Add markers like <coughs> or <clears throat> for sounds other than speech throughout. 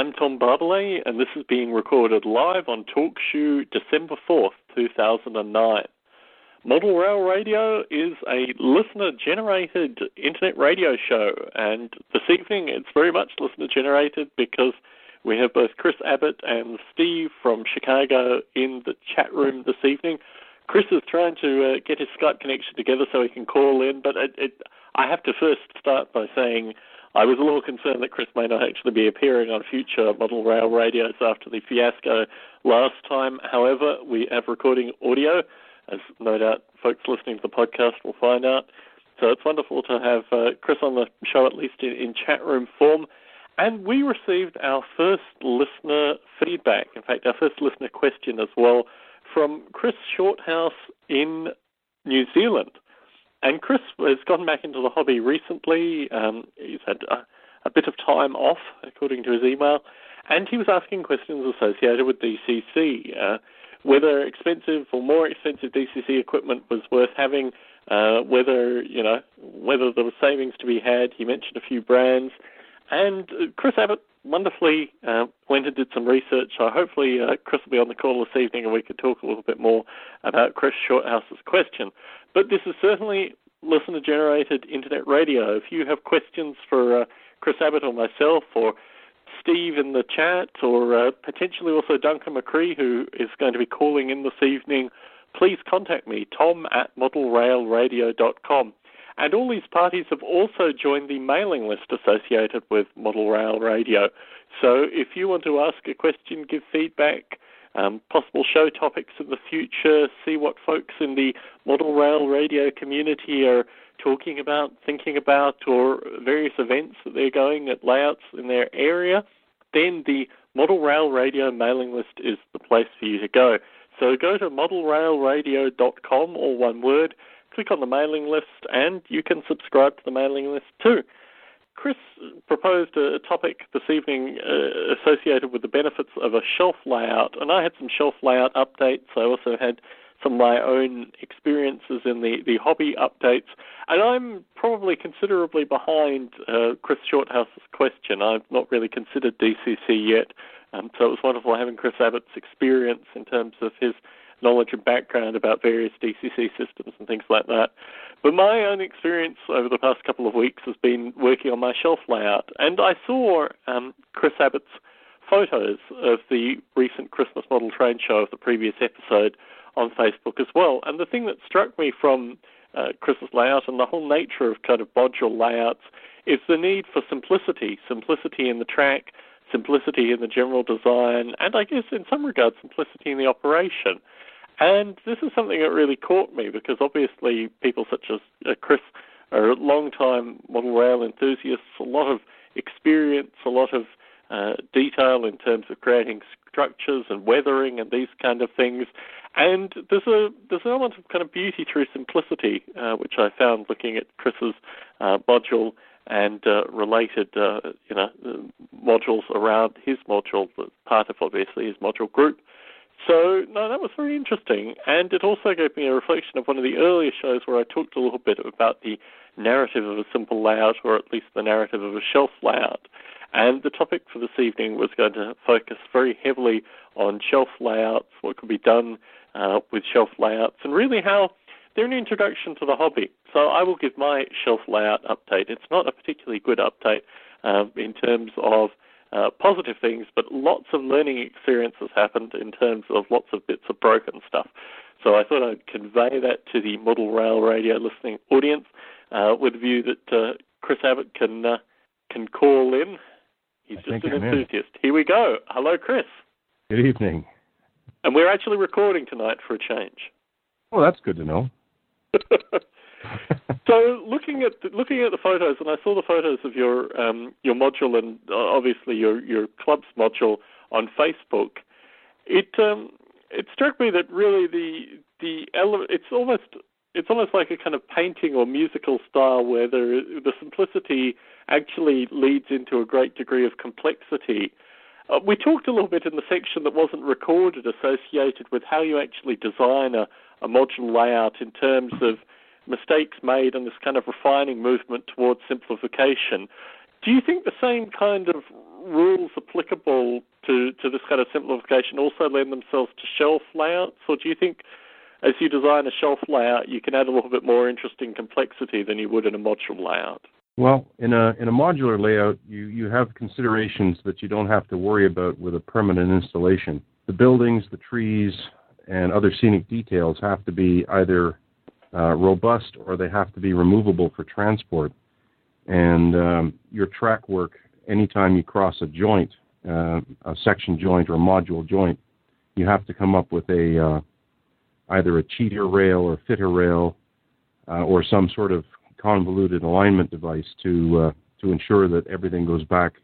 I'm Tom Barbalet, and this is being recorded live on TalkShoe December 4th, 2009. Model Rail Radio is a listener generated internet radio show, and this evening it's very much listener generated because we have both Chris Abbott and Steve from Chicago in the chat room this evening. Chris is trying to uh, get his Skype connection together so he can call in, but it, it, I have to first start by saying I was a little concerned that Chris may not actually be appearing on future model rail radios after the fiasco last time. However, we have recording audio, as no doubt folks listening to the podcast will find out. So it's wonderful to have uh, Chris on the show, at least in, in chat room form. And we received our first listener feedback, in fact, our first listener question as well, from Chris Shorthouse in New Zealand. And Chris has gone back into the hobby recently. Um, he's had a, a, bit of time off, according to his email, and he was asking questions associated with DCC, uh, whether expensive or more expensive DCC equipment was worth having, uh, whether you know whether there was savings to be had. He mentioned a few brands, and Chris Abbott wonderfully uh, went and did some research. So hopefully uh, Chris will be on the call this evening and we could talk a little bit more about Chris Shorthouse's question. But this is certainly listener generated internet radio. If you have questions for uh, Chris Abbott or myself or Steve in the chat or uh, potentially also Duncan McCree, who is going to be calling in this evening, please contact me, tom at modelrailradio.com. And all these parties have also joined the mailing list associated with Model Rail Radio. So if you want to ask a question, give feedback, um, possible show topics in the future, see what folks in the model rail radio community are talking about, thinking about, or various events that they're going at layouts in their area, then the Model Rail Radio mailing list is the place for you to go. So go to modelrailradio.com, all one word, click on the mailing list, and you can subscribe to the mailing list too. Chris proposed a topic this evening uh, associated with the benefits of a shelf layout, and I had some shelf layout updates. I also had some of my own experiences in the, the hobby updates, and I'm probably considerably behind uh, Chris Shorthouse's question. I've not really considered DCC yet, um, so it was wonderful having Chris Abbott's experience in terms of his knowledge and background about various DCC systems and things like that. But my own experience over the past couple of weeks has been working on my shelf layout, and I saw um, Chris Abbott's photos of the recent Christmas model train show of the previous episode on Facebook as well. And the thing that struck me from uh, Chris's layout and the whole nature of kind of module layouts is the need for simplicity, simplicity in the track, simplicity in the general design, and I guess in some regards simplicity in the operation. And this is something that really caught me because obviously people such as uh, Chris are long-time model rail enthusiasts, a lot of experience, a lot of uh, detail in terms of creating structures and weathering and these kind of things. And there's a there's an element of kind of beauty through simplicity, uh, which I found looking at Chris's uh, module and uh, related uh, you know modules around his module, part of obviously his module group. So, no, that was very interesting. And it also gave me a reflection of one of the earlier shows where I talked a little bit about the narrative of a simple layout, or at least the narrative of a shelf layout. And the topic for this evening was going to focus very heavily on shelf layouts, what could be done uh, with shelf layouts, and really how they're an introduction to the hobby. So I will give my shelf layout update. It's not a particularly good update uh, in terms of uh, positive things, but lots of learning experiences happened in terms of lots of bits of broken stuff. So I thought I'd convey that to the Model Rail Radio listening audience uh, with the view that uh, Chris Abbott can uh, can call in. He's I just an enthusiast. In. Here we go. Hello, Chris. Good evening. And we're actually recording tonight for a change. Well, that's good to know. <laughs> <laughs> so looking at the, looking at the photos, and I saw the photos of your um, your module and uh, obviously your your club's module on Facebook. It um, it struck me that really the the ele- it's almost it's almost like a kind of painting or musical style where there, the simplicity actually leads into a great degree of complexity. Uh, we talked a little bit in the section that wasn't recorded associated with how you actually design a, a module layout in terms of mistakes made and this kind of refining movement towards simplification. Do you think the same kind of rules applicable to, to this kind of simplification also lend themselves to shelf layouts, or do you think as you design a shelf layout, you can add a little bit more interesting complexity than you would in a module layout? Well, in a in a modular layout, you you have considerations that you don't have to worry about with a permanent installation. The buildings, the trees, and other scenic details have to be either uh, robust or they have to be removable for transport. And um, your track work, anytime you cross a joint, uh, a section joint or a module joint, you have to come up with a uh, either a cheater rail or fitter rail uh, or some sort of convoluted alignment device to uh, to ensure that everything goes back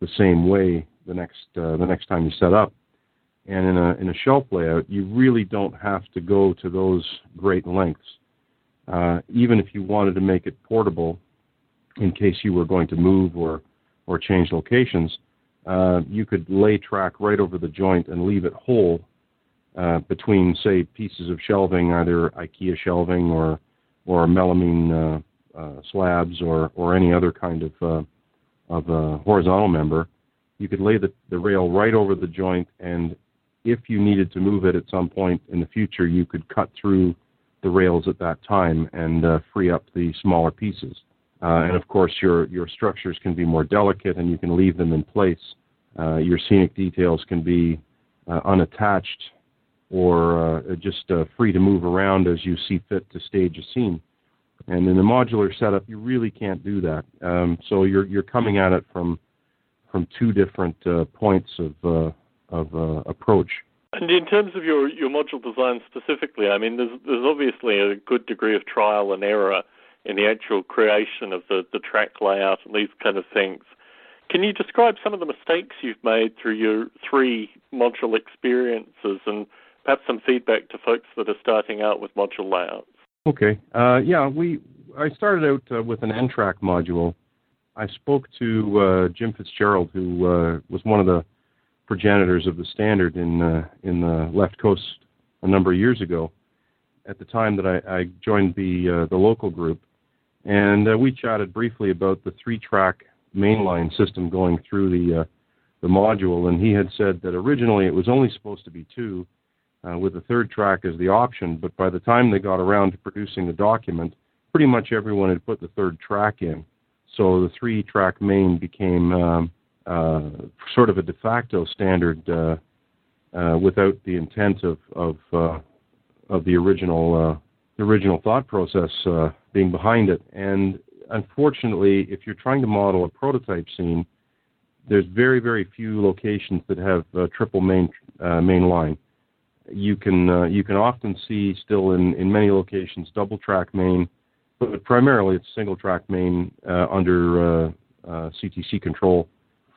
the same way the next uh, the next time you set up. And in a in a shelf layout, you really don't have to go to those great lengths. Uh, even if you wanted to make it portable, in case you were going to move or or change locations, uh, you could lay track right over the joint and leave it whole uh, between, say, pieces of shelving, either IKEA shelving or or melamine uh, uh, slabs or or any other kind of uh, of uh, horizontal member. You could lay the, the rail right over the joint, and if you needed to move it at some point in the future, you could cut through the rails at that time and uh, free up the smaller pieces. Uh, and of course, your your structures can be more delicate, and you can leave them in place. Uh, your scenic details can be uh, unattached or uh, just uh, free to move around as you see fit to stage a scene. And in a modular setup, you really can't do that. Um, so you're you're coming at it from from two different points of of uh, approach. And in terms of your, your module design specifically, I mean, there's there's obviously a good degree of trial and error in the actual creation of the, the track layout and these kind of things. Can you describe some of the mistakes you've made through your three module experiences and perhaps some feedback to folks that are starting out with module layouts. Okay. Uh, yeah, we I started out uh, with an N-track module. I spoke to uh, Jim Fitzgerald, who uh, was one of the progenitors of the standard in uh, in the left coast a number of years ago. At the time that I, I joined the uh, the local group, and we chatted briefly about the three-track mainline system going through the the module, and he had said that originally it was only supposed to be two, uh, with the third track as the option. But by the time they got around to producing the document, pretty much everyone had put the third track in. So the three track main became um, uh, sort of a de facto standard uh, uh, without the intent of of, uh, of the original uh, original thought process uh, being behind it. And unfortunately, if you're trying to model a prototype scene, there's very very few locations that have triple main main line you can you can often see still in, in many locations double track main, but primarily it's single track main under CTC control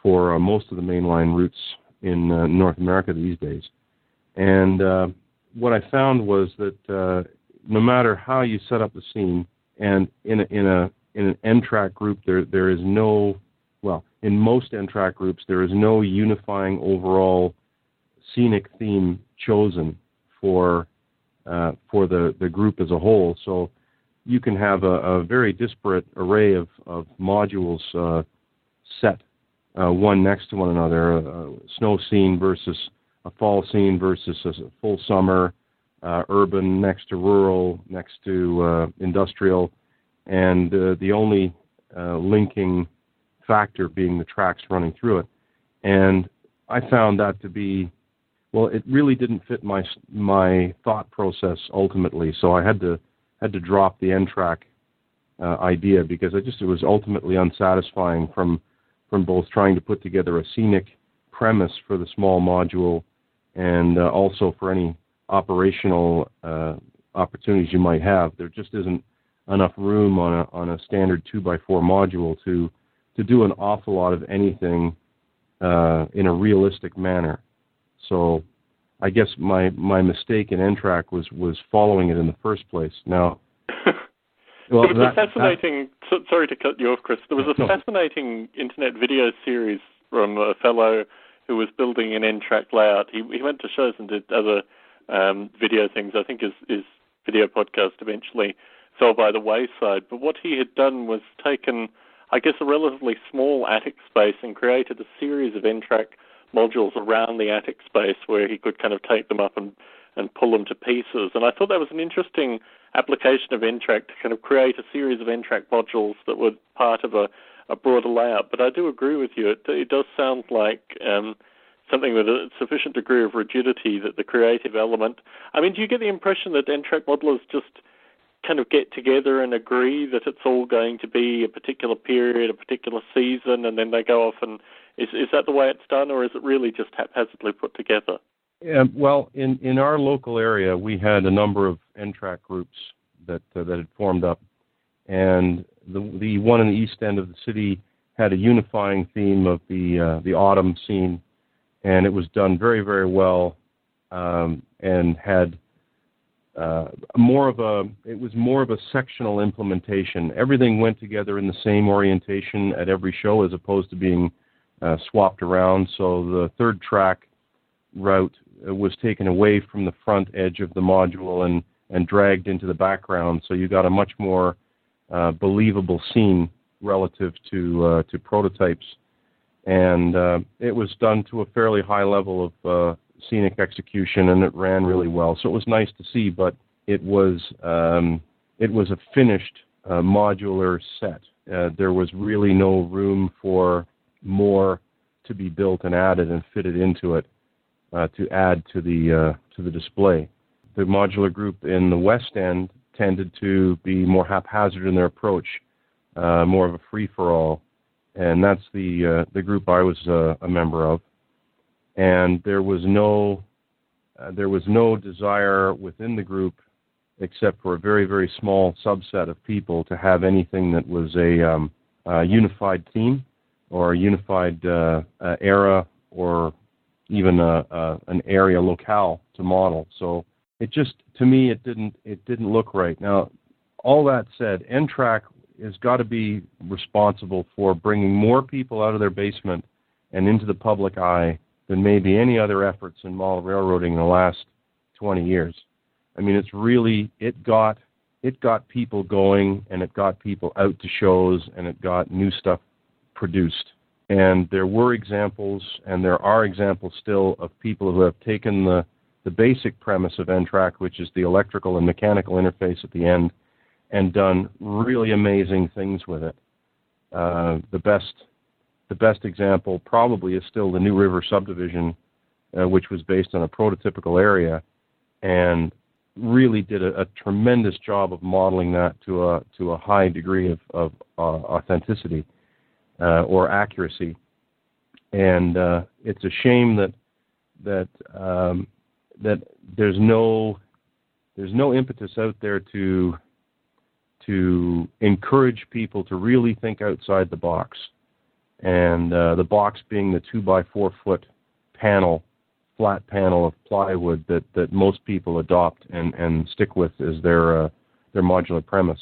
for uh, most of the mainline routes in uh, North America these days. And what I found was that no matter how you set up the scene, and in a, in a in an N track group there there is no well in most N track groups there is no unifying overall scenic theme chosen for uh, for the, the group as a whole. So you can have a, a very disparate array of, of modules uh, set uh, one next to one another. A, snow scene versus a fall scene versus a full summer, uh, urban next to rural, next to uh, industrial, and uh, the only linking factor being the tracks running through it. And I found that to be well, it really didn't fit my my thought process ultimately. So I had to had to drop the N-Track uh, idea because I just it was ultimately unsatisfying from from both trying to put together a scenic premise for the small module and uh, also for any operational uh, opportunities you might have. There just isn't enough room on a on a standard two by four module to to do an awful lot of anything uh, in a realistic manner. So I guess my my mistake in N-Track was was following it in the first place. Now, well, there was that, a fascinating. That, sorry to cut you off, Chris. There was a no. fascinating internet video series from a fellow who was building an N-Track layout. He he went to shows and did other um, video things. I think his his video podcast eventually fell by the wayside. But what he had done was taken, I guess, a relatively small attic space and created a series of N-Track modules around the attic space where he could kind of take them up and and pull them to pieces. And I thought that was an interesting application of N-Track to kind of create a series of N-Track modules that were part of a, a broader layout. But I do agree with you. It, it does sound like um, something with a sufficient degree of rigidity that the creative element. I mean, do you get the impression that N-Track modelers just kind of get together and agree that it's all going to be a particular period, a particular season, and then they go off and is is that the way it's done, or is it really just haphazardly put together? Yeah, well, in in our local area, we had a number of N-Track groups that uh, that had formed up, and the the one in the east end of the city had a unifying theme of the uh, the autumn scene and it was done very very well um, and had uh, more of a it was more of a sectional implementation. Everything went together in the same orientation at every show as opposed to being uh, swapped around. So the third track route was taken away from the front edge of the module and and dragged into the background. So you got a much more uh, believable scene relative to uh, to prototypes and uh, it was done to a fairly high level of uh, scenic execution, and it ran really well. So it was nice to see, but it was um, it was a finished uh, modular set. Uh, there was really no room for more to be built and added and fitted into it uh, to add to the uh, to the display. The modular group in the west end tended to be more haphazard in their approach, more of a free for all and that's the uh, the group I was uh, a member of. And there was no uh, there was no desire within the group, except for a very very small subset of people, to have anything that was a, um, a unified theme or a unified uh, uh, era or even a, a, an area locale to model. So it just to me it didn't it didn't look right. Now all that said, N-Track has got to be responsible for bringing more people out of their basement and into the public eye than maybe any other efforts in model railroading in the last 20 years. I mean, it's really it got it got people going and it got people out to shows and it got new stuff produced. And there were examples and there are examples still of people who have taken the the basic premise of N-Track, which is the electrical and mechanical interface at the end, and done really amazing things with it. Uh, the best the best example probably is still the New River subdivision, uh, which was based on a prototypical area, and really did a, a, tremendous job of modeling that to a to a high degree of, of uh, authenticity uh, or accuracy. And uh, it's a shame that that um, that there's no there's no impetus out there to to encourage people to really think outside the box. And uh, the box being the two by four foot panel, flat panel of plywood that, that most people adopt and, and stick with as their uh, their modular premise.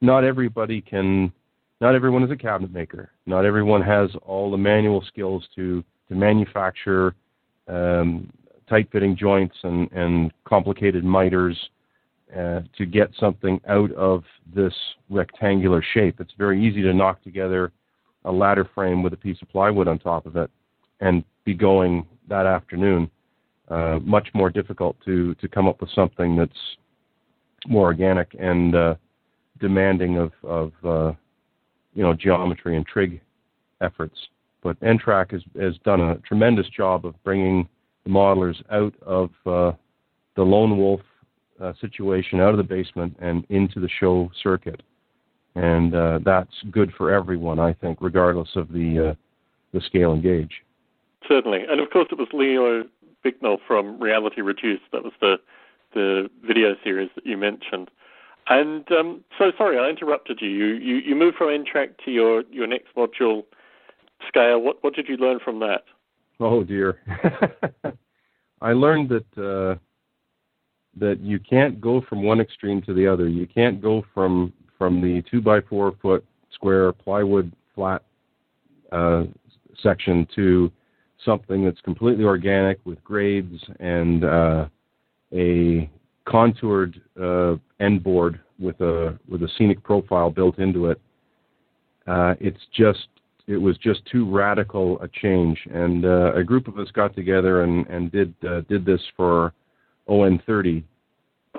Not everybody can. Not everyone is a cabinet maker. Not everyone has all the manual skills to to manufacture um, tight fitting joints and, and complicated miters uh, to get something out of this rectangular shape. It's very easy to knock together a ladder frame with a piece of plywood on top of it and be going that afternoon. Uh, much more difficult to, to come up with something that's more organic and uh, demanding of, of uh, you know geometry and trig efforts. But N-Track has, has done a tremendous job of bringing the modelers out of uh, the lone wolf uh, situation out of the basement and into the show circuit, and uh, that's good for everyone, I think, regardless of the uh, the scale and gauge. Certainly, and of course, it was Leo Bicknell from Reality Reduced. That was the the video series that you mentioned. And um, so, sorry, I interrupted you. You, you. you moved from N-Track to your, your next module scale. What, what did you learn from that? Oh, dear. <laughs> I learned that uh, that you can't go from one extreme to the other. You can't go from from the two by four foot square plywood flat uh, section to something that's completely organic with grades and uh, a contoured uh, end board with a with a scenic profile built into it. Uh, it's just it was just too radical a change, and uh, a group of us got together and and did uh, did this for ON30,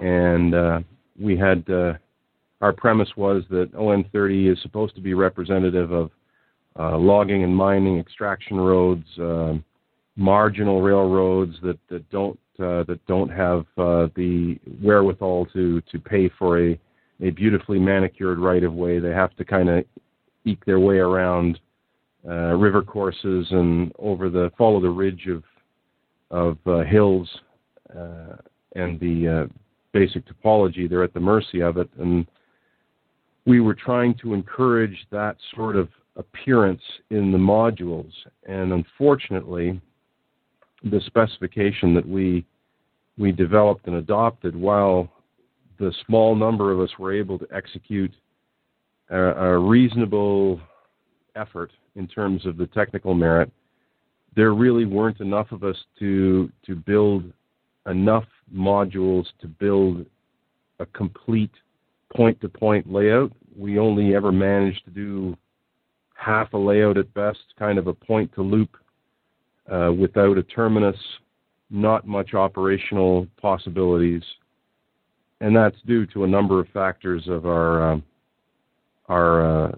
and uh, we had uh, our premise was that ON30 is supposed to be representative of uh, logging and mining, extraction roads, uh, marginal railroads that, that don't uh, that don't have uh, the wherewithal to to pay for a a beautifully manicured right of way. They have to kind of eke their way around uh, river courses and over the follow the ridge of of uh, hills uh, and the uh, basic topology. They're at the mercy of it, and we were trying to encourage that sort of appearance in the modules. And unfortunately, the specification that we we developed and adopted, while the small number of us were able to execute a, a reasonable effort in terms of the technical merit, there really weren't enough of us to to build enough modules to build a complete point to point layout. We only ever managed to do half a layout at best, kind of a point to loop uh, without a terminus, not much operational possibilities, and that's due to a number of factors of our um, our uh,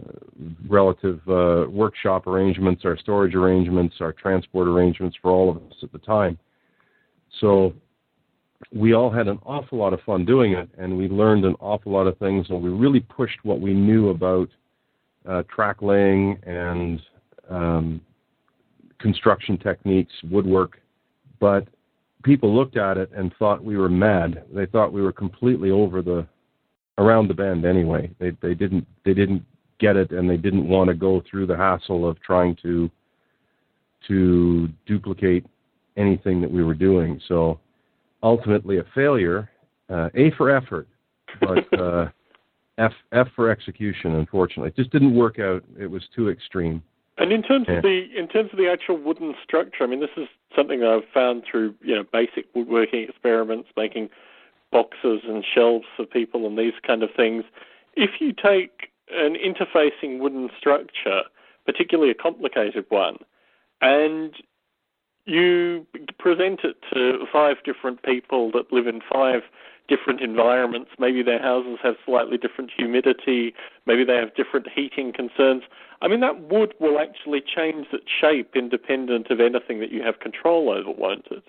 relative uh, workshop arrangements, our storage arrangements, our transport arrangements for all of us at the time. So we all had an awful lot of fun doing it, and we learned an awful lot of things, and we really pushed what we knew about uh, track laying and um, construction techniques, woodwork, but people looked at it and thought we were mad. They thought we were completely over the around the bend anyway. They they didn't they didn't get it and they didn't want to go through the hassle of trying to to duplicate anything that we were doing. So ultimately a failure. Uh, a for effort, but <laughs> uh, F F for execution. Unfortunately, it just didn't work out. It was too extreme. And in terms yeah. of the in terms of the actual wooden structure, I mean, this is something that I've found through you know basic woodworking experiments, making boxes and shelves for people and these kind of things. If you take an interfacing wooden structure, particularly a complicated one, and you present it to five different people that live in five different environments. Maybe their houses have slightly different humidity. Maybe they have different heating concerns. I mean, that wood will actually change its shape independent of anything that you have control over, won't it?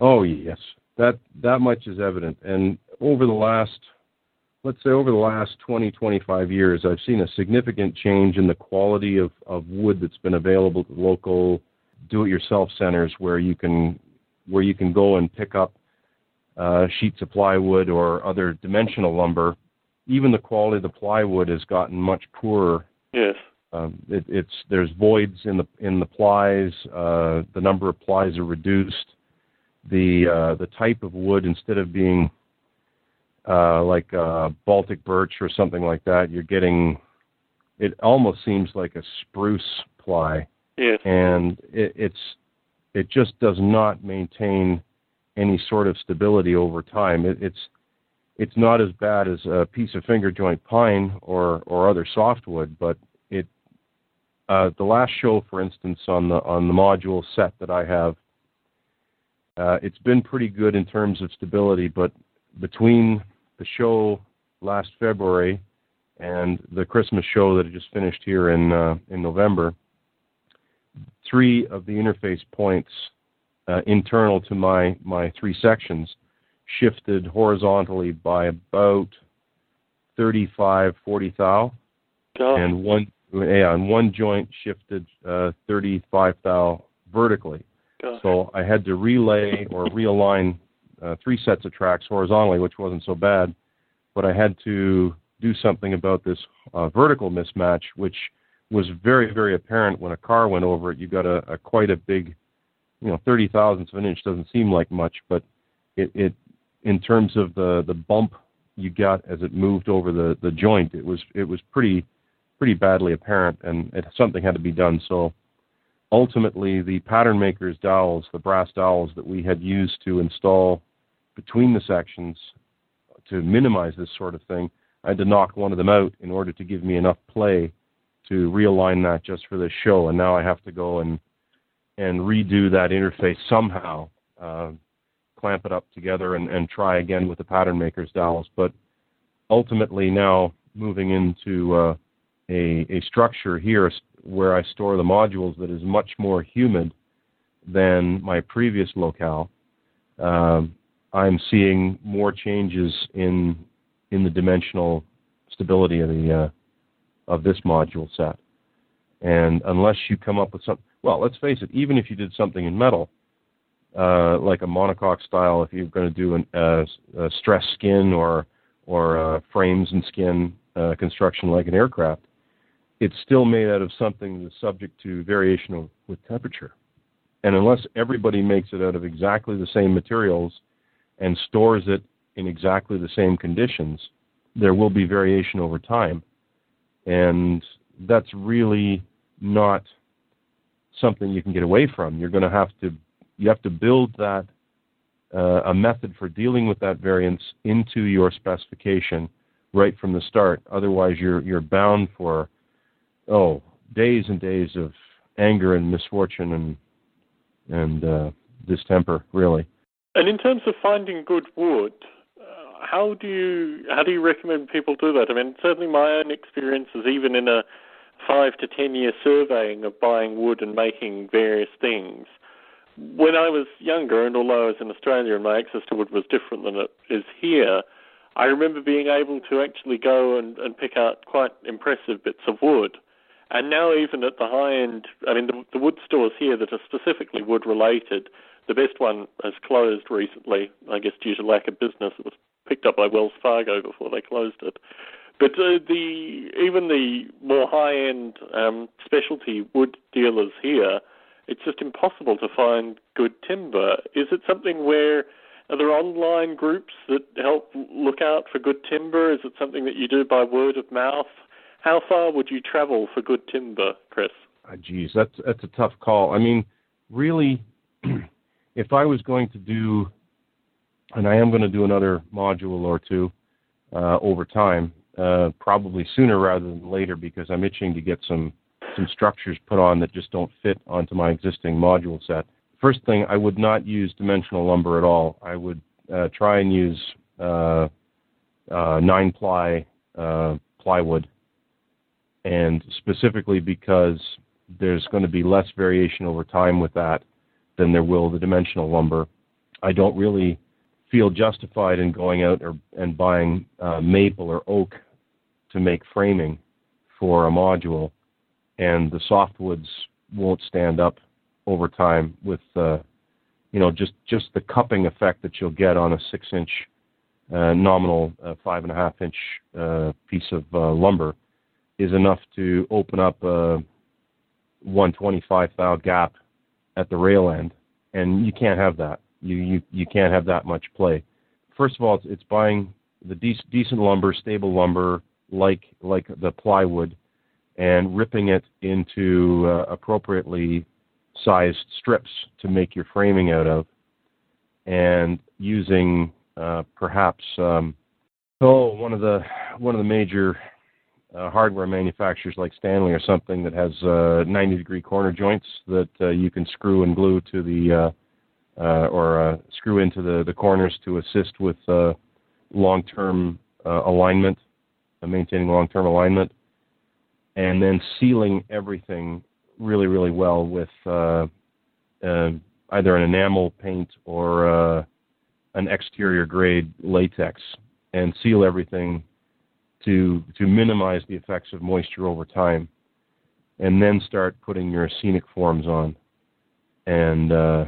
Oh yes, that that much is evident. And over the last, let's say, over the last 20, 25 years, I've seen a significant change in the quality of of wood that's been available to local do-it-yourself centers where you can where you can go and pick up uh, sheets of plywood or other dimensional lumber. Even the quality of the plywood has gotten much poorer. Yes. Um, it, it's there's voids in the in the plies. Uh, the number of plies are reduced. The uh, the type of wood instead of being uh, like uh, Baltic birch or something like that, you're getting. It almost seems like a spruce ply Yes. And it, it's it just does not maintain any sort of stability over time. It, it's it's not as bad as a piece of finger joint pine or or other softwood, but it uh, the last show, for instance, on the on the module set that I have, uh, it's been pretty good in terms of stability. But between the show last February and the Christmas show that I just finished here in uh, in November, three of the interface points uh, internal to my, my three sections shifted horizontally by about 35, 40 thou. Oh. And one, yeah, and one joint shifted uh, 35 thou vertically. Oh. So I had to relay or realign uh, three sets of tracks horizontally, which wasn't so bad. but I had to do something about this uh, vertical mismatch, which was very, very apparent when a car went over it. You got a, a quite a big, you know, thirty thousandths of an inch doesn't seem like much, but it, it in terms of the the bump you got as it moved over the the joint, it was it was pretty pretty badly apparent, and it, something had to be done. So ultimately, the pattern maker's dowels, the brass dowels that we had used to install between the sections to minimize this sort of thing, I had to knock one of them out in order to give me enough play to realign that just for this show. And now I have to go and and redo that interface somehow. Uh, clamp it up together and, and try again with the pattern maker's dowels. But ultimately now moving into uh, a, a structure here where I store the modules that is much more humid than my previous locale, um, I'm seeing more changes in in the dimensional stability of the uh, of this module set. And unless you come up with something, well, let's face it, even if you did something in metal, uh, like a monocoque style, if you're going to do an, uh, a stress skin or or uh, frames and skin uh, construction like an aircraft, it's still made out of something that's subject to variation with temperature. And unless everybody makes it out of exactly the same materials and stores it in exactly the same conditions, there will be variation over time. And that's really not something you can get away from. You're going to have to you have to build that uh, a method for dealing with that variance into your specification right from the start. Otherwise, you're you're bound for oh days and days of anger and misfortune and and uh, distemper, really. And in terms of finding good wood, uh, how do you how do you recommend people do that? I mean, certainly my own experience is even in a five to ten year surveying of buying wood and making various things, when I was younger, and although I was in Australia and my access to wood was different than it is here, I remember being able to actually go and, and pick out quite impressive bits of wood. And now, even at the high end, I mean, the, the wood stores here that are specifically wood related, the best one has closed recently, I guess due to lack of business. It was picked up by Wells Fargo before they closed it. But uh, the even the more high end um, specialty wood dealers here it's just impossible to find good timber. Is it something where are there online groups that help look out for good timber? Is it something that you do by word of mouth? How far would you travel for good timber, Chris? Oh, geez, that's that's a tough call. I mean, really, <clears throat> if I was going to do, and I am going to do another module or two uh, over time, uh, probably sooner rather than later, because I'm itching to get some some structures put on that just don't fit onto my existing module set. First thing, I would not use dimensional lumber at all. I would uh, try and use uh, uh, nine ply uh, plywood, and specifically because there's going to be less variation over time with that than there will the dimensional lumber. I don't really feel justified in going out or, and buying uh, maple or oak to make framing for a module and the softwoods won't stand up over time with uh, you know just just the cupping effect that you'll get on a six inch uh, nominal uh, five and a half inch uh, piece of uh, lumber is enough to open up a 125 thou gap at the rail end, and you can't have that. You you you can't have that much play. First of all, it's, it's buying the de- decent lumber, stable lumber, like like the plywood, and ripping it into uh, appropriately sized strips to make your framing out of, and using uh, perhaps um, oh one of the one of the major uh, hardware manufacturers like Stanley or something that has uh, 90 degree corner joints that uh, you can screw and glue to the uh, or uh, screw into the, the corners to assist with uh, long term uh, alignment, uh, maintaining long term alignment and then sealing everything really, really well with uh, uh, either an enamel paint or uh, an exterior grade latex, and seal everything to to minimize the effects of moisture over time, and then start putting your scenic forms on, and uh,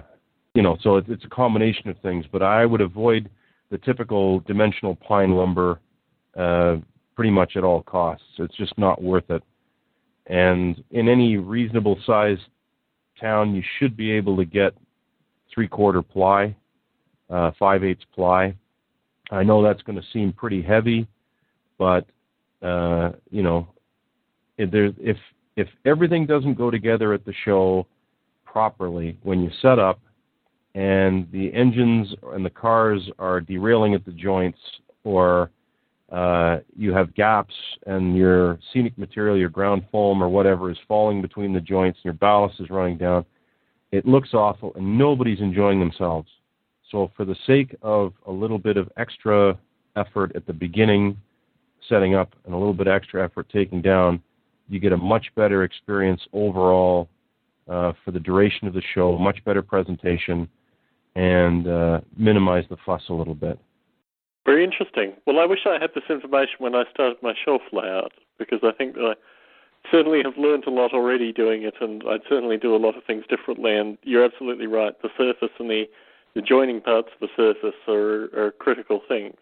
you know, so it's a combination of things. But I would avoid the typical dimensional pine lumber uh, pretty much at all costs. It's just not worth it. And in any reasonable sized town, you should be able to get three quarter ply, uh, five eighths ply. I know that's going to seem pretty heavy, but uh, you know, if there if if everything doesn't go together at the show properly when you set up, and the engines and the cars are derailing at the joints, or uh, you have gaps and your scenic material, your ground foam or whatever is falling between the joints and your ballast is running down, it looks awful and nobody's enjoying themselves. So, for the sake of a little bit of extra effort at the beginning, setting up, and a little bit extra effort taking down, you get a much better experience overall uh, for the duration of the show, much better presentation, and uh, minimize the fuss a little bit. Very interesting. Well, I wish I had this information when I started my shelf layout because I think that I certainly have learned a lot already doing it, and I'd certainly do a lot of things differently. And you're absolutely right. The surface and the, the joining parts of the surface are, are critical things.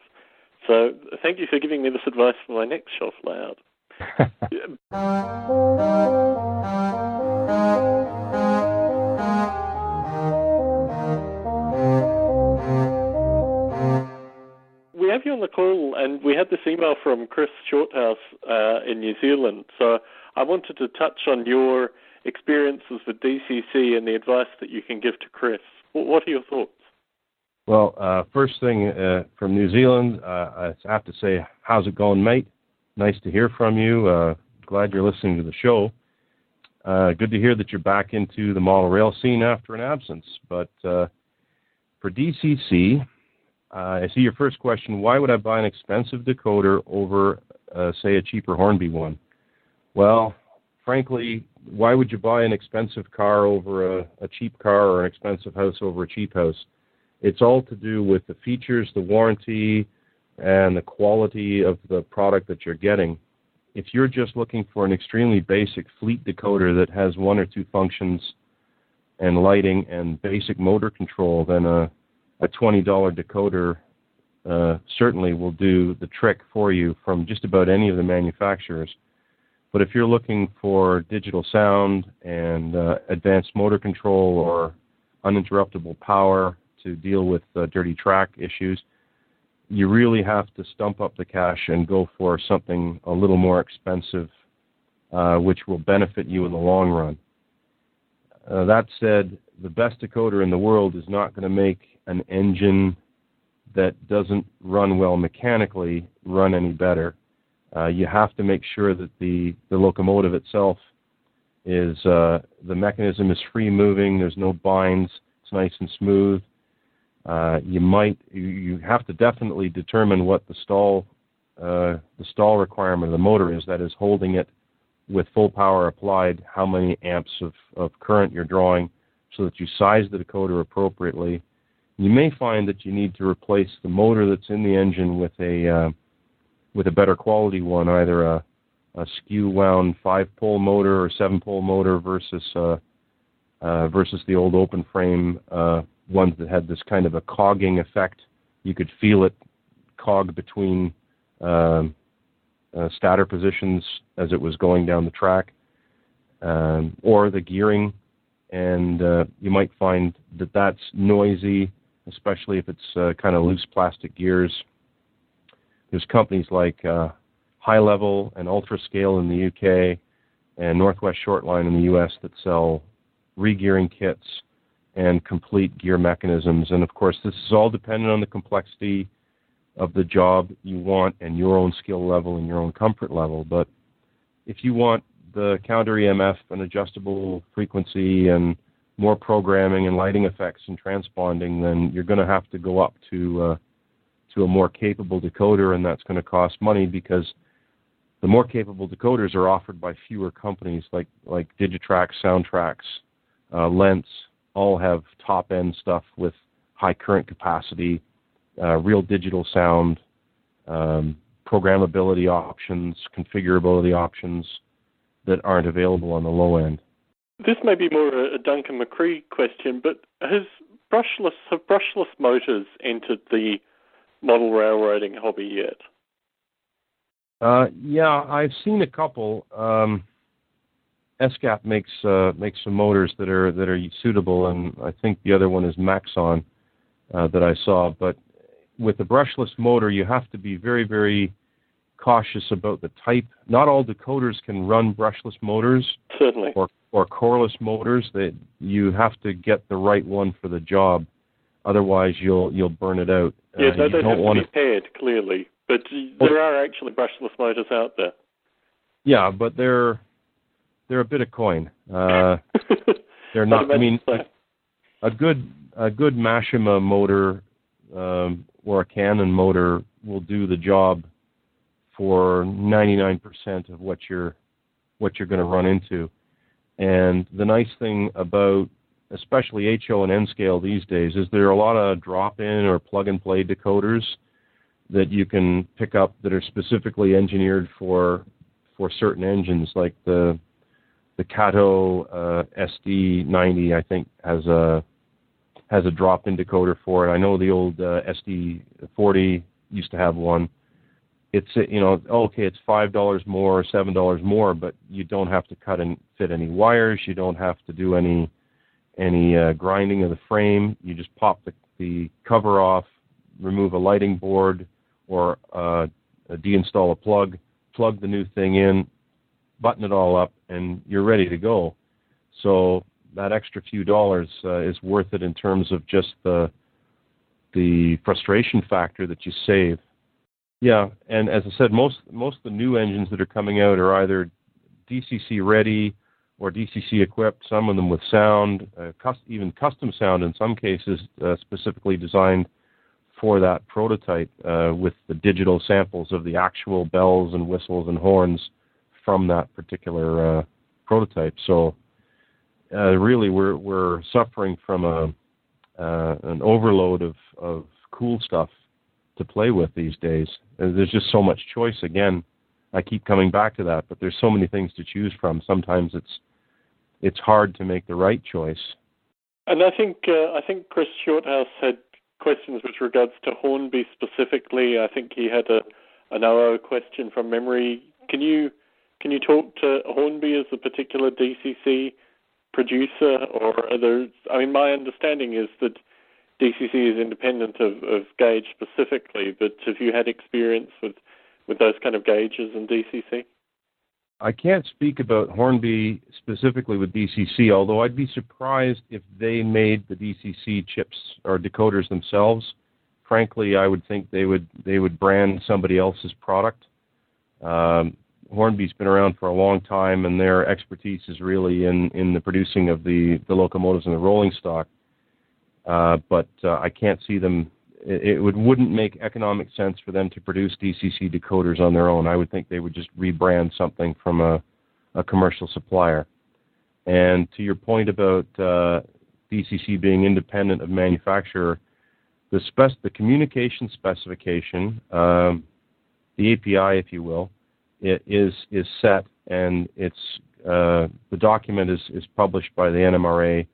So thank you for giving me this advice for my next shelf layout. we <laughs> <laughs> have you on the call, and we had this email from Chris Shorthouse uh, in New Zealand. So I wanted to touch on your experiences with DCC and the advice that you can give to Chris. What are your thoughts? Well, uh, first thing uh, from New Zealand, uh, I have to say, how's it going, mate? Nice to hear from you. Uh, glad you're listening to the show. Uh, good to hear that you're back into the model rail scene after an absence. But for DCC, Uh, I see your first question. Why would I buy an expensive decoder over, uh, say, a cheaper Hornby one? Well, frankly, why would you buy an expensive car over a, a cheap car or an expensive house over a cheap house? It's all to do with the features, the warranty, and the quality of the product that you're getting. If you're just looking for an extremely basic fleet decoder that has one or two functions and lighting and basic motor control, then a, a $20 decoder uh, certainly will do the trick for you from just about any of the manufacturers. But if you're looking for digital sound and uh, advanced motor control or uninterruptible power to deal with uh, dirty track issues, you really have to stump up the cash and go for something a little more expensive, uh, which will benefit you in the long run. Uh, that said, the best decoder in the world is not going to make an engine that doesn't run well mechanically run any better. Uh, you have to make sure that the, the locomotive itself is uh, the mechanism is free moving. There's no binds. It's nice and smooth. Uh, you might you, have to definitely determine what the stall uh, the stall requirement of the motor is. That is holding it with full power applied. How many amps of, of current you're drawing, so that you size the decoder appropriately. You may find that you need to replace the motor that's in the engine with a uh, with a better quality one, either a, a skew wound five pole motor or seven pole motor versus uh, uh, versus the old open frame uh, ones that had this kind of a cogging effect. You could feel it cog between um, uh, stator positions as it was going down the track, um, or the gearing, and uh, you might find that that's noisy, especially if it's uh, kind of loose plastic gears. There's companies like uh, High Level and Ultra Scale in the UK and Northwest Shortline in the US that sell regearing kits and complete gear mechanisms. And of course, this is all dependent on the complexity of the job you want and your own skill level and your own comfort level. But if you want the counter EMF and adjustable frequency and more programming and lighting effects and transponding, then you're going to have to go up to uh, to a more capable decoder, and that's going to cost money because the more capable decoders are offered by fewer companies like like Digitrax, SoundTraxx, uh, Lenz, all have top end stuff with high current capacity, uh, real digital sound, um, programmability options, configurability options that aren't available on the low end. This may be more a Duncan McCree question, but has brushless have brushless motors entered the model railroading hobby yet? Uh, yeah, I've seen a couple. Um, ESCAP makes uh, makes some motors that are that are suitable, and I think the other one is Maxon uh, that I saw. But with the brushless motor, you have to be very very cautious about the type. Not all decoders can run brushless motors. Certainly. Or or coreless motors. That you have to get the right one for the job. Otherwise, you'll you'll burn it out. Yeah, uh, they, they have to be paired clearly, but there are actually brushless motors out there. Yeah, but they're they're a bit of coin. Uh, <laughs> they're not. I mean, a, a, good a good Mashima motor um, or a Canon motor will do the job for 99% of what you're what you're going to run into. And the nice thing about especially HO and N scale these days is there are a lot of drop-in or plug-and-play decoders that you can pick up that are specifically engineered for for certain engines, like the the Kato uh, SD90, I think, has a has a drop-in decoder for it. I know the old uh, SD40 used to have one. It's you know okay, it's five dollars more or seven dollars more, but you don't have to cut and fit any wires. You don't have to do any any uh, grinding of the frame. You just pop the, the cover off, remove a lighting board, or uh, deinstall a plug, plug the new thing in, button it all up, and you're ready to go. So that extra few dollars uh, is worth it in terms of just the the frustration factor that you save. Yeah, and as I said, most most of the new engines that are coming out are either DCC ready or DCC equipped. Some of them with sound, uh, even custom sound in some cases, uh, specifically designed for that prototype uh, with the digital samples of the actual bells and whistles and horns from that particular uh, prototype. So uh, really, we're we're suffering from a uh, an overload of of cool stuff to play with these days. And there's just so much choice. Again, I keep coming back to that, but there's so many things to choose from. Sometimes it's it's hard to make the right choice. And I think uh, I think Chris Shorthouse had questions with regards to Hornby specifically. I think he had a an OO question from memory. Can you can you talk to Hornby as a particular DCC producer, or are there? I mean, my understanding is that DCC is independent of, of Gauge specifically, but have you had experience with with those kind of gauges in DCC? I can't speak about Hornby specifically with DCC, although I'd be surprised if they made the DCC chips or decoders themselves. Frankly, I would think they would they would brand somebody else's product. Um, Hornby's been around for a long time, and their expertise is really in, in the producing of the, the locomotives and the rolling stock. Uh, but uh, I can't see them. It, it would wouldn't make economic sense for them to produce DCC decoders on their own. I would think they would just rebrand something from a, a commercial supplier. And to your point about uh, DCC being independent of manufacturer, the spec the communication specification, um, the API, if you will, it is is set and it's uh, the document is, is published by the NMRA,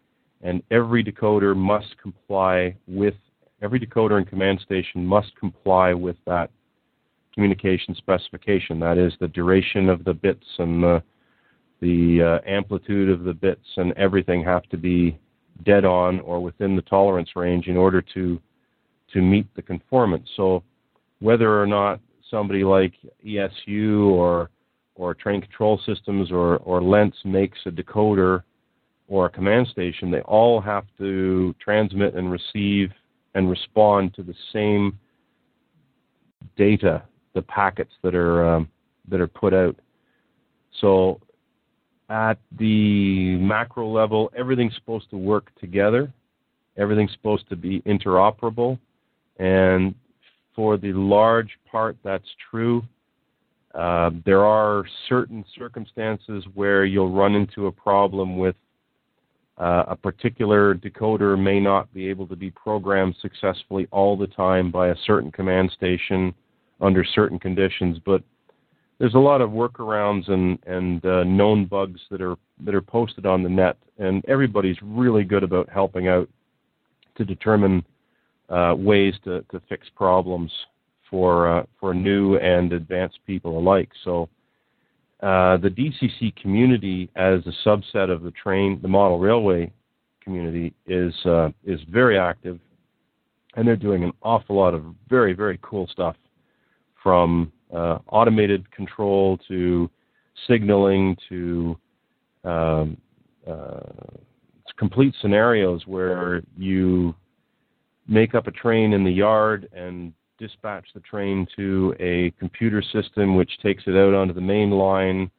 and every decoder must comply with every decoder and command station must comply with that communication specification. That is the duration of the bits and the the uh, amplitude of the bits and everything have to be dead on or within the tolerance range in order to to meet the conformance. So whether or not somebody like ESU or or Train Control Systems or or Lenz makes a decoder or a command station, they all have to transmit and receive and respond to the same data, the packets that are um, that are put out. So at the macro level, everything's supposed to work together. Everything's supposed to be interoperable, and for the large part, that's true. Uh, there are certain circumstances where you'll run into a problem with uh, a particular decoder may not be able to be programmed successfully all the time by a certain command station under certain conditions, but there's a lot of workarounds and, and uh, known bugs that are that are posted on the net, and everybody's really good about helping out to determine uh, ways to, to fix problems for uh, for new and advanced people alike. So uh, the DCC community, as a subset of the train, the model railway community, is uh, is very active, and they're doing an awful lot of very very cool stuff, from uh, automated control to signaling to um, uh, complete scenarios where you make up a train in the yard and dispatch the train to a computer system which takes it out onto the main line.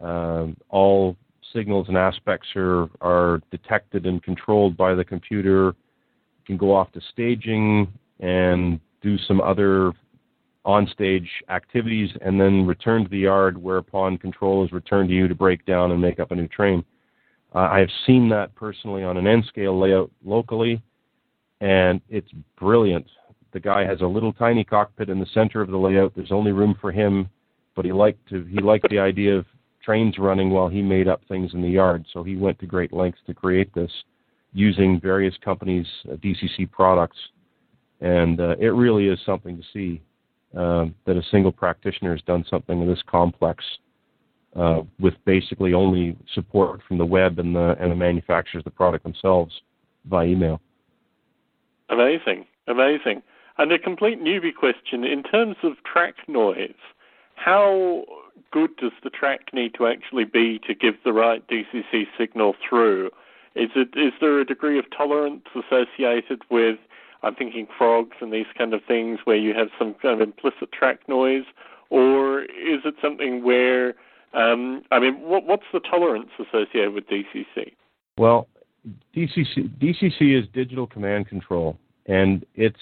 Um, all signals and aspects are, are detected and controlled by the computer. You can go off to staging and do some other on-stage activities and then return to the yard whereupon control is returned to you to break down and make up a new train. Uh, I have seen that personally on an N scale layout locally, and it's brilliant. The guy has a little tiny cockpit in the center of the layout. There's only room for him, but he liked to he liked the idea of trains running while he made up things in the yard. So he went to great lengths to create this using various companies' uh, DCC products, and uh, it really is something to see uh, that a single practitioner has done something this complex uh, with basically only support from the web and the and the manufacturers of the product themselves by email. Amazing, amazing. And a complete newbie question in terms of track noise, how good does the track need to actually be to give the right DCC signal through? Is it is there a degree of tolerance associated with I'm thinking frogs and these kind of things where you have some kind of implicit track noise, or is it something where um, I mean, what, what's the tolerance associated with DCC? Well, DCC DCC is digital command control, and it's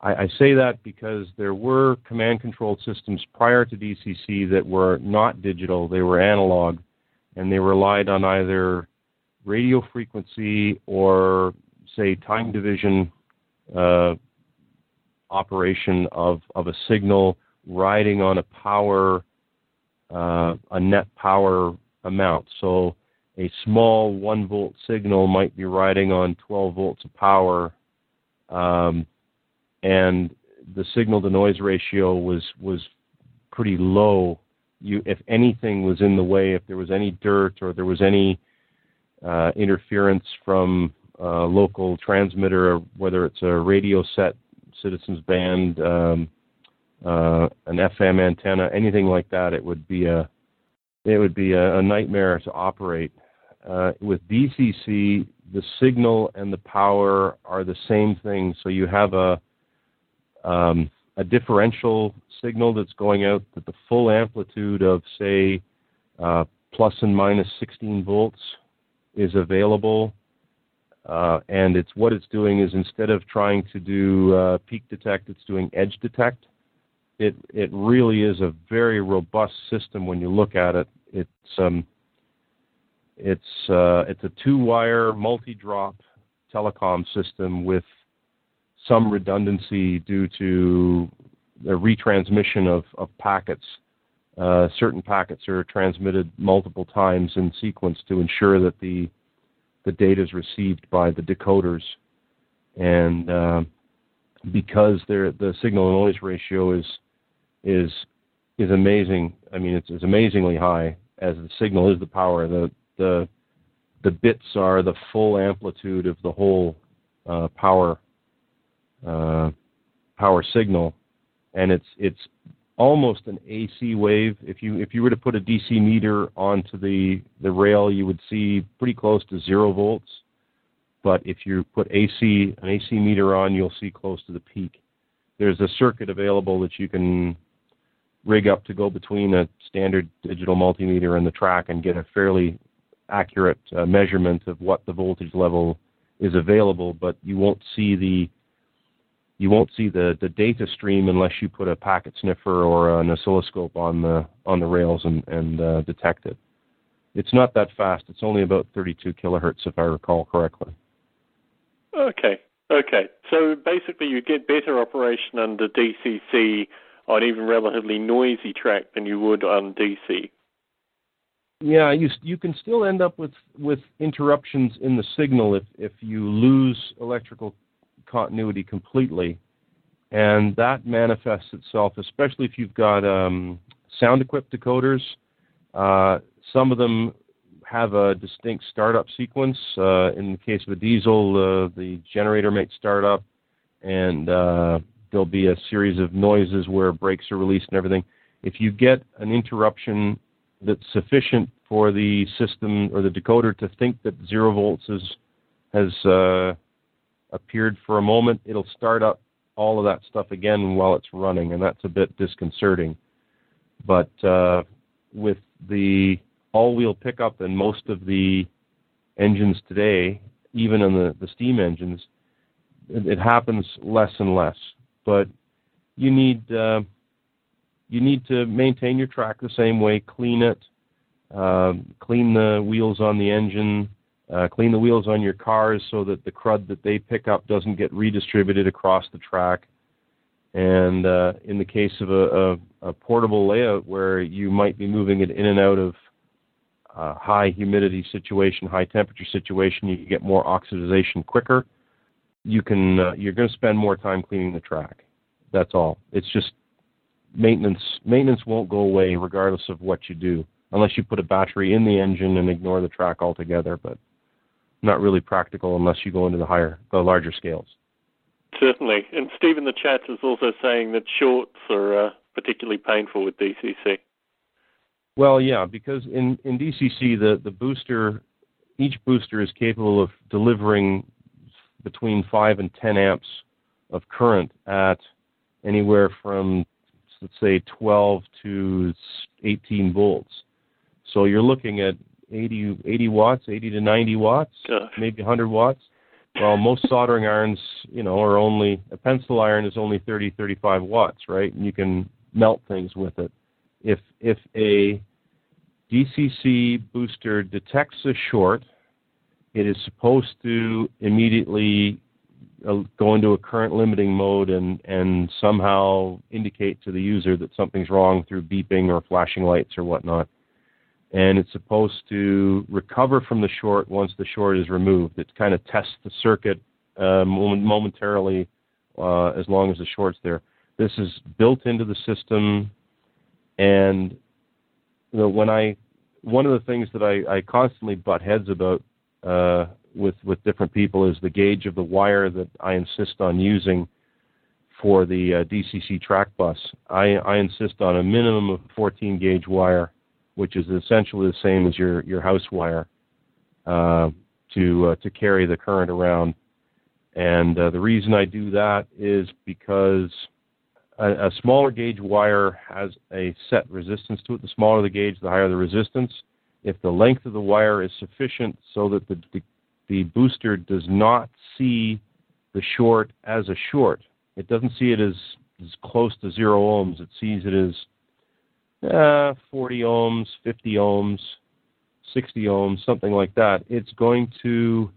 I, I say that because there were command control systems prior to DCC that were not digital; they were analog, and they relied on either radio frequency or say time division uh, operation of, of a signal riding on a power uh, a net power amount. So a small one volt signal might be riding on 12 volts of power, um, and the signal to noise ratio was was pretty low. You, if anything was in the way, if there was any dirt or there was any uh, interference from a local transmitter, whether it's a radio set, citizens band, um, uh, an FM antenna, anything like that, it would be a it would be a, a nightmare to operate. Uh, with DCC, the signal and the power are the same thing. So you have a um, a differential signal that's going out at the full amplitude of say uh, plus and minus 16 volts is available. Uh, and it's what it's doing is instead of trying to do uh, peak detect, it's doing edge detect it it really is a very robust system when you look at it. It's um, it's uh, it's a two-wire multi-drop telecom system with some redundancy due to the retransmission of, of packets. Uh, certain packets are transmitted multiple times in sequence to ensure that the the data is received by the decoders, and uh, because the signal to noise ratio is is is amazing. I mean, it's, it's amazingly high as the signal is the power. The the the bits are the full amplitude of the whole uh, power uh, power signal, and it's it's almost an AC wave. If you if you were to put a DC meter onto the the rail, you would see pretty close to zero volts. But if you put AC an AC meter on, you'll see close to the peak. There's a circuit available that you can rig up to go between a standard digital multimeter and the track and get a fairly accurate uh, measurement of what the voltage level is available, but you won't see the you won't see the, the data stream unless you put a packet sniffer or an oscilloscope on the on the rails and, and uh, detect it. It's not that fast. It's only about 32 kilohertz, if I recall correctly. Okay. Okay. So basically, you get better operation under DCC on even relatively noisy track than you would on DC. Yeah, you you can still end up with with interruptions in the signal if if you lose electrical continuity completely. and that manifests itself, especially if you've got um, sound equipped decoders. Uh, some of them have a distinct startup sequence. Uh, in the case of a diesel, uh, the generator might start up, and uh, there'll be a series of noises where brakes are released and everything. If you get an interruption that's sufficient for the system or the decoder to think that zero volts is, has uh, appeared for a moment, it'll start up all of that stuff again while it's running, and that's a bit disconcerting. But uh, with the all-wheel pickup and most of the engines today, even in the, the steam engines, it, it happens less and less. But you need uh, you need to maintain your track the same way, clean it, uh, clean the wheels on the engine, uh, clean the wheels on your cars so that the crud that they pick up doesn't get redistributed across the track. And uh, in the case of a, a, a, portable layout where you might be moving it in and out of uh, high humidity situation, high temperature situation, you get more oxidization quicker. You can uh, you're going to spend more time cleaning the track. That's all. It's just maintenance. Maintenance won't go away regardless of what you do, unless you put a battery in the engine and ignore the track altogether. But not really practical unless you go into the higher, the larger scales. Certainly. And Steve in the chat is also saying that shorts are uh, particularly painful with DCC. Well, yeah, because in, in DCC, the, the booster, each booster is capable of delivering between 5 and 10 amps of current at anywhere from, let's say, 12 to 18 volts. So you're looking at 80, 80 watts, 80 to 90 watts, Gosh. maybe 100 watts. Well, most soldering irons, you know, are only a pencil iron is only 30, 35 watts, right? And you can melt things with it. If if a DCC booster detects a short, it is supposed to immediately uh, go into a current limiting mode and and somehow indicate to the user that something's wrong through beeping or flashing lights or whatnot and it's supposed to recover from the short once the short is removed. It kind of tests the circuit uh, momentarily uh, as long as the short's there. This is built into the system, and you know, when I one of the things that I, I constantly butt heads about uh, with with different people is the gauge of the wire that I insist on using for the uh, DCC track bus. I, I insist on a minimum of 14 gauge wire which is essentially the same as your your house wire uh, to uh, to carry the current around. And uh, the reason I do that is because a, a, smaller gauge wire has a set resistance to it. The smaller the gauge, the higher the resistance. If the length of the wire is sufficient so that the, the, the booster does not see the short as a short, it doesn't see it as, as close to zero ohms. It sees it as uh, 40 ohms, 50 ohms, 60 ohms, something like that, it's going to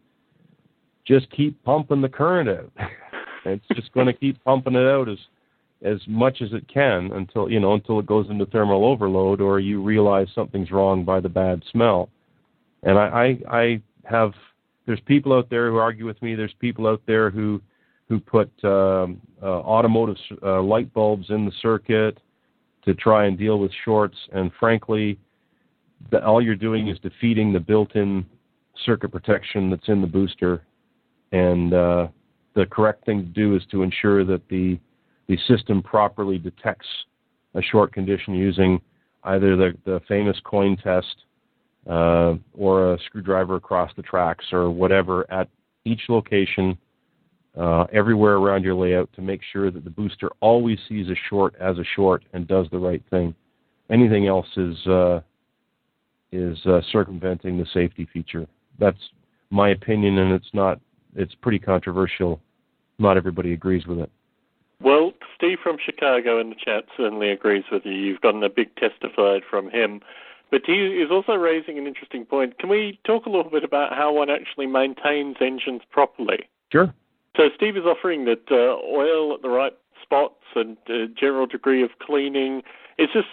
just keep pumping the current out. <laughs> it's just going <laughs> to keep pumping it out as as much as it can until you know until it goes into thermal overload or you realize something's wrong by the bad smell. And I I, I have there's people out there who argue with me. There's people out there who who put um, uh, automotive uh, light bulbs in the circuit to try and deal with shorts. And frankly, the, all you're doing is defeating the built-in circuit protection that's in the booster. And uh, the correct thing to do is to ensure that the the system properly detects a short condition using either the, the famous coin test uh, or a screwdriver across the tracks or whatever at each location uh, everywhere around your layout to make sure that the booster always sees a short as a short and does the right thing. Anything else is uh, is uh, circumventing the safety feature. That's my opinion, and it's not. It's pretty controversial. Not everybody agrees with it. Well, Steve from Chicago in the chat certainly agrees with you. You've gotten a big testified from him. But he is also raising an interesting point. Can we talk a little bit about how one actually maintains engines properly? Sure. So Steve is offering that uh, oil at the right spots and uh, general degree of cleaning. Is this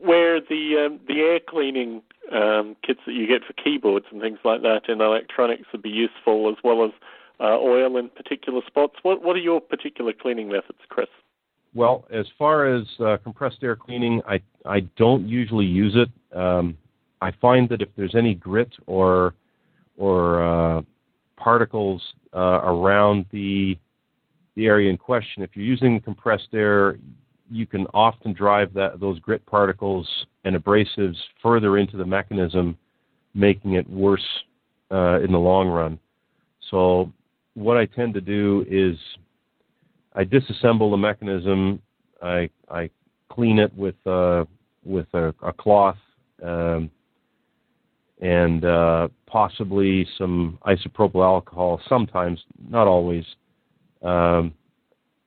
where the um, the air cleaning um, kits that you get for keyboards and things like that in electronics would be useful, as well as uh, oil in particular spots. What what are your particular cleaning methods, Chris? Well, as far as uh, compressed air cleaning, I I don't usually use it. Um, I find that if there's any grit or or uh, particles uh, around the the area in question, if you're using compressed air, you can often drive that those grit particles and abrasives further into the mechanism, making it worse uh, in the long run. So what I tend to do is I disassemble the mechanism. I I clean it with uh, with a, a cloth um, and uh, possibly some isopropyl alcohol. Sometimes, not always. Um,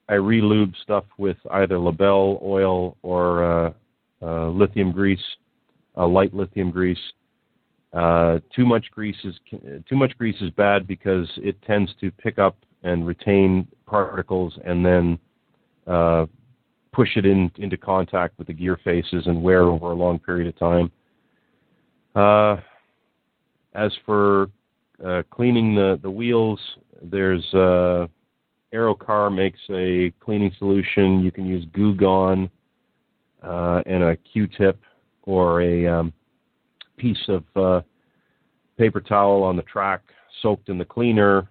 I relube stuff with either Labelle oil or uh, uh, lithium grease, light lithium grease. Uh, too much grease is too much grease is bad because it tends to pick up and retain particles and then uh, push it in, into contact with the gear faces and wear over a long period of time. As for uh, cleaning the, the wheels, there's uh, Aerocar makes a cleaning solution. You can use Goo Gone uh, and a Q-tip or a um, piece of uh, paper towel on the track soaked in the cleaner,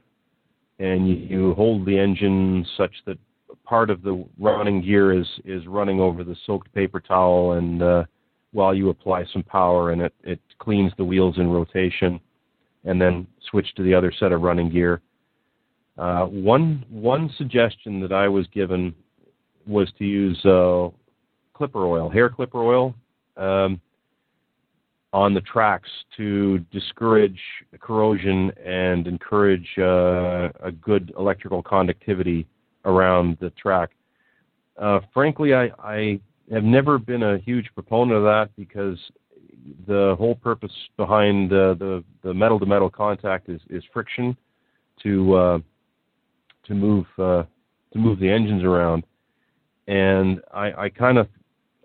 and you, you hold the engine such that part of the running gear is is running over the soaked paper towel, and uh, while you apply some power, and it it cleans the wheels in rotation, and then switch to the other set of running gear. Uh, one one suggestion that I was given was to use uh, clipper oil, hair clipper oil. Um, on the tracks to discourage corrosion and encourage uh, a good electrical conductivity around the track. Uh, frankly, I, I have never been a huge proponent of that because the whole purpose behind uh, the the metal to metal contact is, is friction to uh, to move uh, to move the engines around, and I, I kind of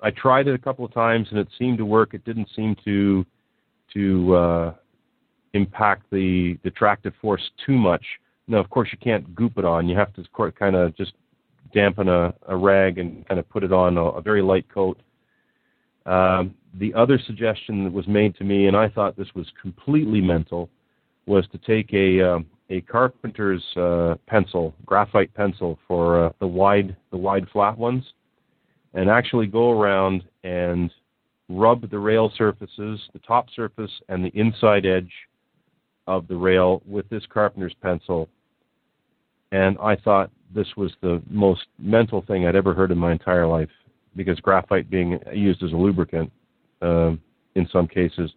I tried it a couple of times and it seemed to work. It didn't seem to to uh, impact the the tractive force too much. Now, of course, you can't goop it on. You have to kind of just dampen a, a rag and kind of put it on a, a very light coat. Um, the other suggestion that was made to me, and I thought this was completely mental, was to take a uh, a carpenter's uh, pencil, graphite pencil for uh, the wide the wide flat ones, and actually go around and rub the rail surfaces, the top surface and the inside edge of the rail with this carpenter's pencil. And I thought this was the most mental thing I'd ever heard in my entire life because graphite being used as a lubricant uh, in some cases.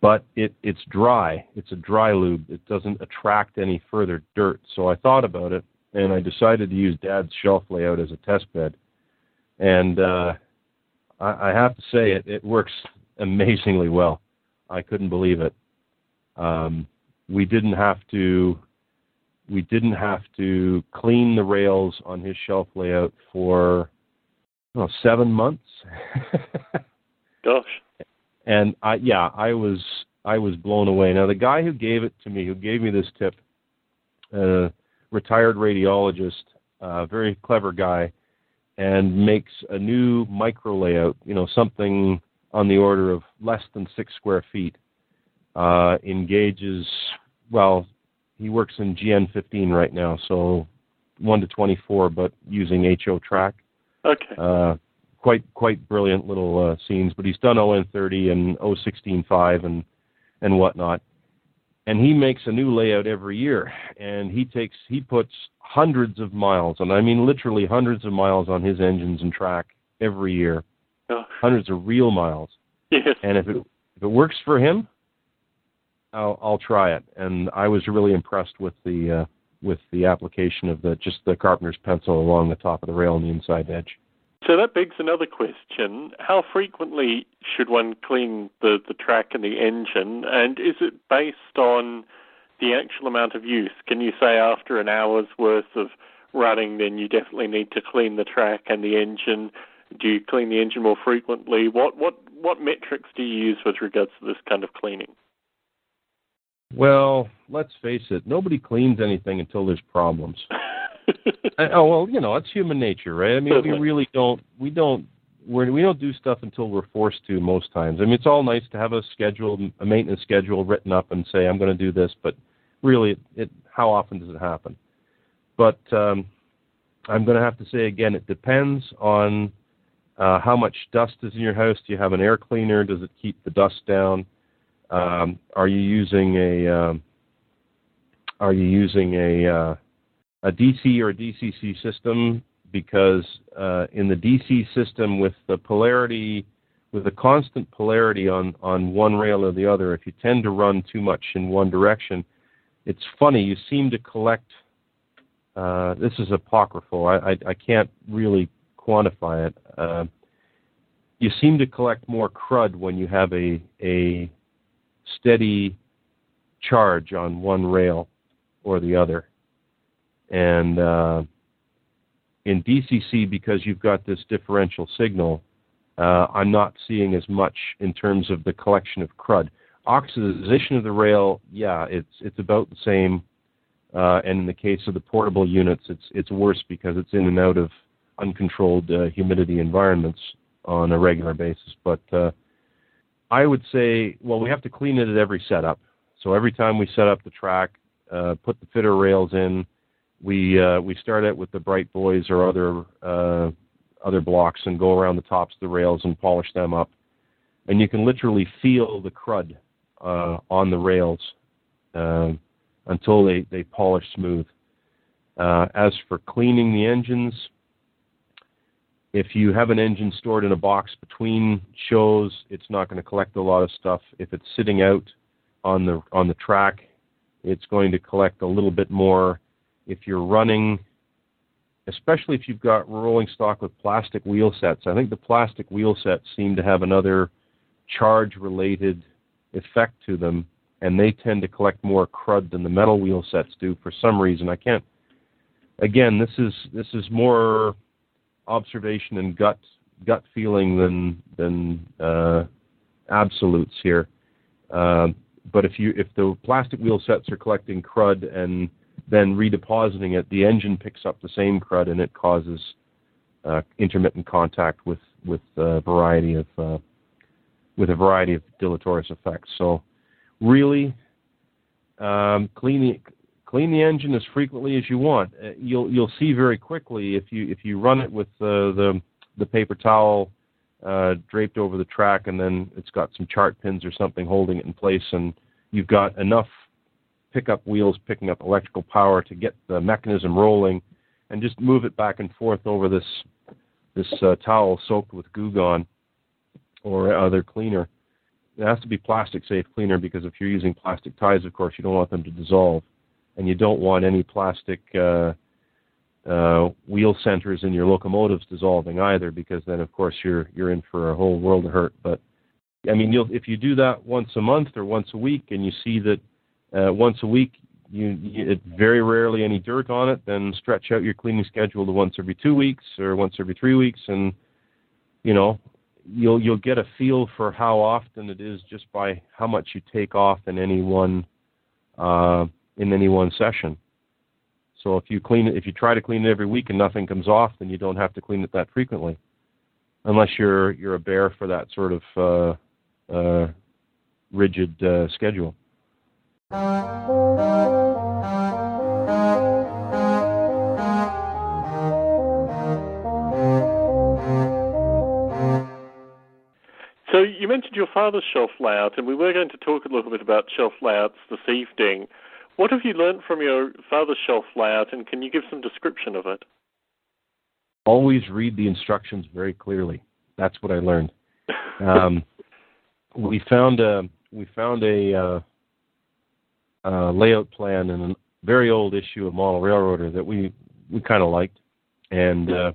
But it, it's dry. It's a dry lube. It doesn't attract any further dirt. So I thought about it and I decided to use Dad's shelf layout as a test bed and uh, I, I have to say it, it works <laughs> amazingly well. I couldn't believe it. Um, we didn't have to we didn't have to clean the rails on his shelf layout for seven months. <laughs> Gosh. And I yeah, I was I was blown away. Now the guy who gave it to me, who gave me this tip, uh, retired radiologist, uh, very clever guy, and makes a new micro layout, you know, something on the order of less than six square feet. Uh, engages, well, he works in GN15 right now, so 1 to 24, but using HO track. Okay. Uh, quite quite brilliant little uh, scenes, but he's done ON30 and O16.5 and and whatnot and he makes a new layout every year and he takes he puts hundreds of miles and i mean literally hundreds of miles on his engines and track every year oh. hundreds of real miles yes. and if it if it works for him i'll i'll try it and i was really impressed with the uh with the application of the just the carpenter's pencil along the top of the rail and the inside edge so that begs another question. How frequently should one clean the, the track and the engine? And is it based on the actual amount of use? Can you say after an hour's worth of running, then you definitely need to clean the track and the engine? Do you clean the engine more frequently? What what what metrics do you use with regards to this kind of cleaning? Well, let's face it. Nobody cleans anything until there's problems. <laughs> oh well, you know, it's human nature, right? I mean, we really don't. We don't. We're, we don't do stuff until we're forced to most times. I mean, it's all nice to have a schedule, a maintenance schedule written up, and say I'm going to do this, but really, it, it how often does it happen? But um, I'm going to have to say again, it depends on uh, how much dust is in your house. Do you have an air cleaner? Does it keep the dust down? Um, are you using a um, are you using a uh, a DC or DCC system? Because uh, in the DC system, with the polarity, with a constant polarity on on one rail or the other, if you tend to run too much in one direction, it's funny. You seem to collect. Uh, this is apocryphal. I, I, I can't really quantify it. Uh, you seem to collect more crud when you have a a steady charge on one rail or the other. And uh, in DCC, because you've got this differential signal, uh, I'm not seeing as much in terms of the collection of crud. Oxidization of the rail, yeah, it's it's about the same. Uh, and in the case of the portable units, it's it's worse because it's in and out of uncontrolled uh, humidity environments on a regular basis. But uh, I would say, well, we have to clean it at every setup. So every time we set up the track, uh, put the fitter rails in, we uh, we start out with the bright boys or other uh, other blocks and go around the tops of the rails and polish them up, and you can literally feel the crud uh, on the rails uh, until they they polish smooth. Uh, as for cleaning the engines, if you have an engine stored in a box between shows, it's not going to collect a lot of stuff. If it's sitting out on the on the track, it's going to collect a little bit more. If you're running, especially if you've got rolling stock with plastic wheel sets, I think the plastic wheel sets seem to have another charge-related effect to them, and they tend to collect more crud than the metal wheel sets do for some reason. I can't. Again, this is this is more observation and gut gut feeling than than uh, absolutes here. Uh, but if you if the plastic wheel sets are collecting crud and then redepositing it, the engine picks up the same crud and it causes uh, intermittent contact with with a variety of uh, with a variety of deleterious effects. So really, um, clean clean the engine as frequently as you want. Uh, you'll you'll see very quickly if you if you run it with uh, the the paper towel uh, draped over the track, and then it's got some chart pins or something holding it in place, and you've got enough pickup wheels picking up electrical power to get the mechanism rolling, and just move it back and forth over this this uh, towel soaked with Goo Gone or other cleaner. It has to be plastic safe cleaner because if you're using plastic ties, of course, you don't want them to dissolve and you don't want any plastic uh, uh, wheel centers in your locomotives dissolving either, because then of course you're you're in for a whole world of hurt. But I mean, you'll, if you do that once a month or once a week, and you see that uh, once a week you, you it, very rarely any dirt on it, then stretch out your cleaning schedule to once every two weeks or once every three weeks, and you know you'll you'll get a feel for how often it is just by how much you take off in any one uh, in any one session. So if you clean it, if you try to clean it every week and nothing comes off, then you don't have to clean it that frequently, unless you're you're a bear for that sort of uh, uh, rigid uh, schedule. So you mentioned your father's shelf layout, and we were going to talk a little bit about shelf layouts this evening. What have you learned from your father's shelf layout, and can you give some description of it? Always read the instructions very clearly. That's what I learned. um, <laughs> we found a we found a, uh, a layout plan in a very old issue of Model Railroader that we we kind of liked, and uh,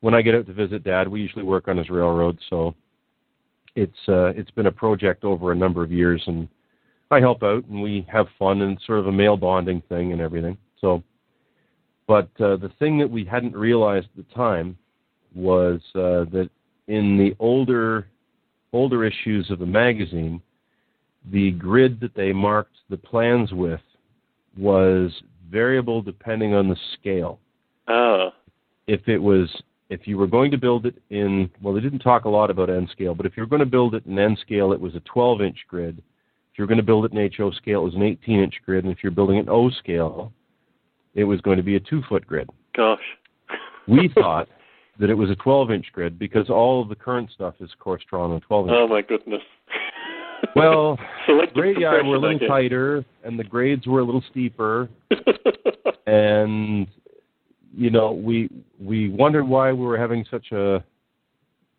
when I get out to visit Dad, we usually work on his railroad, so it's uh, it's been a project over a number of years, and I help out and we have fun and sort of a male bonding thing and everything. So, but uh, the thing that we hadn't realized at the time was uh, that in the older older issues of the magazine, the grid that they marked the plans with was variable depending on the scale. Ah. If it was if you were going to build it in well they didn't talk a lot about N scale, but if you were going to build it in N scale it was a 12 inch grid. If you're going to build it in HO scale it was an 18 inch grid, and if you're building it in O scale it was going to be a two foot grid. Gosh. we <laughs> thought that it was a 12 inch grid because all of the current stuff is, of course, drawn on 12 inch. Oh, my goodness. <laughs> well, radii were a little tighter and the grades were a little steeper. <laughs> and, you know, we we wondered why we were having such a,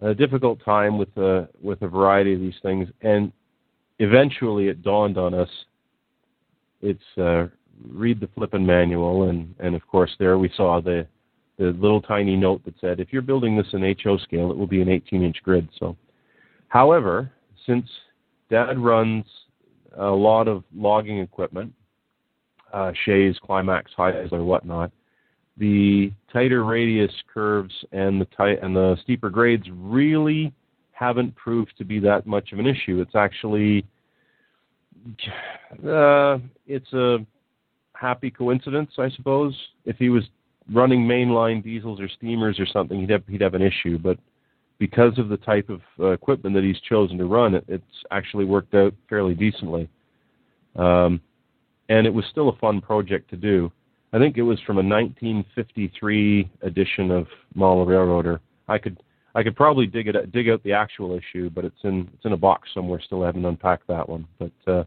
a difficult time with a, with a variety of these things. And eventually it dawned on us it's uh, read the flippin' manual. And, and, of course, there we saw the the little tiny note that said, if you're building this in HO scale, it will be an 18 inch grid. So, however, since Dad runs a lot of logging equipment, uh, Shays, Climax, Heisler, whatnot, the tighter radius curves and the tight and the steeper grades really haven't proved to be that much of an issue. It's actually uh, it's a happy coincidence, I suppose. If he was running mainline diesels or steamers or something, he'd have he'd have an issue. But because of the type of uh, equipment that he's chosen to run, it, it's actually worked out fairly decently. Um, and it was still a fun project to do. I think it was from a 1953 edition of Model Railroader. I could I could probably dig it dig out the actual issue, but it's in it's in a box somewhere. Still I haven't unpacked that one. But uh,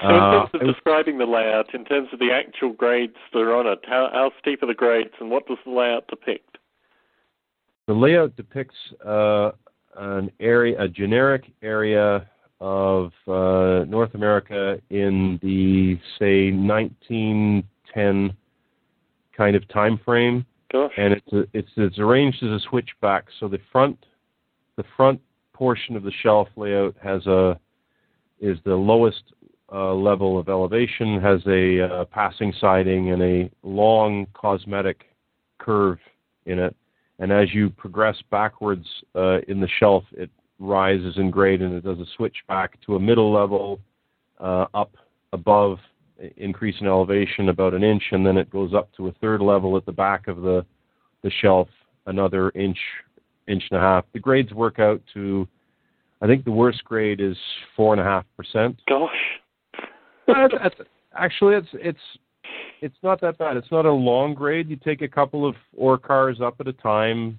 so in terms uh, of describing the layout, in terms of the actual grades that are on it, how, how steep are the grades, and what does the layout depict? The layout depicts uh, an area, a generic area of uh, North America in the say 1910 kind of time frame, Gosh. and it's a, it's it's arranged as a switchback. So the front the front portion of the shelf layout has a is the lowest uh, level of elevation, has a uh, passing siding and a long cosmetic curve in it. And as you progress backwards uh, in the shelf, it rises in grade and it does a switch back to a middle level uh, up above, increase in elevation about an inch, and then it goes up to a third level at the back of the, the shelf, another inch, inch and a half. The grades work out to, I think the worst grade is four and a half percent. Gosh. That's, that's, actually, it's it's it's not that bad. It's not a long grade. You take a couple of ore cars up at a time,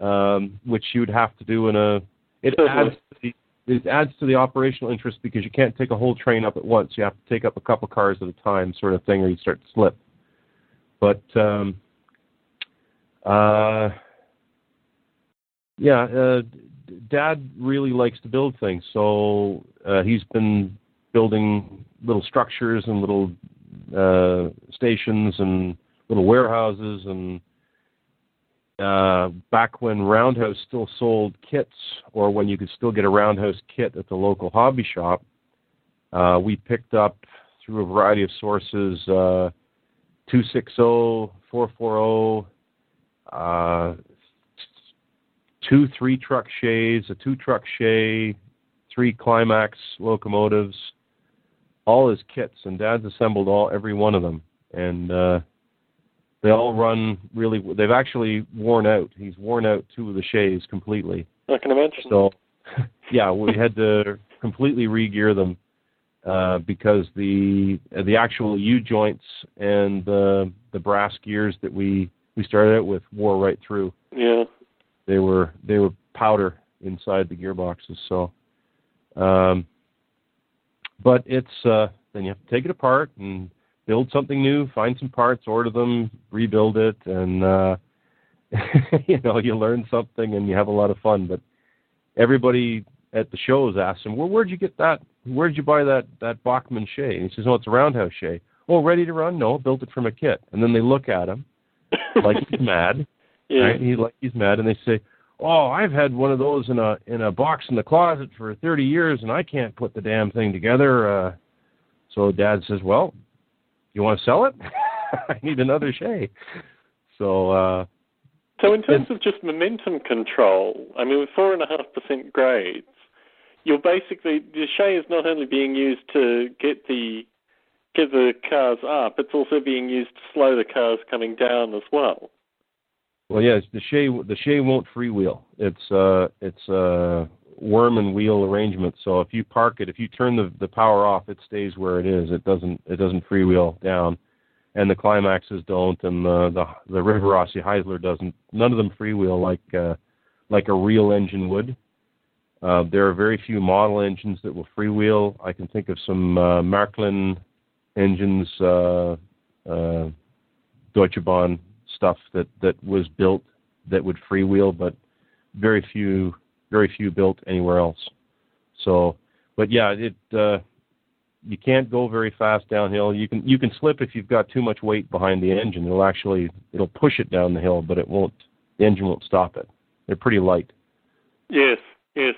um, which you would have to do in a. It adds to the, it adds to the operational interest because you can't take a whole train up at once. You have to take up a couple cars at a time, sort of thing, or you start to slip. But um, uh, yeah, uh, Dad really likes to build things, so uh, he's been building little structures and little uh, stations and little warehouses and uh, back when Roundhouse still sold kits or when you could still get a Roundhouse kit at the local hobby shop, uh, we picked up through a variety of sources uh, 260, 440, uh, two three truck shays, a two truck shay, three Climax locomotives, all his kits, and Dad's assembled all every one of them, and uh, they all run really. They've actually worn out. He's worn out two of the shays completely. I can imagine. So, <laughs> yeah, we had to completely re-gear them uh, because the the actual U joints and the the brass gears that we we started out with wore right through. Yeah. They were they were powder inside the gearboxes. So, um, but it's uh, then you have to take it apart and build something new, find some parts, order them, rebuild it, and uh, <laughs> you know you learn something and you have a lot of fun. But everybody at the shows asks him, "Well, where'd you get that? Where'd you buy that that Bachmann Shay?" And he says, "Oh, it's a roundhouse Shay." Oh, ready to run? No, built it from a kit. And then they look at him <coughs> like he's mad. Yeah. Right? He like he's mad, and they say, "Oh, I've had one of those in a in a box in the closet for 30 years, and I can't put the damn thing together." Uh, so Dad says, "Well, you want to sell it? <laughs> I need another Shay." So uh, So in terms of just momentum control, I mean, with four and a half percent grades, you're basically the shay is not only being used to get the get the cars up, it's also being used to slow the cars coming down as well. Well, yes, the shay the shay won't freewheel. It's uh it's a worm and wheel arrangement. So if you park it, if you turn the the power off, it stays where it is. It doesn't it doesn't freewheel down, and the climaxes don't, and the the the Rivarossi Heisler doesn't. None of them freewheel like uh, like a real engine would. Uh, there are very few model engines that will freewheel. I can think of some uh, Märklin engines, uh, uh, Deutsche Bahn stuff that that was built that would freewheel, but very few very few built anywhere else. So, but yeah, it uh, you can't go very fast downhill. You can you can slip if you've got too much weight behind the engine. It'll actually it'll push it down the hill, but it won't. The engine won't stop it. They're pretty light. Yes, yes.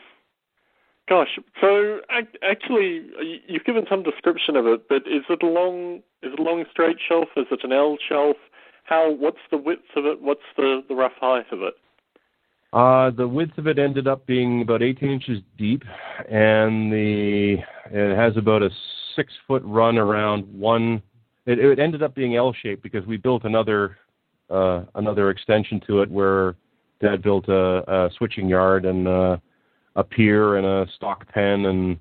Gosh, so actually, you've given some description of it, but is it a long, is it a long straight shelf? Is it an L shelf? How? What's the width of it? What's the the rough height of it? Uh, the width of it ended up being about 18 inches deep, and the it has about a six foot run around one. It, it ended up being L shaped because we built another uh, another extension to it where Dad built a, a switching yard and uh, a pier and a stock pen and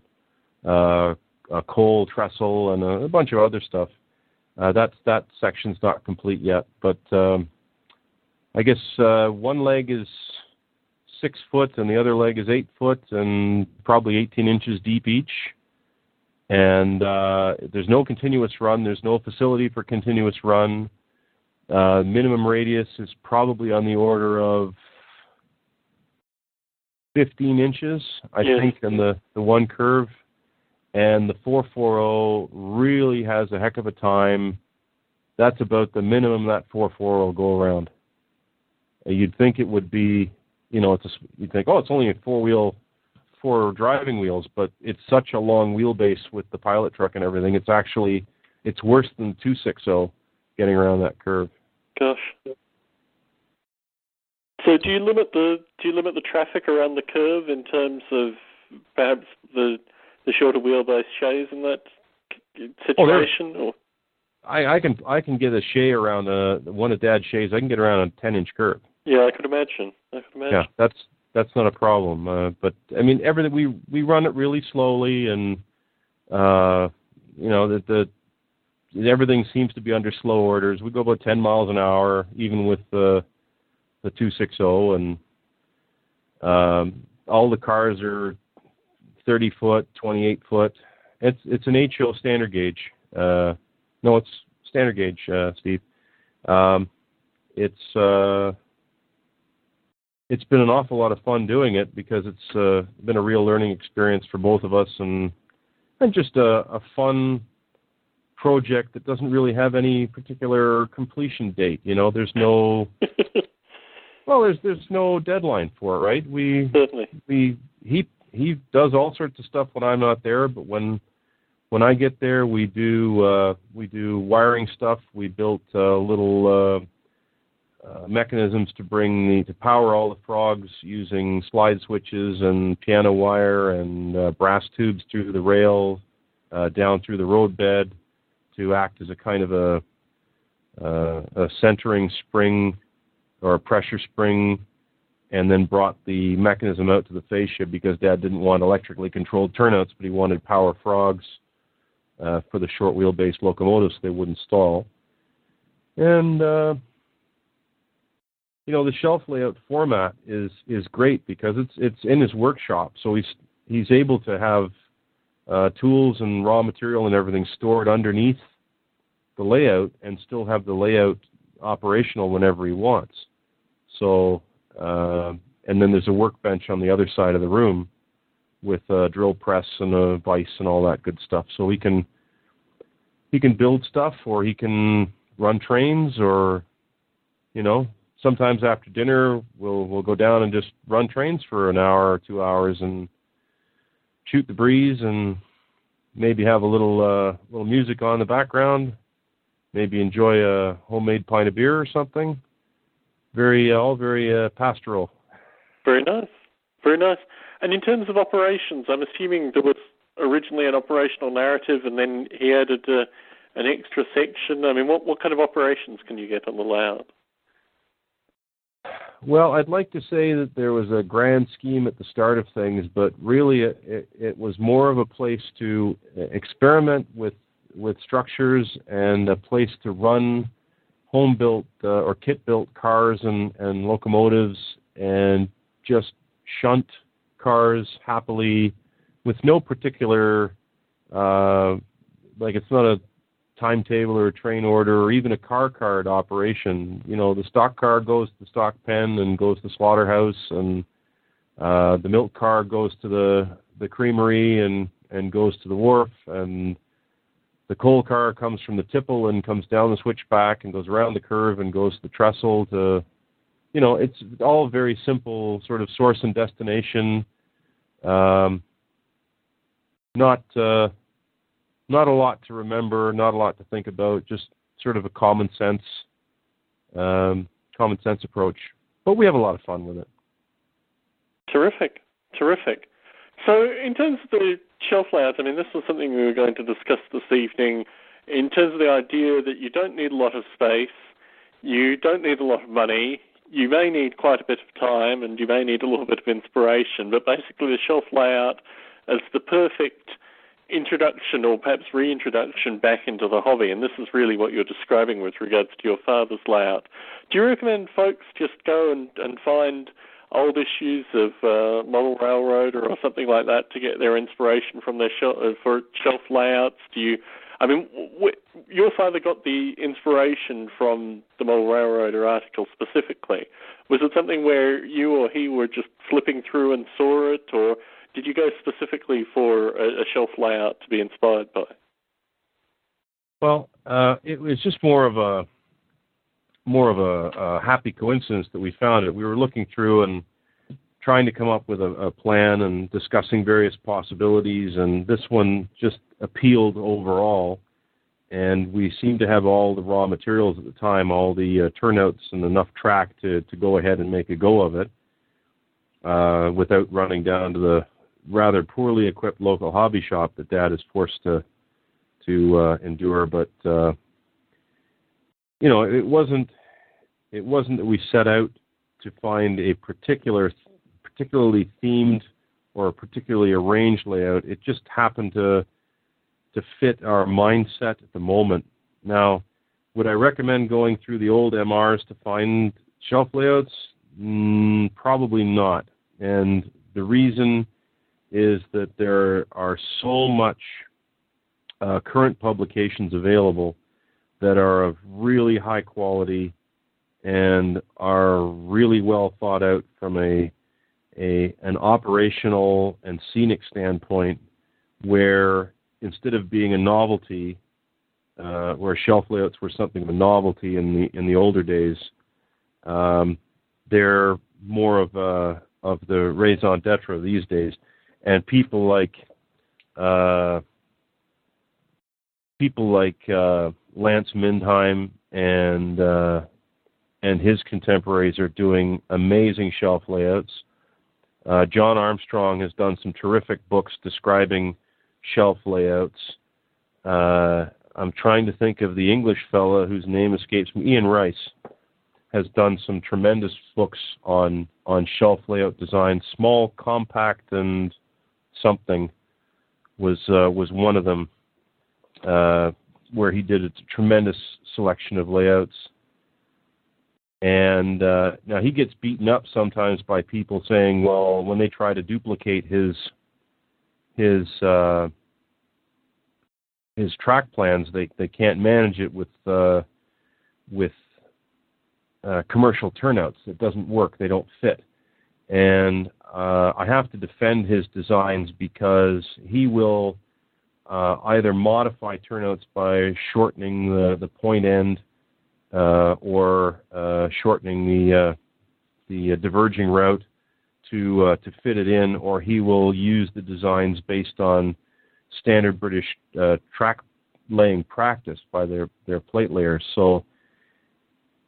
uh, a coal trestle and a, a bunch of other stuff. Uh, that section's not complete yet, but um, I guess uh, one leg is six foot and the other leg is eight foot and probably 18 inches deep each. And uh, there's no continuous run. There's no facility for continuous run. Uh, minimum radius is probably on the order of 15 inches, I yeah. think, in the, the one curve. And the 440 really has a heck of a time. That's about the minimum that 440 will go around. Uh, you'd think it would be you know, it's a, you think, oh, it's only a four wheel, four driving wheels, but it's such a long wheelbase with the pilot truck and everything. It's actually, it's worse than two six zero getting around that curve. Gosh. So do you limit the do you limit the traffic around the curve in terms of perhaps the the shorter wheelbase shays in that oh, situation? Oh, or I, I can I can get a shay around a one of Dad's shays. I can get around a ten inch curve. Yeah, I could imagine. I could imagine. Yeah, that's that's not a problem. Uh, but I mean, everything we we run it really slowly, and uh, you know that the everything seems to be under slow orders. We go about 10 miles an hour, even with the the 260, and um, all the cars are 30 foot, 28 foot. It's it's an HO standard gauge. Uh, no, it's standard gauge, uh, Steve. Um, it's uh, it's been an awful lot of fun doing it because it's uh, been a real learning experience for both of us and and just a, a fun project that doesn't really have any particular completion date. You know, there's no <laughs> well, there's there's no deadline for it, right? We Certainly. we he he does all sorts of stuff when I'm not there, but when when I get there, we do uh, we do wiring stuff. We built a little. Uh, uh, mechanisms to bring the to power all the frogs using slide switches and piano wire and uh, brass tubes through the rail uh, down through the roadbed to act as a kind of a, uh, a centering spring or a pressure spring and then brought the mechanism out to the fascia because dad didn't want electrically controlled turnouts but he wanted power frogs uh, for the short wheelbase locomotives so they wouldn't stall and uh, you know the shelf layout format is is great because it's it's in his workshop, so he's he's able to have uh, tools and raw material and everything stored underneath the layout and still have the layout operational whenever he wants. So uh, and then there's a workbench on the other side of the room with a drill press and a vise and all that good stuff. So he can he can build stuff or he can run trains or you know sometimes after dinner we'll we'll go down and just run trains for an hour or two hours and shoot the breeze and maybe have a little uh little music on in the background. Maybe enjoy a homemade pint of beer or something. Very uh, all very uh, pastoral. Very nice. Very nice. And in terms of operations, I'm assuming there was originally an operational narrative, and then he added uh, an extra section. I mean, what what kind of operations can you get on the layout? Well, I'd like to say that there was a grand scheme at the start of things, but really it, it, it was more of a place to experiment with with structures and a place to run home built uh, or kit built cars and, and locomotives and just shunt cars happily with no particular uh, like it's not a timetable or a train order or even a car card operation. You know, the stock car goes to the stock pen and goes to the slaughterhouse, and uh, the milk car goes to the the creamery and and goes to the wharf, and the coal car comes from the tipple and comes down the switchback and goes around the curve and goes to the trestle to you know it's all very simple sort of source and destination um, not uh, not a lot to remember, not a lot to think about, just sort of a common sense, um, common sense approach. But we have a lot of fun with it. Terrific, terrific. So, in terms of the shelf layout, I mean, this was something we were going to discuss this evening. In terms of the idea that you don't need a lot of space, you don't need a lot of money, you may need quite a bit of time, and you may need a little bit of inspiration. But basically, the shelf layout is the perfect introduction or perhaps reintroduction back into the hobby, and this is really what you're describing with regards to your father's layout. Do you recommend folks just go and, and find old issues of uh, Model Railroad or, something like that to get their inspiration from their shelf, uh, for shelf layouts? Do you, I mean, w- your father got the inspiration from the Model Railroader article specifically. Was it something where you or he were just flipping through and saw it, or did you go specifically for a, a shelf layout to be inspired by? Well, uh, it was just more of a more of a, a, happy coincidence that we found it. We were looking through and trying to come up with a, a, plan and discussing various possibilities, and this one just appealed overall. And we seemed to have all the raw materials at the time, all the uh, turnouts, and enough track to to go ahead and make a go of it uh, without running down to the rather poorly equipped local hobby shop that Dad is forced to to uh, endure. But uh, you know, it wasn't it wasn't that we set out to find a particular particularly themed or particularly arranged layout. It just happened to to fit our mindset at the moment. Now, would I recommend going through the old MRs to find shelf layouts? Mm, probably not. And the reason is that there are so much uh, current publications available that are of really high quality and are really well thought out from a, a an operational and scenic standpoint where instead of being a novelty uh, where shelf layouts were something of a novelty in the in the older days um, they're more of a of the raison d'etre these days and people like uh, people like uh, Lance Mindheim and uh, and his contemporaries are doing amazing shelf layouts. Uh, John Armstrong has done some terrific books describing shelf layouts. Uh, I'm trying to think of the English fellow whose name escapes me. Ian Rice has done some tremendous books on on shelf layout design, small, compact, and something was uh, was one of them, uh, where he did a tremendous selection of layouts. And uh, now he gets beaten up sometimes by people saying, "Well, when they try to duplicate his his uh, his track plans, they they can't manage it with uh, with uh, commercial turnouts. It doesn't work. They don't fit." And uh, I have to defend his designs because he will uh, either modify turnouts by shortening the, the point end uh, or uh, shortening the uh, the diverging route to uh, to fit it in, or he will use the designs based on standard British track laying practice by their their plate layers. So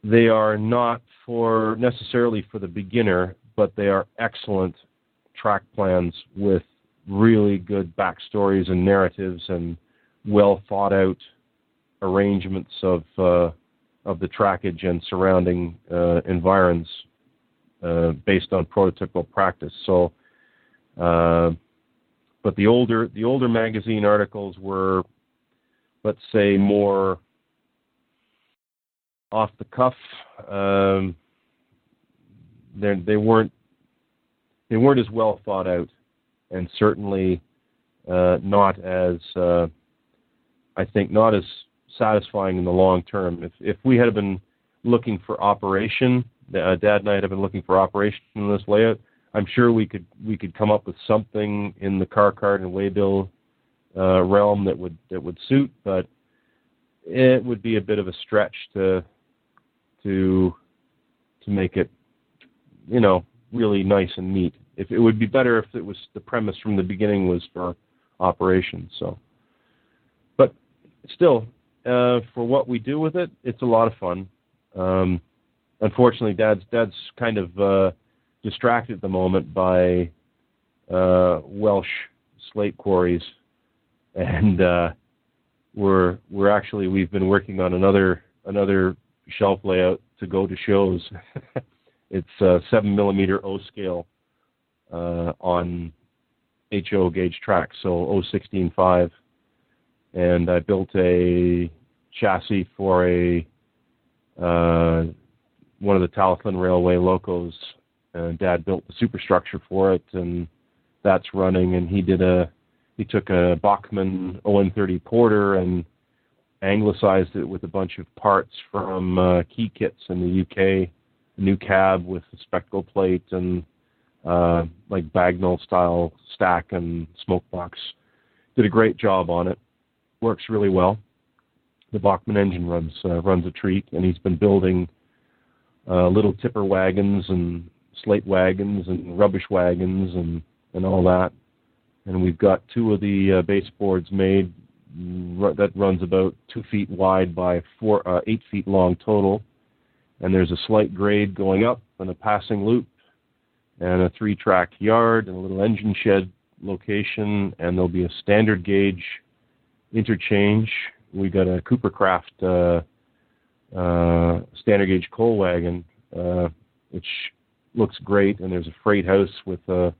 they are not for necessarily for the beginner but they are excellent track plans with really good backstories and narratives and well thought out arrangements of uh, of the trackage and surrounding uh, environs uh, based on prototypical practice. So, uh, but the older the older magazine articles were, let's say, more off the cuff. Um, they they weren't they weren't as well thought out, and certainly uh, not as uh, I think not as satisfying in the long term. If if we had been looking for operation, uh, Dad and I had been looking for operation in this layout. I'm sure we could we could come up with something in the car card and waybill uh, realm that would that would suit, but it would be a bit of a stretch to to to make it you know really nice and neat. If it would be better if it was the premise from the beginning was for operations. So, but still, uh, for what we do with it, it's a lot of fun. Um, unfortunately, Dad's Dad's kind of uh, distracted at the moment by uh, Welsh slate quarries, and uh, we're we're actually we've been working on another another shelf layout to go to shows. <laughs> it's a seven millimeter O scale uh, on HO gauge track, so O sixteen five, and I built a chassis for a uh, one of the Talyllyn Railway locos. And Dad built the superstructure for it, and that's running. And he did a he took a Bachmann ON30 Porter and anglicized it with a bunch of parts from uh, key kits in the UK. New cab with a spectacle plate and uh, like Bagnall style stack and smoke box. Did a great job on it. Works really well the Bachmann engine runs uh, runs a treat, and he's been building uh, little tipper wagons and slate wagons and rubbish wagons and and all that. And we've got two of the uh, baseboards made that runs about two feet wide by four uh, eight feet long total. And there's a slight grade going up and a passing loop and a three track yard and a little engine shed location and there'll be a standard gauge interchange we got a Coopercraft uh, uh, standard gauge coal wagon, uh, which looks great, and there's a freight house with a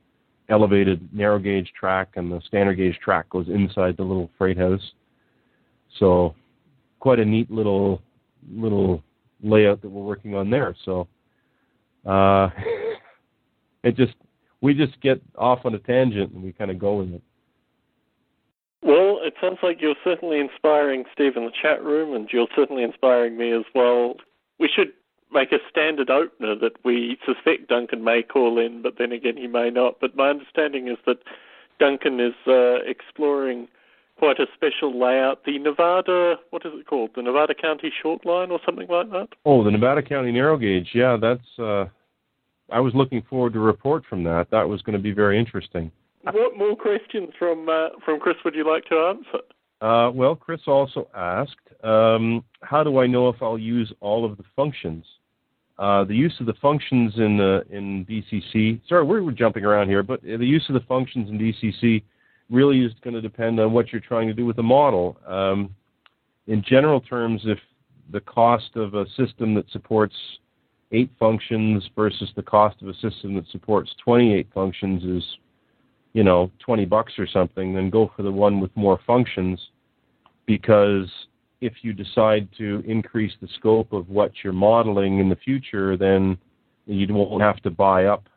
elevated narrow gauge track, and the standard gauge track goes inside the little freight house. So, quite a neat little little layout that we're working on there. So, uh, <laughs> it just we just get off on a tangent and we kind of go with it. Well, it sounds like you're certainly inspiring Steve in the chat room, and you're certainly inspiring me as well. We should make a standard opener that we suspect Duncan may call in, but then again he may not. But my understanding is that Duncan is uh, exploring quite a special layout, the Nevada, what is it called? The Nevada County Short Line or something like that? Oh, the Nevada County Narrow Gauge. Yeah, that's. Uh, I was looking forward to a report from that. That was going to be very interesting. What more questions from uh, from Chris would you like to answer? Uh, well, Chris also asked, um, how do I know if I'll use all of the functions? Uh, the use of the functions in the in DCC. Sorry, we're, we're jumping around here, but the use of the functions in DCC really is going to depend on what you're trying to do with the model. Um, in general terms, if the cost of a system that supports eight functions versus the cost of a system that supports 28 functions is you know, 20 bucks or something, then go for the one with more functions because if you decide to increase the scope of what you're modeling in the future, then you won't have to buy up,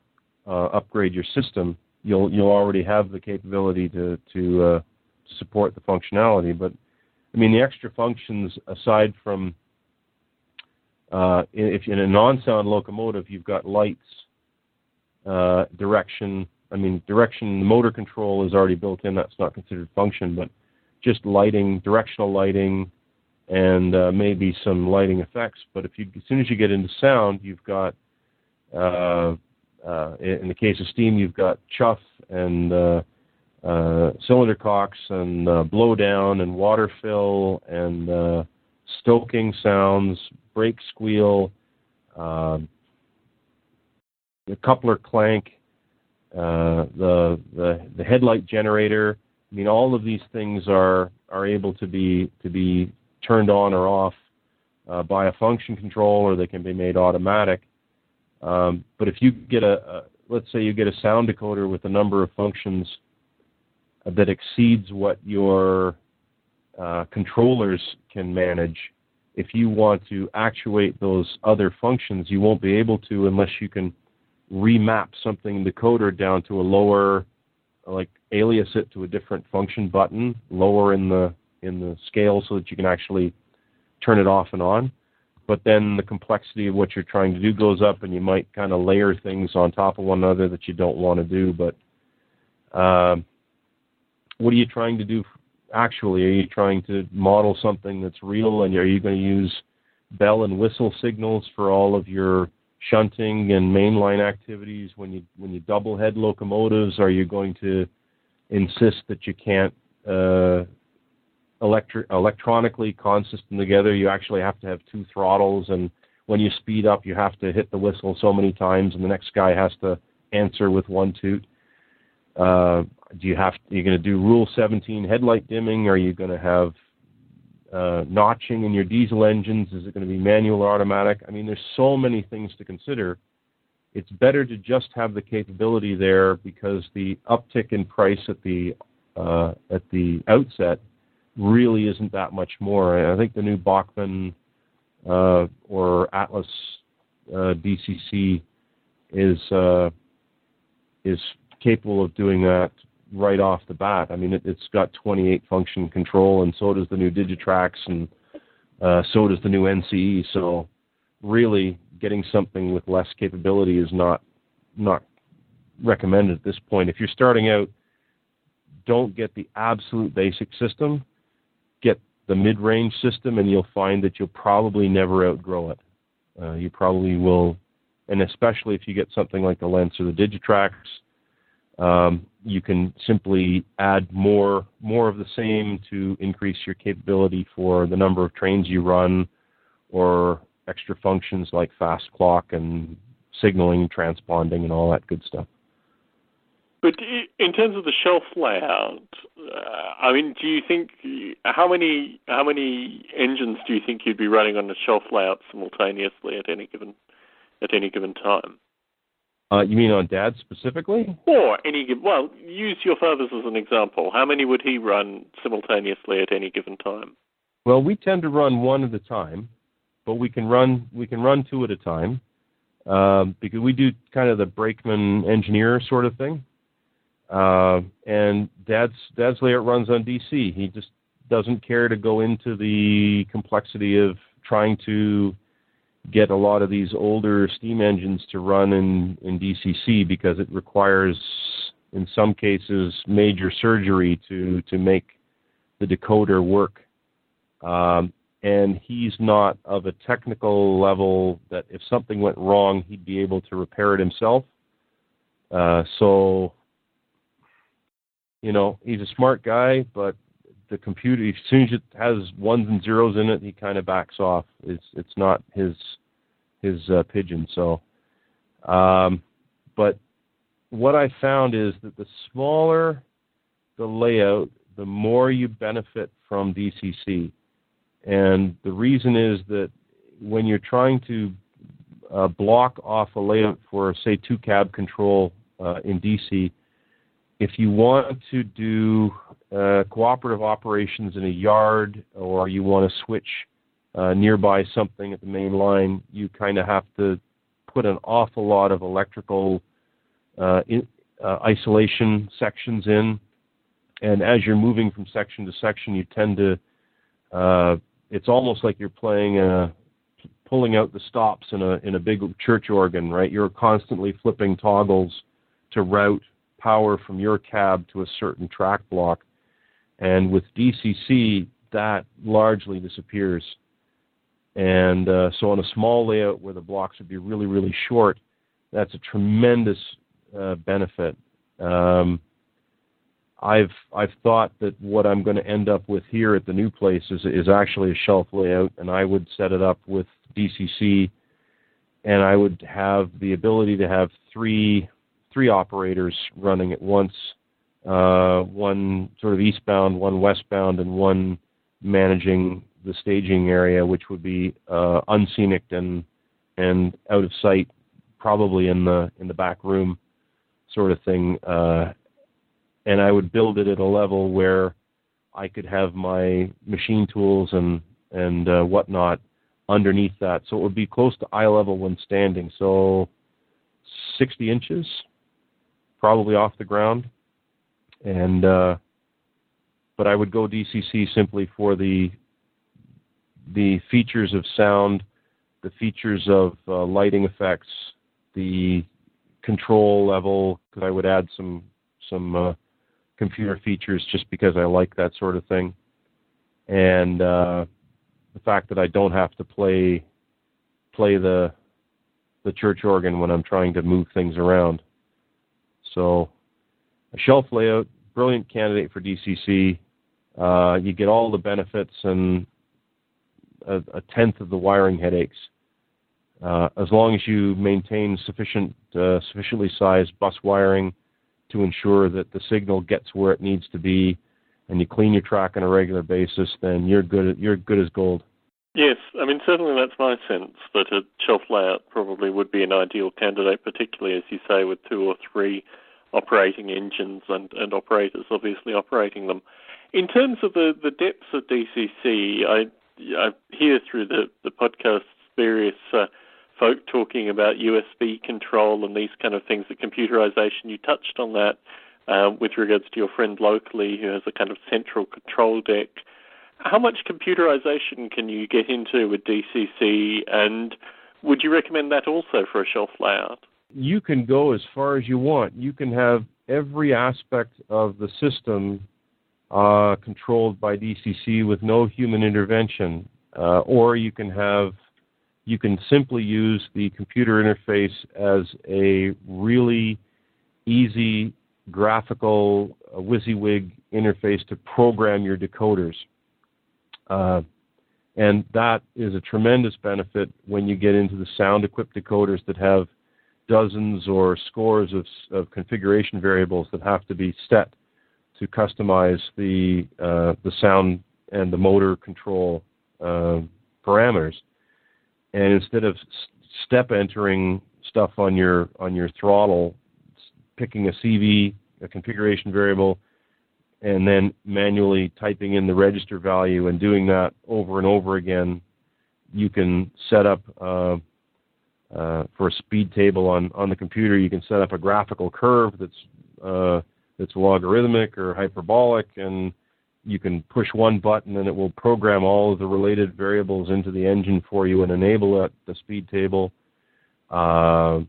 uh, upgrade your system. You'll you'll already have the capability to to uh, support the functionality. But I mean, the extra functions aside from uh, if in a non-sound locomotive, you've got lights, uh, direction, I mean, direction the motor control is already built in. That's not considered function, but just lighting, directional lighting, and uh, maybe some lighting effects. But if you, as soon as you get into sound, you've got, uh, in the case of steam, you've got chuff and uh, uh, cylinder cocks and uh, blowdown and water fill and uh, stoking sounds, brake squeal, uh, the coupler clank, uh, the, the the headlight generator. I mean, all of these things are are able to be to be turned on or off uh, by a function control, or they can be made automatic. Um, but if you get a, a, let's say you get a sound decoder with a number of functions that exceeds what your uh, controllers can manage, if you want to actuate those other functions, you won't be able to unless you can remap something in the decoder down to a lower, like alias it to a different function button, lower in the in the scale, so that you can actually turn it off and on. But then the complexity of what you're trying to do goes up, and you might kind of layer things on top of one another that you don't want to do. But uh, what are you trying to do actually? Are you trying to model something that's real, and are you going to use bell and whistle signals for all of your shunting and mainline activities? When you when you double head locomotives, are you going to insist that you can't uh, electri- electronically consistent together? You actually have to have two throttles, and when you speed up, you have to hit the whistle so many times, and the next guy has to answer with one toot. Uh, do you have? Are you going to do Rule 17 headlight dimming? Are you going to have uh, notching in your diesel engines? Is it going to be manual or automatic? I mean, there's so many things to consider. It's better to just have the capability there because the uptick in price at the uh, at the outset really isn't that much more. I think the new Bachmann uh, or Atlas uh, DCC is uh, is capable of doing that right off the bat. I mean, it, has got 28 function control, and so does the new Digitrax, and uh, so does the new NCE. So, really, getting something with less capability is not not recommended at this point. If you're starting out, don't get the absolute basic system. Get the mid-range system, and you'll find that you'll probably never outgrow it. Uh, you probably will, and especially if you get something like the Lenz or the Digitrax um, you can simply add more more of the same to increase your capability for the number of trains you run, or extra functions like fast clock and signaling, transponding, and all that good stuff. But in terms of the shelf layout, uh, I mean, do you think how many how many engines do you think you'd be running on the shelf layout simultaneously at any given at any given time? Uh, you mean on Dad specifically? Or any well, use your father's as an example. How many would he run simultaneously at any given time? Well, we tend to run one at a time, but we can run we can run two at a time um, because we do kind of the brakeman engineer sort of thing. Uh, and Dad's Dad's layout runs on DC. He just doesn't care to go into the complexity of trying to get a lot of these older steam engines to run in, in DCC because it requires, in some cases, major surgery to, to make the decoder work. Um, and he's not of a technical level that if something went wrong, he'd be able to repair it himself. Uh, so, you know, he's a smart guy, but the computer, as soon as it has ones and zeros in it, he kind of backs off. It's it's not his his uh, pigeon. So, um, but what I found is that the smaller the layout, the more you benefit from DCC. And the reason is that when you're trying to uh, block off a layout for, say, two cab control uh, in DC, if you want to do uh, cooperative operations in a yard or you want to switch uh, nearby something at the main line, you kind of have to put an awful lot of electrical uh, in, uh, isolation sections in. And as you're moving from section to section, you tend to, uh, it's almost like you're playing a, pulling out the stops in a, in a big church organ, right? You're constantly flipping toggles to route power from your cab to a certain track block. And with DCC, that largely disappears. And uh, so on a small layout where the blocks would be really, really short, that's a tremendous uh, benefit. Um, I've I've thought that what I'm going to end up with here at the new place is is actually a shelf layout, and I would set it up with DCC, and I would have the ability to have three three operators running at once, uh, one sort of eastbound, one westbound, and one managing the staging area, which would be uh, unscenic and and out of sight, probably in the in the back room, sort of thing. Uh, and I would build it at a level where I could have my machine tools and and uh, whatnot underneath that, so it would be close to eye level when standing. So 60 inches, probably off the ground, and uh, but I would go DCC simply for the the features of sound, the features of uh, lighting effects, the control level, because I would add some some uh, computer features just because I like that sort of thing, and uh, the fact that I don't have to play play the the church organ when I'm trying to move things around. So, a shelf layout, brilliant candidate for DCC. Uh, you get all the benefits and a, a tenth of the wiring headaches. Uh, as long as you maintain sufficient, uh, sufficiently sized bus wiring to ensure that the signal gets where it needs to be, and you clean your track on a regular basis, then you're good. You're good as gold. Yes, I mean certainly that's my sense that a shelf layout probably would be an ideal candidate, particularly as you say with two or three operating engines and, and operators obviously operating them. In terms of the, the depths of DCC, I, I hear through the, the podcasts various uh, folk talking about USB control and these kind of things, the computerization. You touched on that uh, with regards to your friend locally who has a kind of central control deck. How much computerization can you get into with DCC, and would you recommend that also for a shelf layout? You can go as far as you want. You can have every aspect of the system uh, controlled by DCC with no human intervention, uh, or you can have you can simply use the computer interface as a really easy graphical uh, WYSIWYG interface to program your decoders. Uh, and that is a tremendous benefit when you get into the sound equipped decoders that have dozens or scores of, of configuration variables that have to be set to customize the uh, the sound and the motor control uh, parameters. And instead of step entering stuff on your on your throttle, picking a CV, a configuration variable, and then manually typing in the register value and doing that over and over again, you can set up uh, uh, for a speed table on, on the computer. You can set up a graphical curve that's uh, that's logarithmic or hyperbolic, and you can push one button and it will program all of the related variables into the engine for you and enable it, the speed table. Uh,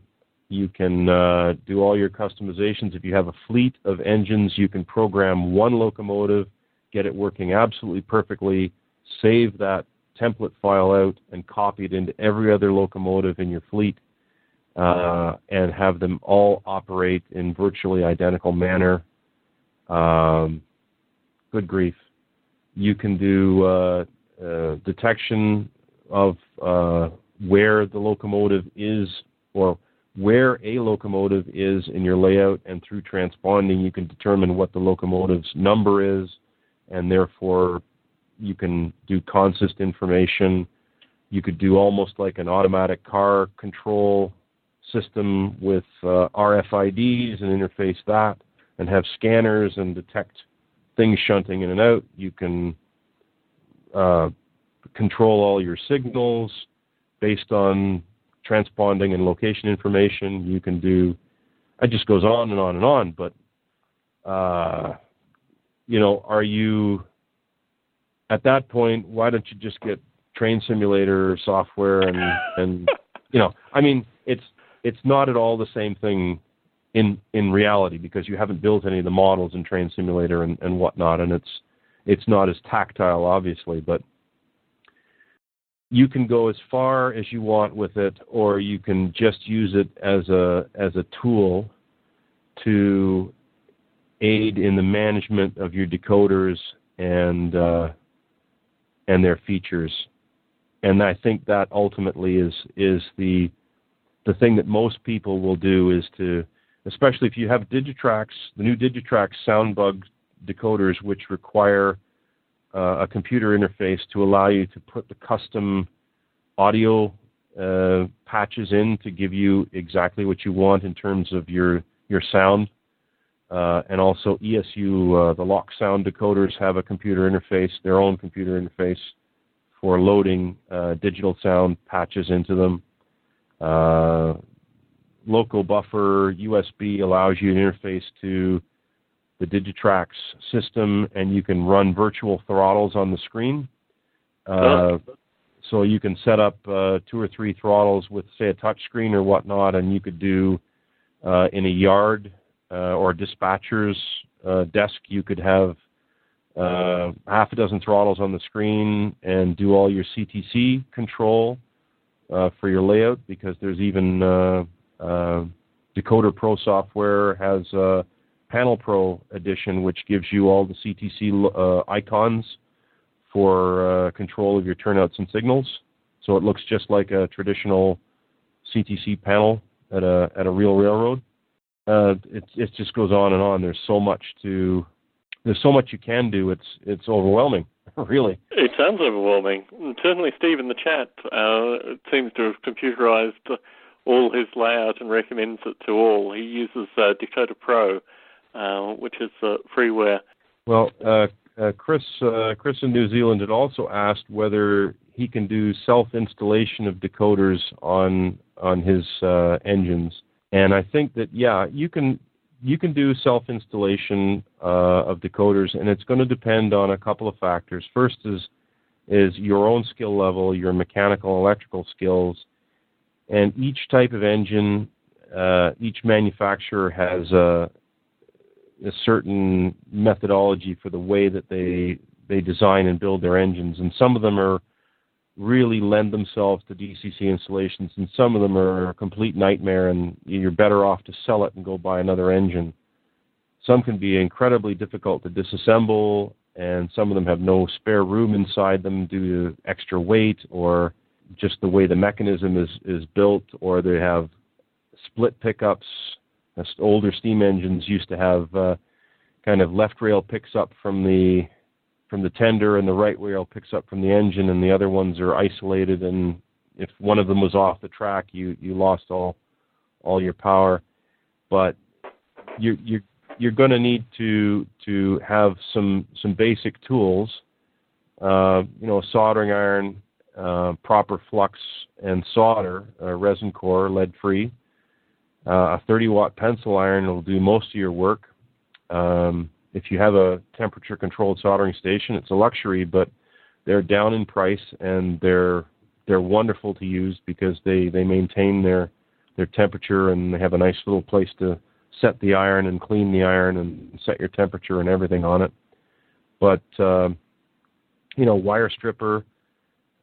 you can uh, do all your customizations. If you have a fleet of engines, you can program one locomotive, get it working absolutely perfectly, save that template file out, and copy it into every other locomotive in your fleet, uh, and have them all operate in virtually identical manner. Um, good grief. You can do uh, uh, detection of uh, where the locomotive is or where a locomotive is in your layout, and through transponding, you can determine what the locomotive's number is, and therefore you can do consist information. You could do almost like an automatic car control system with uh, RFIDs and interface that, and have scanners and detect things shunting in and out. You can uh, control all your signals based on transponding and location information. You can do, it just goes on and on and on. But, uh, you know, are you, at that point, why don't you just get train simulator software and, and, <laughs> you know, I mean, it's, it's not at all the same thing in in reality because you haven't built any of the models in Train Simulator and, and whatnot, and it's it's not as tactile, obviously, but you can go as far as you want with it, or you can just use it as a as a tool to aid in the management of your decoders and uh, and their features. And I think that ultimately is is the the thing that most people will do is to especially if you have Digitrax, the new Digitrax SoundBug decoders, which require uh, a computer interface to allow you to put the custom audio uh, patches in to give you exactly what you want in terms of your your sound. Uh, and also ESU, uh, the Lock Sound decoders have a computer interface, their own computer interface for loading uh, digital sound patches into them. Uh, LocoBuffer USB allows you an interface to the Digitrax system, and you can run virtual throttles on the screen. Uh, so you can set up uh, two or three throttles with, say, a touch screen or whatnot, and you could do uh, in a yard uh, or dispatcher's uh, desk, you could have uh, half a dozen throttles on the screen and do all your CTC control for your layout because there's even Decoder Pro software has Panel Pro edition, which gives you all the CTC uh, icons for uh, control of your turnouts and signals. So it looks just like a traditional CTC panel at a at a real railroad. Uh, it it just goes on and on. There's so much to there's so much you can do. It's it's overwhelming, <laughs> really. It sounds overwhelming. Certainly, Steve in the chat uh, seems to have computerized all his layout and recommends it to all. He uses uh, Decoder Pro uh, which is uh, freeware. Well, uh, uh, Chris, uh, Chris in New Zealand had also asked whether he can do self-installation of decoders on on his uh, engines, and I think that yeah, you can you can do self-installation uh, of decoders, and it's going to depend on a couple of factors. First is is your own skill level, your mechanical electrical skills, and each type of engine, uh, each manufacturer has a a certain methodology for the way that they they design and build their engines, and some of them are really lend themselves to DCC installations, and some of them are a complete nightmare, and you're better off to sell it and go buy another engine. Some can be incredibly difficult to disassemble, and some of them have no spare room inside them due to extra weight or just the way the mechanism is, is built, or they have split pickups older steam engines used to have uh, kind of left rail picks up from the from the tender and the right rail picks up from the engine and the other ones are isolated and if one of them was off the track you you lost all all your power but you you you're going to need to to have some some basic tools uh, you know a soldering iron uh, proper flux and solder uh, resin core lead free uh, a 30 watt pencil iron will do most of your work. Um, if you have a temperature controlled soldering station, it's a luxury, but they're down in price and they're they're wonderful to use because they, they maintain their their temperature and they have a nice little place to set the iron and clean the iron and set your temperature and everything on it. But uh, you know, wire stripper,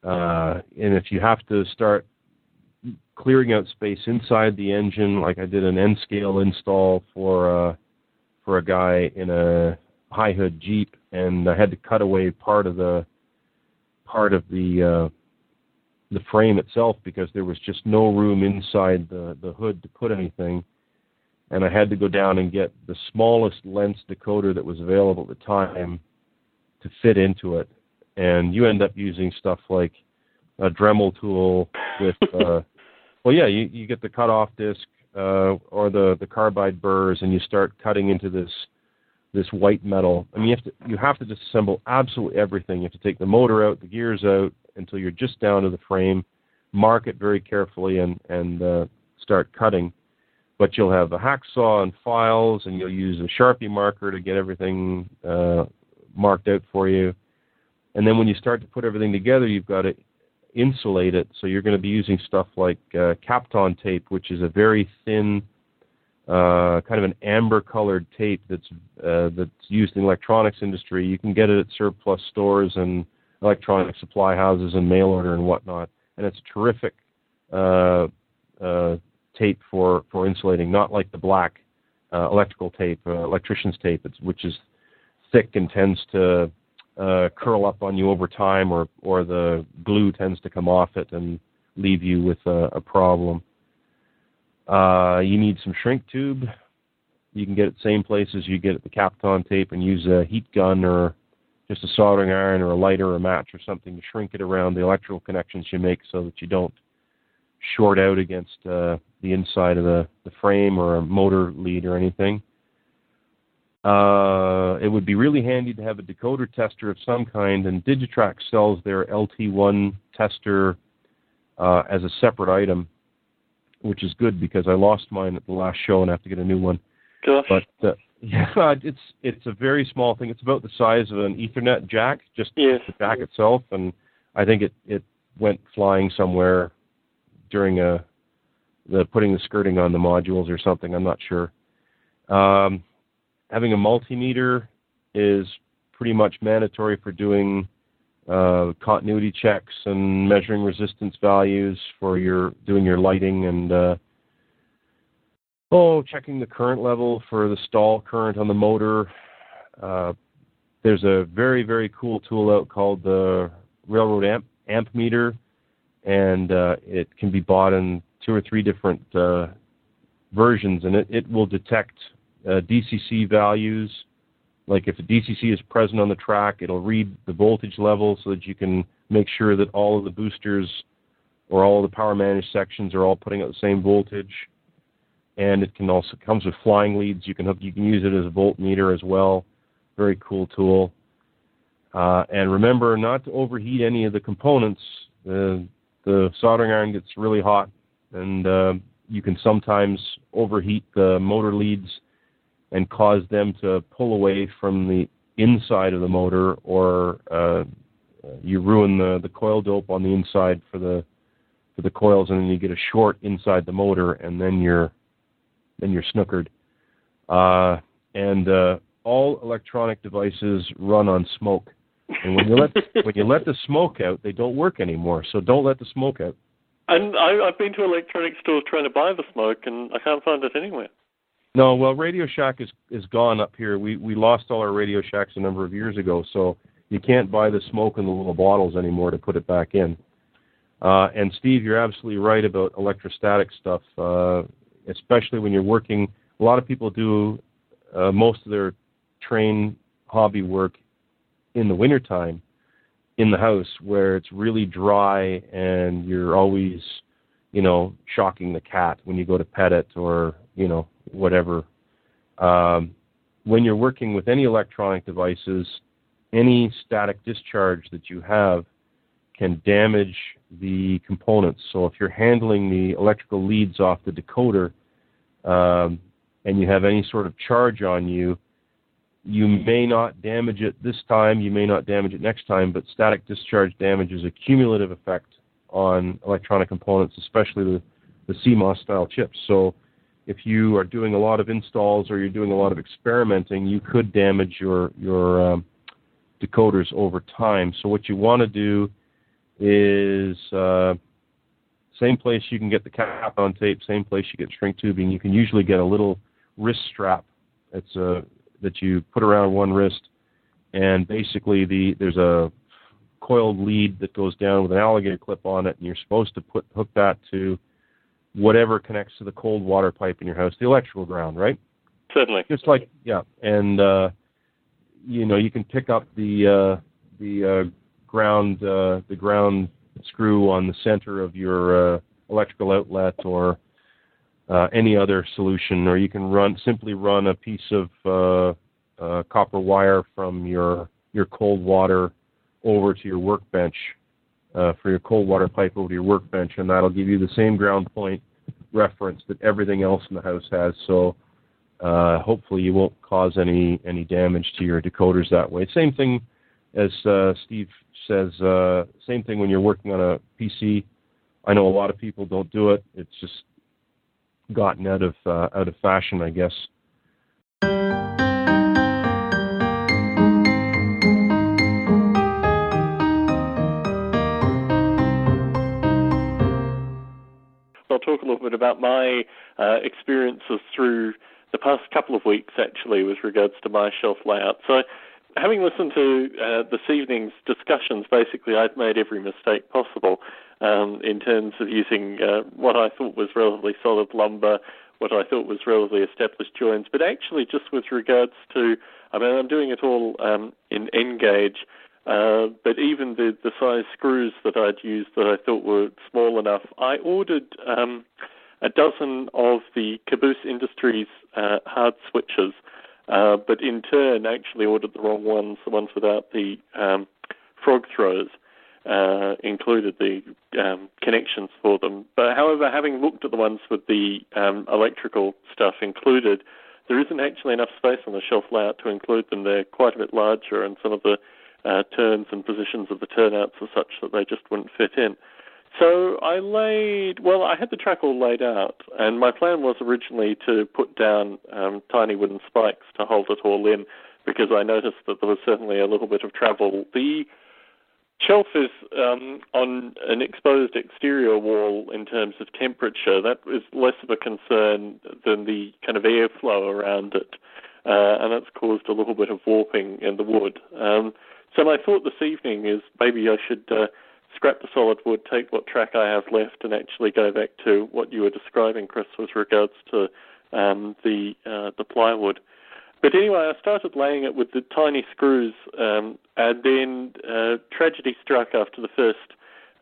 uh, and if you have to start clearing out space inside the engine. Like I did an N scale install for uh, for a guy in a high hood Geep, and I had to cut away part of the part of the uh, the frame itself because there was just no room inside the the hood to put anything. And I had to go down and get the smallest Lenz decoder that was available at the time to fit into it. And you end up using stuff like a Dremel tool with uh, <laughs> well, yeah, you, you get the cutoff disc uh, or the the carbide burrs, and you start cutting into this this white metal. I mean, you have to you have to disassemble absolutely everything. You have to take the motor out, the gears out, until you're just down to the frame. Mark it very carefully and and uh, start cutting. But you'll have the hacksaw and files, and you'll use a sharpie marker to get everything uh, marked out for you. And then when you start to put everything together, you've got to insulate it. So you're going to be using stuff like uh, Kapton tape, which is a very thin, uh, kind of an amber-colored tape that's uh, that's used in the electronics industry. You can get it at surplus stores and electronic supply houses and mail order and whatnot. And it's terrific uh, uh, tape for for insulating, not like the black uh, electrical tape, electrician's tape, which is thick and tends to uh, curl up on you over time, or or the glue tends to come off it and leave you with a, a problem. Uh, you need some shrink tube You can get it same places you get at the Kapton tape and use a heat gun or just a soldering iron or a lighter or a match or something to shrink it around the electrical connections you make so that you don't short out against uh, the inside of the, the frame or a motor lead or anything. Uh, it would be really handy to have a decoder tester of some kind, and Digitrax sells their LT1 tester uh, as a separate item, which is good because I lost mine at the last show and I have to get a new one. Gosh. But uh, <laughs> yeah, it's it's a very small thing. It's about the size of an Ethernet jack, just yes. the jack itself, and I think it it went flying somewhere during a the putting the skirting on the modules or something. I'm not sure. Um, having a multimeter is pretty much mandatory for doing uh, continuity checks and measuring resistance values for your doing your lighting and uh, oh checking the current level for the stall current on the motor. Uh, there's a very very cool tool out called the Railroad Amp Amp Meter, and uh, it can be bought in two or three different uh, versions, and it, it will detect uh, DCC values. Like if a DCC is present on the track, it'll read the voltage level so that you can make sure that all of the boosters or all of the power managed sections are all putting out the same voltage. And it can also comes with flying leads. You can hook, you can use it as a voltmeter as well. Very cool tool. Uh, and remember not to overheat any of the components. The the soldering iron gets really hot, and uh, you can sometimes overheat the motor leads and cause them to pull away from the inside of the motor, or uh, you ruin the, the coil dope on the inside for the for the coils, and then you get a short inside the motor, and then you're then you're snookered. Uh, and uh, all electronic devices run on smoke, and when you let <laughs> when you let the smoke out, they don't work anymore. So don't let the smoke out. And I, I've been to electronic stores trying to buy the smoke, and I can't find it anywhere. No, well, Radio Shack is is gone up here. We we lost all our Radio Shacks a number of years ago, so you can't buy the smoke in the little bottles anymore to put it back in. Uh, and Steve, you're absolutely right about electrostatic stuff, uh, especially when you're working. A lot of people do uh, most of their train hobby work in the wintertime in the house where it's really dry and you're always, you know, shocking the cat when you go to pet it or, you know, whatever. Um, when you're working with any electronic devices, any static discharge that you have can damage the components. So if you're handling the electrical leads off the decoder um, and you have any sort of charge on you, you may not damage it this time, you may not damage it next time, but static discharge damage is a cumulative effect on electronic components, especially the, the CMOS style chips. So if you are doing a lot of installs or you're doing a lot of experimenting, you could damage your your um, decoders over time. So what you want to do is uh, same place you can get the Kapton tape, same place you get shrink tubing. You can usually get a little wrist strap. It's a that you put around one wrist, and basically the there's a coiled lead that goes down with an alligator clip on it, and you're supposed to put hook that to whatever connects to the cold water pipe in your house, the electrical ground, right? Certainly. Just like yeah, and uh, you know you can pick up the uh, the uh, ground uh, the ground screw on the center of your uh, electrical outlet or uh, any other solution, or you can run simply run a piece of uh, uh, copper wire from your your cold water over to your workbench uh, for your cold water pipe over to your workbench, and that'll give you the same ground point reference that everything else in the house has. So uh, hopefully you won't cause any any damage to your decoders that way. Same thing as uh, Steve says. Uh, same thing when you're working on a PC. I know a lot of people don't do it. It's just gotten out of uh, out of fashion, I guess. I'll talk a little bit about my uh, experiences through the past couple of weeks, actually, with regards to my shelf layout. So, having listened to uh, this evening's discussions, basically, I'd made every mistake possible um, in terms of using uh, what I thought was relatively solid lumber what I thought was relatively established joins, but actually just with regards to, I mean, I'm doing it all um, in N gauge, uh, but even the, the size screws that I'd used that I thought were small enough, I ordered um, a dozen of the Caboose Industries uh, hard switches, uh, but in turn actually ordered the wrong ones, the ones without the um, frog throws. Uh, included the um, connections for them. But however, having looked at the ones with the um, electrical stuff included, there isn't actually enough space on the shelf layout to include them. They're quite a bit larger, and some of the uh, turns and positions of the turnouts are such that they just wouldn't fit in. So I laid, well, I had the track all laid out, and my plan was originally to put down um, tiny wooden spikes to hold it all in because I noticed that there was certainly a little bit of travel. The shelf is um, on an exposed exterior wall in terms of temperature. That is less of a concern than the kind of airflow around it, uh, and that's caused a little bit of warping in the wood. Um, so my thought this evening is maybe I should uh, scrap the solid wood, take what track I have left, and actually go back to what you were describing, Chris, with regards to um, the uh, the plywood. But anyway, I started laying it with the tiny screws, um, and then uh, tragedy struck after the first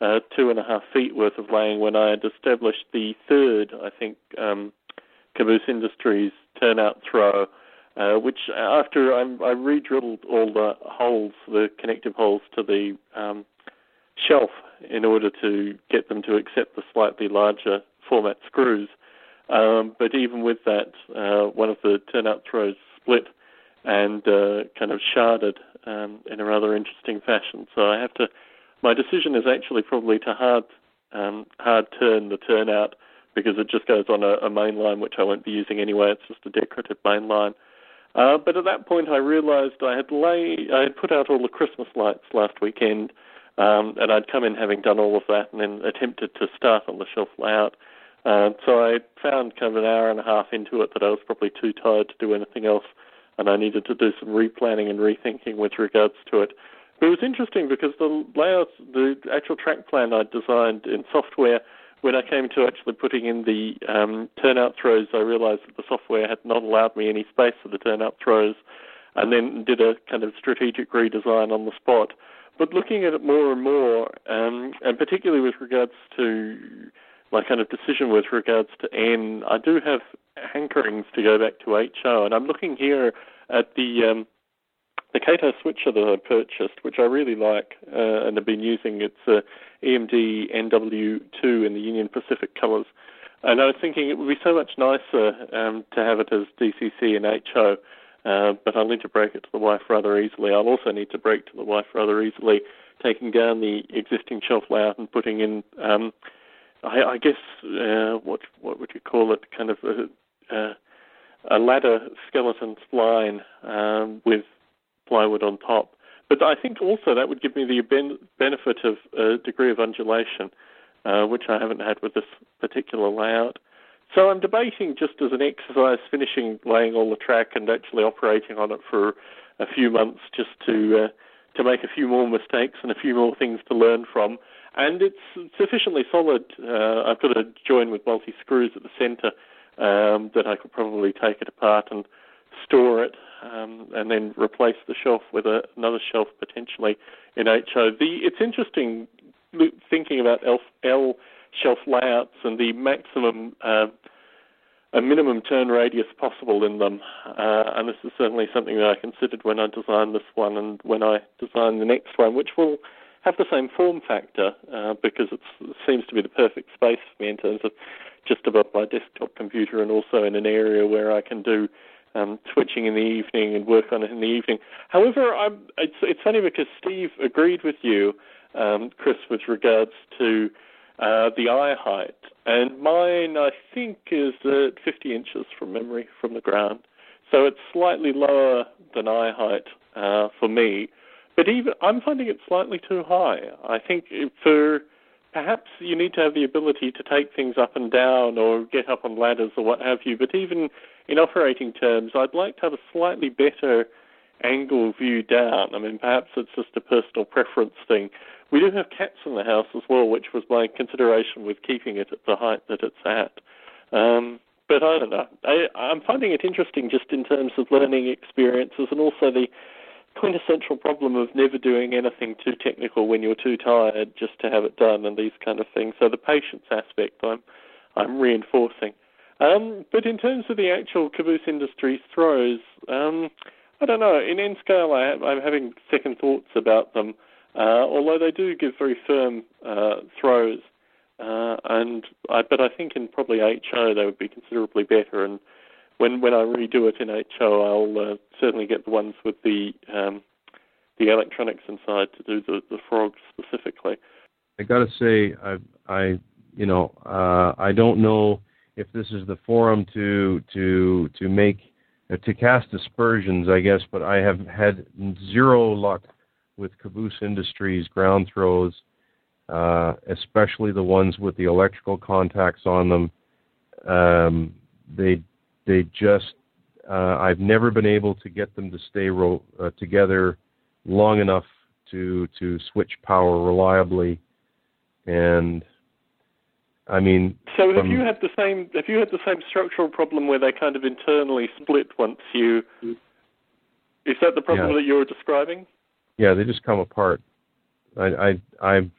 uh, two and a half feet worth of laying when I had established the third, I think, um, Caboose Industries turnout throw, uh, which after I, I re-drilled all the holes, the connective holes to the um, shelf in order to get them to accept the slightly larger format screws. Um, but even with that, uh, one of the turnout throws split and uh, kind of sharded um, in a rather interesting fashion. So I have to. My decision is actually probably to hard um, hard turn the turnout because it just goes on a, a main line which I won't be using anyway. It's just a decorative main line. Uh, but at that point, I realised I had lay I had put out all the Christmas lights last weekend, um, and I'd come in having done all of that, and then attempted to start on the shelf layout. Uh, so I found kind of an hour and a half into it that I was probably too tired to do anything else, and I needed to do some replanning and rethinking with regards to it. But it was interesting because the layout, the actual track plan I designed in software, when I came to actually putting in the um, turnout throws, I realized that the software had not allowed me any space for the turnout throws, and then did a kind of strategic redesign on the spot. But looking at it more and more, um, and particularly with regards to my kind of decision with regards to N. I do have hankerings to go back to HO, and I'm looking here at the um, the Kato switcher that I purchased, which I really like uh, and have been using. It's uh, EMD NW2 in the Union Pacific colours. And I was thinking it would be so much nicer um, to have it as DCC and HO, uh, but I'll need to break it to the wife rather easily. I'll also need to break to the wife rather easily, taking down the existing shelf layout and putting in um, I, I guess uh, what what would you call it? Kind of a, a, a ladder skeleton spline um, with plywood on top. But I think also that would give me the ben- benefit of a degree of undulation, uh, which I haven't had with this particular layout. So I'm debating just as an exercise, finishing laying all the track and actually operating on it for a few months, just to uh, to make a few more mistakes and a few more things to learn from, and it's sufficiently solid. Uh, I've got a join with multi screws at the centre um, that I could probably take it apart and store it, um, and then replace the shelf with a, another shelf potentially in HO. The, it's interesting thinking about L, L shelf layouts and the maximum. Uh, a minimum turn radius possible in them, uh, and this is certainly something that I considered when I designed this one and when I designed the next one, which will have the same form factor uh, because it seems to be the perfect space for me in terms of just above my desktop computer and also in an area where I can do um, switching in the evening and work on it in the evening. However, I'm, it's, it's funny because Steve agreed with you, um, Chris, with regards to uh, the eye height, and mine I think is at 50 inches from memory from the ground, so it's slightly lower than eye height uh, for me. But even I'm finding it slightly too high. I think for perhaps you need to have the ability to take things up and down or get up on ladders or what have you. But even in operating terms, I'd like to have a slightly better angle view down. I mean, perhaps it's just a personal preference thing. We do have cats in the house as well, which was my consideration with keeping it at the height that it's at. Um, but I don't know. I, I'm finding it interesting just in terms of learning experiences and also the quintessential problem of never doing anything too technical when you're too tired just to have it done and these kind of things. So the patience aspect I'm I'm reinforcing. Um, but in terms of the actual Caboose Industries throws, um, I don't know. In N scale, I, am having second thoughts about them, uh, although they do give very firm uh, throws. Uh, and I, but I think in probably HO they would be considerably better. And when when I redo it in HO, I'll uh, certainly get the ones with the um, the electronics inside to do the, the frogs specifically. I got to say, I I you know uh, I don't know if this is the forum to to to make uh, to cast aspersions, I guess, but I have had zero luck with Caboose Industries ground throws, uh, especially the ones with the electrical contacts on them. Um, they they just uh, I've never been able to get them to stay ro- uh, together long enough to to switch power reliably, and I mean. So have from, you had the same? Have you had the same structural problem where they kind of internally split once you? Is that the problem yeah. that you were describing? Yeah, they just come apart. I I I.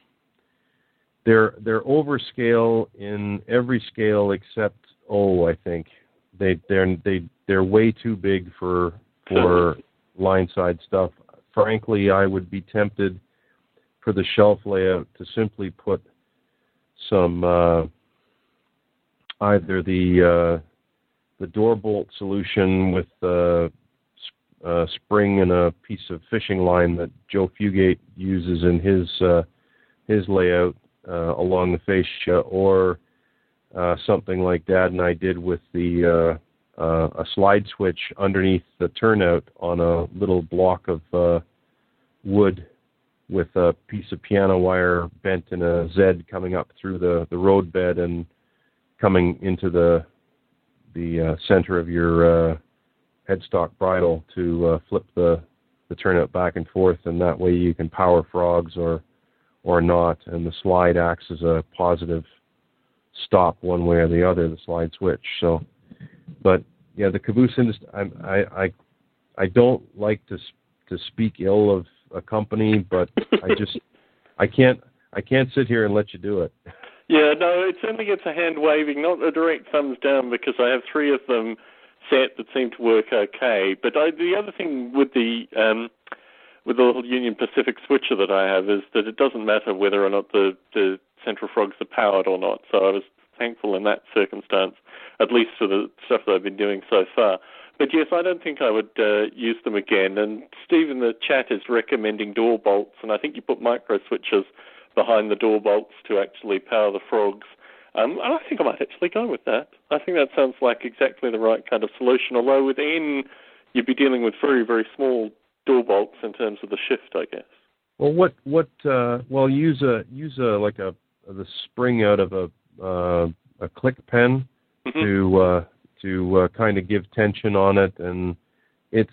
They're they're overscale in every scale except O, I think. They they're they they're way too big for for line side stuff. Frankly, I would be tempted for the shelf layout to simply put some uh, either the uh, the door bolt solution with uh, a spring and a piece of fishing line that Joe Fugate uses in his uh, his layout uh, along the fascia, or uh, something like Dad and I did with the uh, uh, a slide switch underneath the turnout on a little block of uh, wood with a piece of piano wire bent in a Z coming up through the, the road bed and coming into the the uh, center of your uh, headstock bridle to uh, flip the the turnout back and forth, and that way you can power frogs or or not, and the slide acts as a positive stop one way or the other, the slide switch. So, but yeah, the caboose industry. I I I, I don't like to to speak ill of a company, but I <laughs> just I can't I can't sit here and let you do it. Yeah, no, it certainly gets a hand waving, not a direct thumbs down, because I have three of them set that seem to work okay. But I, the other thing with the um, with the little Union Pacific switcher that I have is that it doesn't matter whether or not the, the central frogs are powered or not. So I was thankful in that circumstance, at least for the stuff that I've been doing so far. But yes, I don't think I would uh, use them again. And Steve in the chat is recommending door bolts, and I think you put micro switches behind the door bolts to actually power the frogs. Um, and I think I might actually go with that. I think that sounds like exactly the right kind of solution. Although with N, you'd be dealing with very, very small door bolts in terms of the shift, I guess. Well, what what? Uh, well, use a use a like a the spring out of a uh, a click pen mm-hmm. to uh, to uh, kind of give tension on it, and it's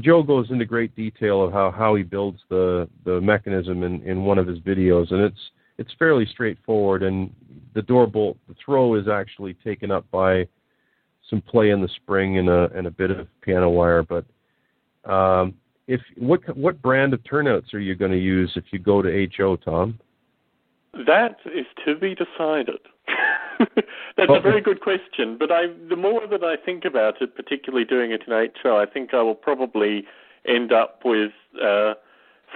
Joe goes into great detail of how, how he builds the, the mechanism in, in one of his videos, and it's it's fairly straightforward. And the door bolt, the throw is actually taken up by some play in the spring and a and a bit of piano wire. But um, if what what brand of turnouts are you going to use if you go to HO, Tom? That is to be decided. <laughs> That's a very good question. But I, the more that I think about it, particularly doing it in HO, I think I will probably end up with uh,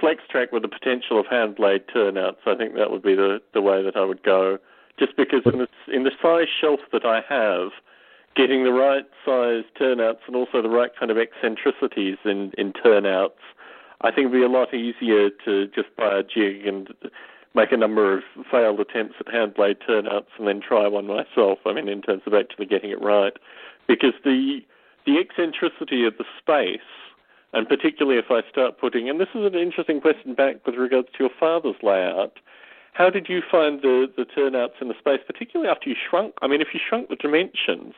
FlexTrack with the potential of hand laid turnouts. I think that would be the, the way that I would go. Just because in the, in the size shelf that I have, getting the right size turnouts and also the right kind of eccentricities in, in turnouts, I think it'd be a lot easier to just buy a jig and make a number of failed attempts at hand laid turnouts and then try one myself. I mean, in terms of actually getting it right, because the the eccentricity of the space, and particularly if I start putting, and this is an interesting question back with regards to your father's layout. How did you find the, the turnouts in the space, particularly after you shrunk? I mean, if you shrunk the dimensions,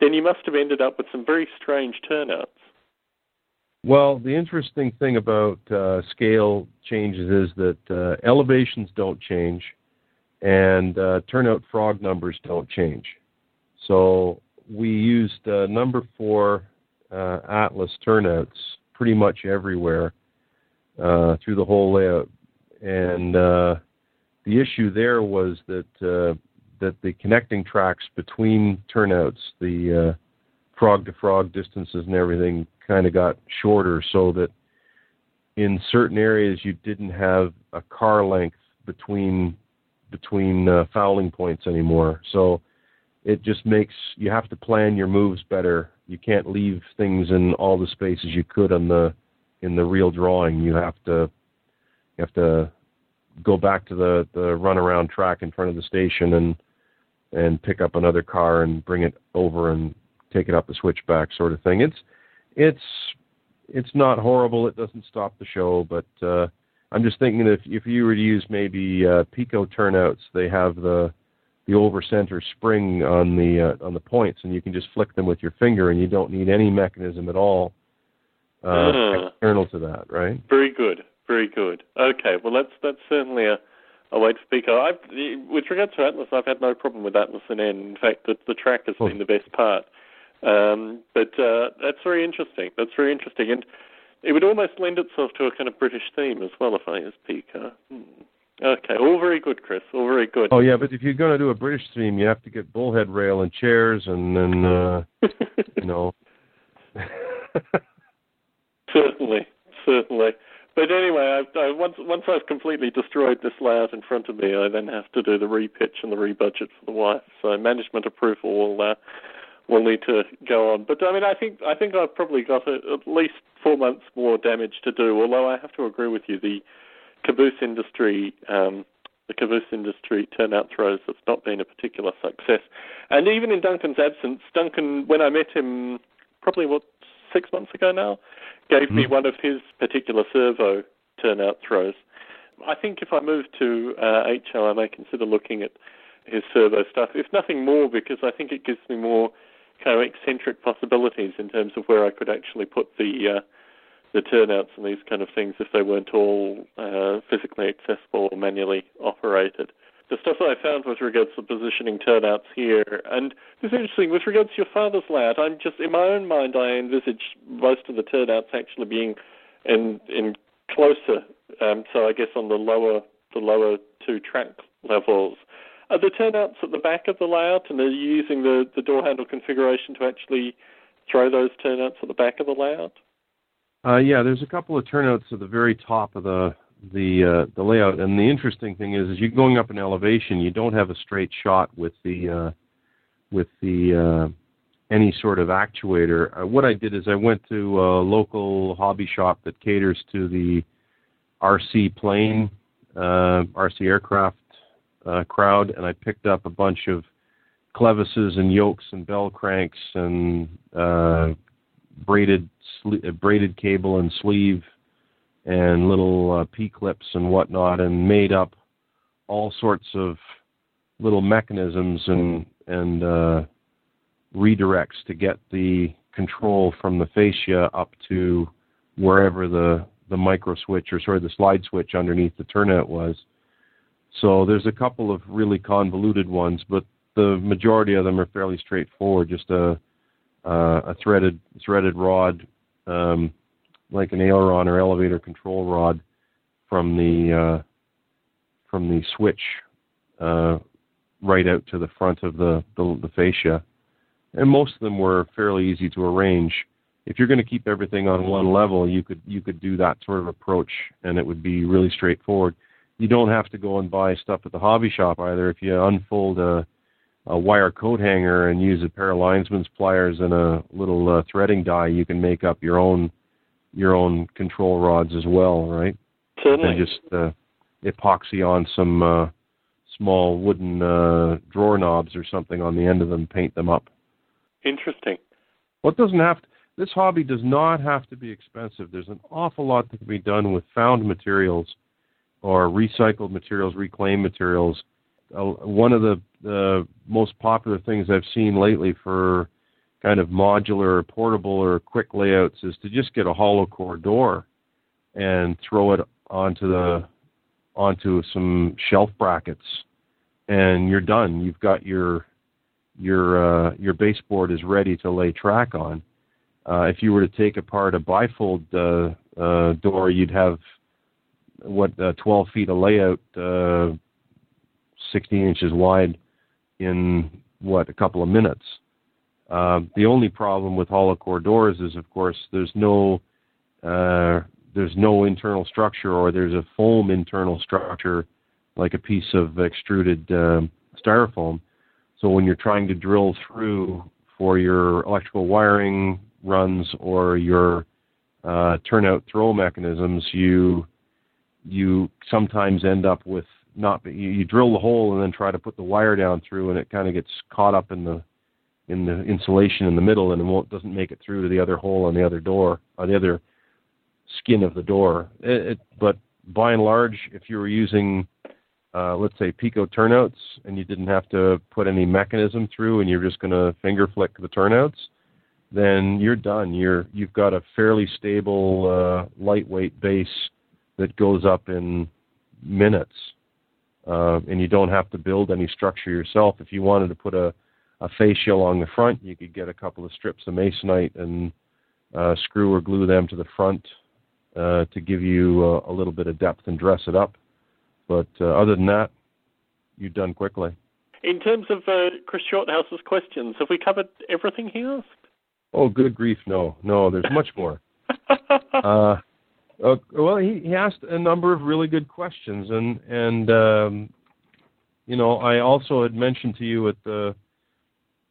then you must have ended up with some very strange turnouts. Well, the interesting thing about uh, scale changes is that uh, elevations don't change and uh, turnout frog numbers don't change. So we used uh, number four uh, Atlas turnouts pretty much everywhere uh, through the whole layout, and the issue there was that that the connecting tracks between turnouts, the uh, frog to frog distances and everything, kind of got shorter, so that in certain areas you didn't have a car length between between uh, fouling points anymore. So it just makes you have to plan your moves better. You can't leave things in all the spaces you could on the in the real drawing. You have to you have to go back to the the runaround track in front of the station and and pick up another car and bring it over and take it up the switchback sort of thing. It's it's it's not horrible. It doesn't stop the show, but uh, I'm just thinking if if you were to use maybe uh, Peco turnouts, they have the the over center spring on the uh, on the points, and you can just flick them with your finger, and you don't need any mechanism at all uh, uh, external to that, right? Very good, very good. Okay, well that's that's certainly a a way to speak. I've, with regard to Atlas, I've had no problem with Atlas and N. In fact, the, the track has oh. been the best part. Um, but uh, that's very interesting. That's very interesting, and it would almost lend itself to a kind of British theme as well if I use Peco. Hmm. Okay, all very good, Chris. All very good. Oh yeah, but if you're going to do a British theme, you have to get bullhead rail and chairs, and then uh, <laughs> you know. <laughs> certainly, certainly. But anyway, I, I, once once I've completely destroyed this layout in front of me, I then have to do the repitch and the rebudget for the wife. So management approval will uh, will need to go on. But I mean, I think I think I've probably got a, at least four months more damage to do. Although I have to agree with you, the caboose industry, um, the caboose industry turnout throws has not been a particular success. And even in Duncan's absence, Duncan, when I met him, probably what six months ago now, gave mm-hmm. me one of his particular servo turnout throws. I think if I move to uh, HO, I may consider looking at his servo stuff, if nothing more, because I think it gives me more kind of eccentric possibilities in terms of where I could actually put the uh, the turnouts and these kind of things if they weren't all uh, physically accessible or manually operated. The stuff that I found with regards to positioning turnouts here, and it's interesting with regards to your father's layout. I'm just in my own mind, I envisage most of the turnouts actually being in in closer. Um, so I guess on the lower the lower two track levels. Are the turnouts at the back of the layout, and are you using the, the door handle configuration to actually throw those turnouts at the back of the layout? Uh, yeah, there's a couple of turnouts at the very top of the the uh, the layout, and the interesting thing is, as you're going up in elevation, you don't have a straight shot with the uh, with the uh, any sort of actuator. Uh, what I did is I went to a local hobby shop that caters to the RC plane, uh, RC aircraft uh, crowd, and I picked up a bunch of clevises and yokes and bell cranks and uh, braided sli- uh, braided cable and sleeve and little uh, P clips and whatnot, and made up all sorts of little mechanisms and and uh, redirects to get the control from the fascia up to wherever the the micro switch or sort of the slide switch underneath the turnout was. So there's a couple of really convoluted ones, but the majority of them are fairly straightforward. Just a uh, a threaded threaded rod, um, like an aileron or elevator control rod, from the uh, from the switch uh, right out to the front of the, the the fascia, and most of them were fairly easy to arrange. If you're going to keep everything on one level, you could you could do that sort of approach, and it would be really straightforward you don't have to go and buy stuff at the hobby shop either. If you unfold a, a wire coat hanger and use a pair of linesman's pliers and a little uh, threading die, you can make up your own your own control rods as well, right? Certainly. And just uh, epoxy on some uh, small wooden uh, drawer knobs or something on the end of them, paint them up. Interesting. Well, doesn't have to, this hobby does not have to be expensive. There's an awful lot that can be done with found materials or recycled materials, reclaimed materials. Uh, one of the, the most popular things I've seen lately for kind of modular, or portable, or quick layouts is to just get a hollow core door and throw it onto the onto some shelf brackets, and you're done. You've got your your uh, your baseboard is ready to lay track on. Uh, if you were to take apart a bifold uh, uh, door, you'd have what uh, 12 feet of layout, uh, 16 inches wide, in what a couple of minutes. Uh, the only problem with hollow core doors is, of course, there's no uh, there's no internal structure, or there's a foam internal structure, like a piece of extruded um, styrofoam. So when you're trying to drill through for your electrical wiring runs or your uh, turnout throw mechanisms, you you sometimes end up with not you, you drill the hole and then try to put the wire down through, and it kind of gets caught up in the in the insulation in the middle, and it won't doesn't make it through to the other hole on the other door, on the other skin of the door. It, it, but by and large, if you were using, uh, let's say, Peco turnouts, and you didn't have to put any mechanism through, and you're just going to finger flick the turnouts, then you're done. You're you've got a fairly stable, uh, lightweight base that goes up in minutes, uh, and you don't have to build any structure yourself. If you wanted to put a, a fascia along the front, you could get a couple of strips of masonite and uh, screw or glue them to the front uh, to give you uh, a little bit of depth and dress it up. But uh, other than that, you're done quickly. In terms of uh, Chris Shorthouse's questions, have we covered everything he asked? Oh, good grief, no, no. There's much more. <laughs> uh, uh, well, he, he asked a number of really good questions, and and um, you know, I also had mentioned to you at the.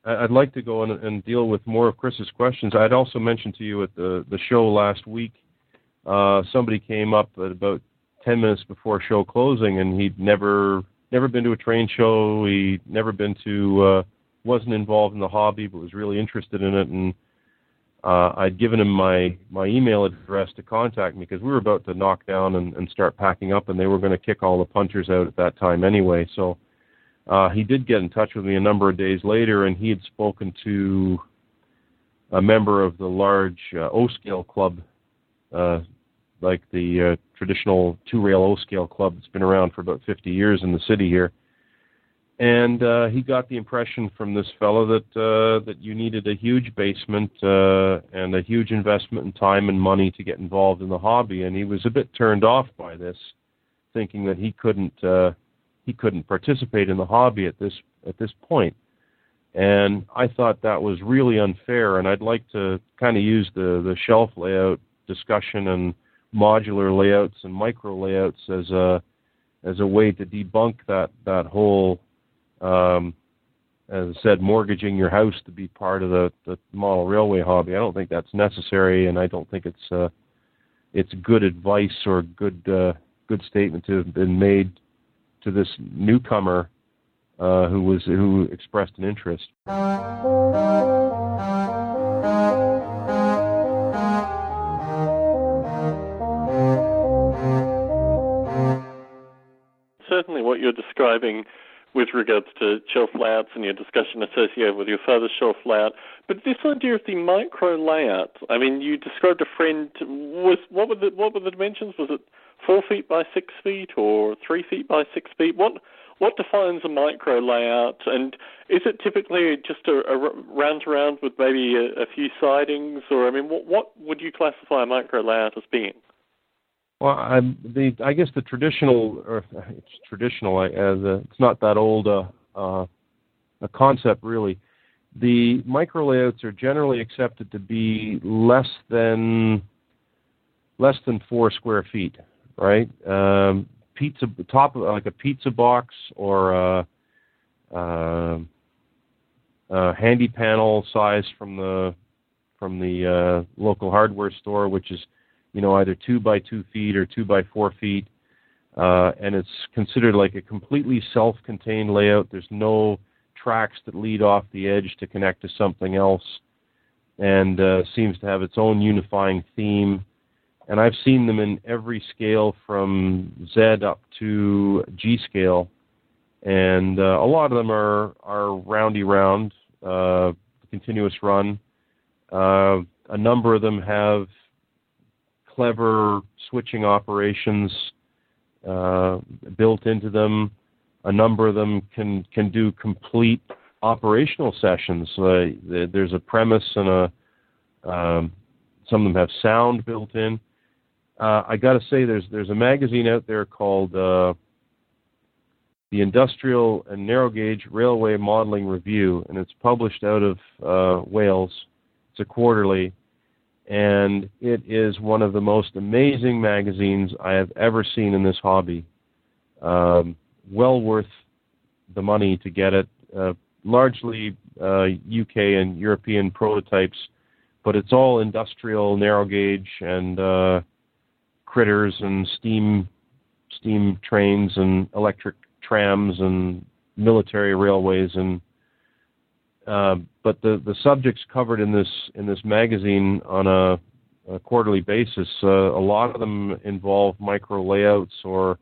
I'd like to go and, deal with more of Chris's questions. I'd also mentioned to you at the the show last week. Uh, somebody came up at about ten minutes before show closing, and he'd never never been to a train show. He'd never been to. Uh, wasn't involved in the hobby, but was really interested in it, and uh, I'd given him my my email address to contact me because we were about to knock down and, and start packing up, and they were going to kick all the punters out at that time anyway. So uh, he did get in touch with me a number of days later, and he had spoken to a member of the large uh, O scale club, uh, like the uh, traditional two rail O scale club that's been around for about 50 years in the city here. And uh, he got the impression from this fellow that uh, that you needed a huge basement uh, and a huge investment in time and money to get involved in the hobby, and he was a bit turned off by this, thinking that he couldn't uh, he couldn't participate in the hobby at this at this point. And I thought that was really unfair, and I'd like to kind of use the the shelf layout discussion and modular layouts and micro layouts as a as a way to debunk that that whole um, as I said, mortgaging your house to be part of the, the model railway hobby. I don't think that's necessary, and I don't think it's uh, it's good advice or good uh, good statement to have been made to this newcomer uh, who was who expressed an interest. Certainly, what you're describing with regards to shelf layouts and your discussion associated with your further shelf layout. But this idea of the micro layout, I mean, you described a friend. Was what were the what were the dimensions? Was it four feet by six feet or three feet by six feet? What what defines a micro layout? And is it typically just a, a round to round with maybe a, a few sidings, or I mean, what what would you classify a micro layout as being? Well, I, the I guess the traditional, or it's traditional, uh, the, it's not that old a concept really. The micro layouts are generally accepted to be less than less than four square feet, right? Um, pizza top like a pizza box or a, a, a handy panel size from the from the uh, local hardware store, which is you know, either two by two feet or two by four feet, uh, and it's considered like a completely self-contained layout. There's no tracks that lead off the edge to connect to something else, and uh, seems to have its own unifying theme. And I've seen them in every scale from Z up to G scale, and uh, a lot of them are are roundy round, uh, continuous run. Uh, a number of them have clever switching operations uh, built into them. A number of them can can do complete operational sessions. Uh, there's a premise and a um, some of them have sound built in. Uh, I got to say, there's there's a magazine out there called uh, the Industrial and Narrow Gauge Railway Modeling Review, and it's published out of uh, Wales. It's a quarterly, and it is one of the most amazing magazines I have ever seen in this hobby. Um, well worth the money to get it. Uh, largely uh, UK and European prototypes, but it's all industrial narrow gauge and uh, critters and steam steam trains and electric trams and military railways and uh, but the the subjects covered in this in this magazine on a, a quarterly basis, uh, a lot of them involve micro layouts or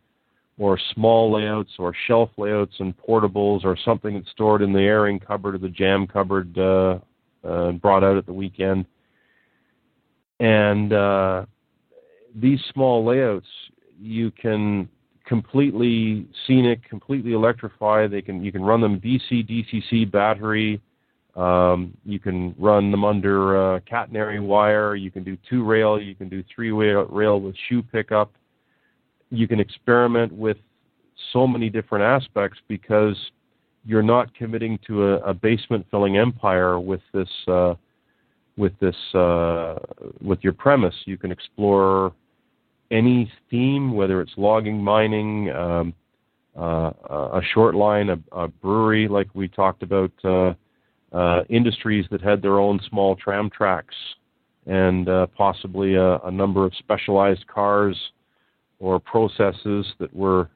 or small layouts or shelf layouts and portables or something that's stored in the airing cupboard or the jam cupboard uh, uh, brought out at the weekend. And uh, these small layouts, you can completely scenic, completely electrify. They can you can run them DC, DCC battery. Um, you can run them under uh, catenary wire. You can do two rail. You can do three rail, with shoe pickup you can experiment with so many different aspects because you're not committing to a, a basement filling empire with this uh, with this uh, with your premise. You can explore any theme, whether it's logging, mining, um, uh, a short line, a, a, brewery, like we talked about, uh, uh, industries that had their own small tram tracks, and uh, possibly a, a number of specialized cars or processes that were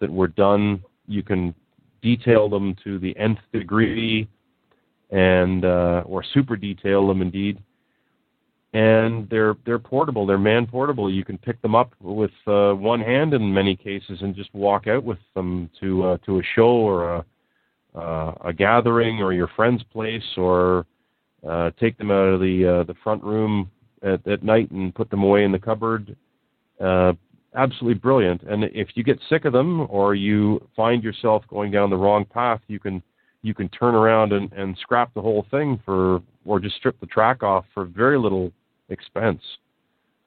that were done. You can detail them to the nth degree, and uh, or super detail them indeed. And they're they're portable. They're man portable. You can pick them up with uh, one hand in many cases and just walk out with them to uh, to a show or a uh, a gathering or your friend's place or uh, take them out of the uh, the front room at, at night and put them away in the cupboard. Uh, absolutely brilliant. And if you get sick of them or you find yourself going down the wrong path, you can you can turn around and, and scrap the whole thing for or just strip the track off for very little expense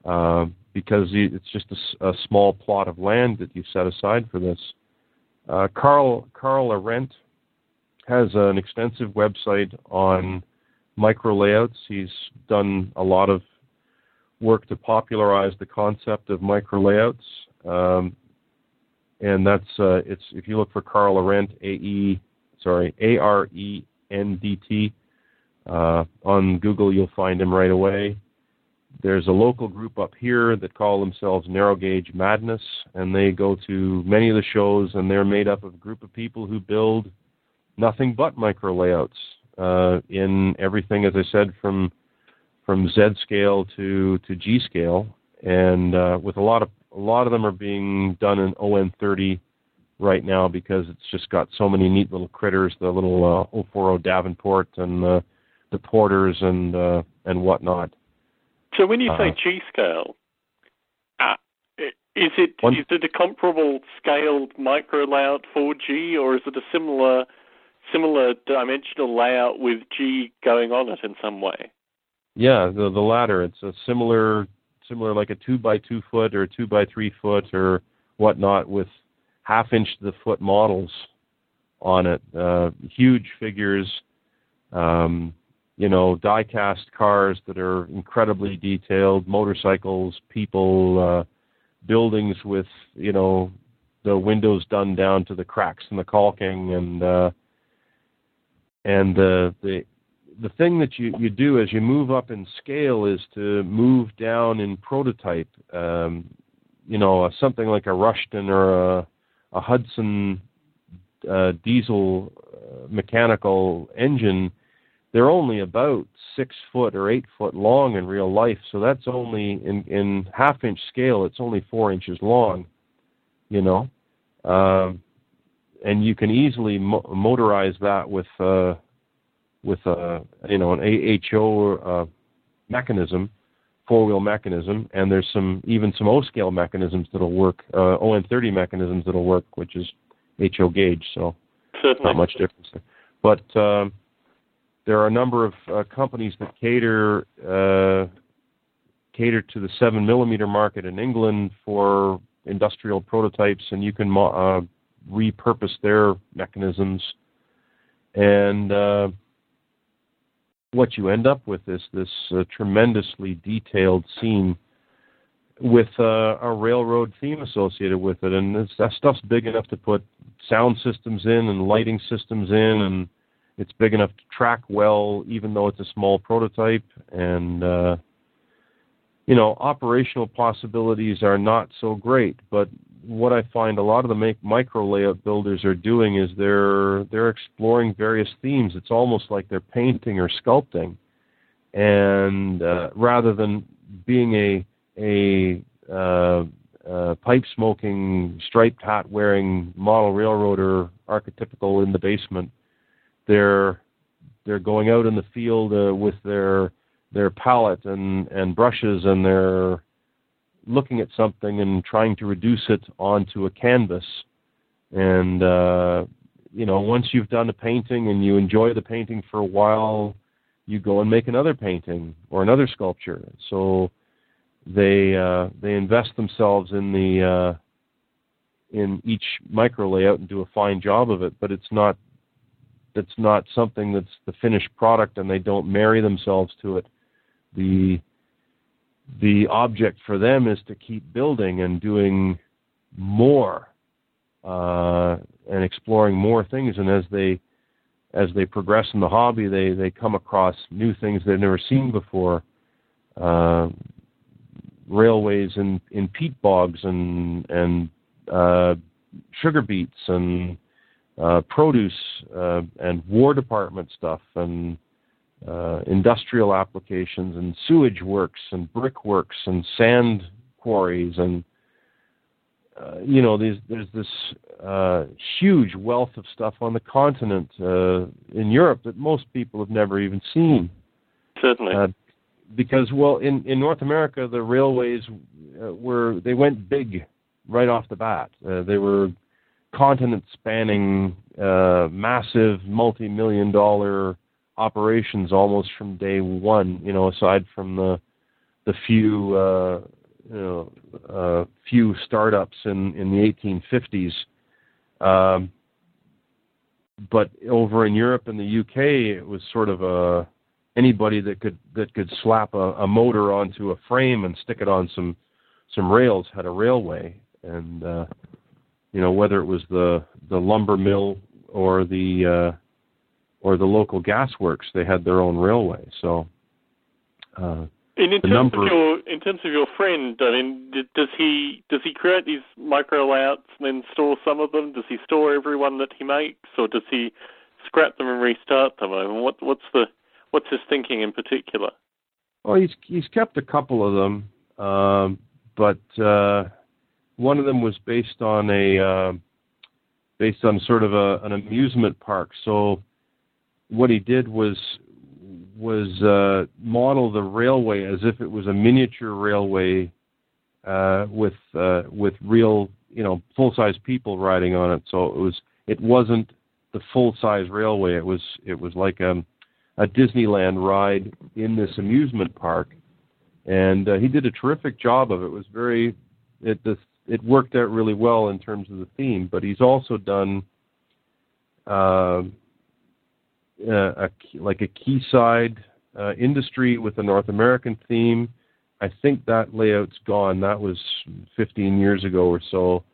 uh, because it's just a, a, small plot of land that you set aside for this. Uh, Carl Carl Arendt has an extensive website on micro layouts. He's done a lot of work to popularize the concept of micro layouts. Um, and that's uh, it's if you look for Carl Arendt, A E sorry A R E N D T uh, on Google, you'll find him right away. There's a local group up here that call themselves Narrow Gauge Madness, and they go to many of the shows, and they're made up of a group of people who build nothing but micro layouts uh, in everything, as I said, from from Z scale to to G scale, and uh, with a lot of a lot of them are being done in ON30 right now because it's just got so many neat little critters, the little uh, 040 Davenport and uh, the porters and uh, and whatnot. So when you say uh, G scale, uh, is it one, is it a comparable scaled micro layout for G, or is it a similar similar dimensional layout with G going on it in some way? Yeah, the the latter. It's a similar similar like a two by two foot or two by three foot or whatnot with half inch to the foot models on it. Uh, huge figures, um, you know, die cast cars that are incredibly detailed, motorcycles, people, uh, buildings with you know the windows done down to the cracks in the caulking and uh, and the the the thing that you, you do as you move up in scale is to move down in prototype. Um, you know, something like a Rushton or a, a Hudson uh, diesel uh, mechanical engine, they're only about six foot or eight foot long in real life. So that's only in, in half inch scale, it's only four inches long, you know. Uh, and you can easily mo- motorize that with uh, with a you know an AHO uh, mechanism, four wheel mechanism, and there's some even some O scale mechanisms that'll work, uh, ON30 mechanisms that'll work, which is HO gauge. So not much difference. There. But uh, there are a number of uh, companies that cater uh, cater to the seven millimeter market in England for industrial prototypes, and you can uh, repurpose their mechanisms. And uh, what you end up with is this uh, tremendously detailed scene with uh, a railroad theme associated with it, and that stuff's big enough to put sound systems in and lighting systems in, and it's big enough to track well, even though it's a small prototype. And uh, you know, operational possibilities are not so great, but what I find a lot of the micro layout builders are doing is they're they're exploring various themes. It's almost like they're painting or sculpting, and uh, rather than being a a uh, uh, pipe smoking, striped hat wearing model railroader archetypical in the basement, they're they're going out in the field uh, with their their palette and and brushes and they're looking at something and trying to reduce it onto a canvas. And uh, you know, once you've done a painting and you enjoy the painting for a while, you go and make another painting or another sculpture. So they uh, they invest themselves in the uh, in each micro layout and do a fine job of it. But it's not it's not something that's the finished product, and they don't marry themselves to it. The the object for them is to keep building and doing more uh, and exploring more things. And as they as they progress in the hobby, they they come across new things they've never seen before. Uh, railways in in peat bogs and and uh, sugar beets and uh, produce uh, and War Department stuff and uh, industrial applications and sewage works and brickworks and sand quarries and uh, you know there's there's this uh, huge wealth of stuff on the continent uh, in Europe that most people have never even seen. Certainly. Uh, because well in in North America the railways uh, were they went big right off the bat. Uh, they were continent spanning uh, massive multi-million dollar operations almost from day one. You know, aside from the the few uh, you know uh, few startups in in the 1850s. Um, but over in Europe and the UK, it was sort of a anybody that could that could slap a, a motor onto a frame and stick it on some some rails had a railway, and uh, you know whether it was the the lumber mill or the uh, or the local gasworks, they had their own railway. So. Uh, in, in terms number, of your in terms of your friend, I mean, does he does he create these micro layouts and then store some of them? Does he store every one that he makes, or does he scrap them and restart them? I mean, what what's the what's his thinking in particular? Well, he's he's kept a couple of them, um, but uh, one of them was based on a uh, based on sort of a, an amusement park. So what he did was was uh, model the railway as if it was a miniature railway uh, with uh, with real you know full size people riding on it. So it was it wasn't the full size railway. It was it was like a a Disneyland ride in this amusement park, and uh, he did a terrific job of it. It was very it this it worked out really well in terms of the theme. But he's also done. Uh, uh, a, like a quayside uh, industry with a North American theme. I think that layout's gone. That was 15 years ago or so.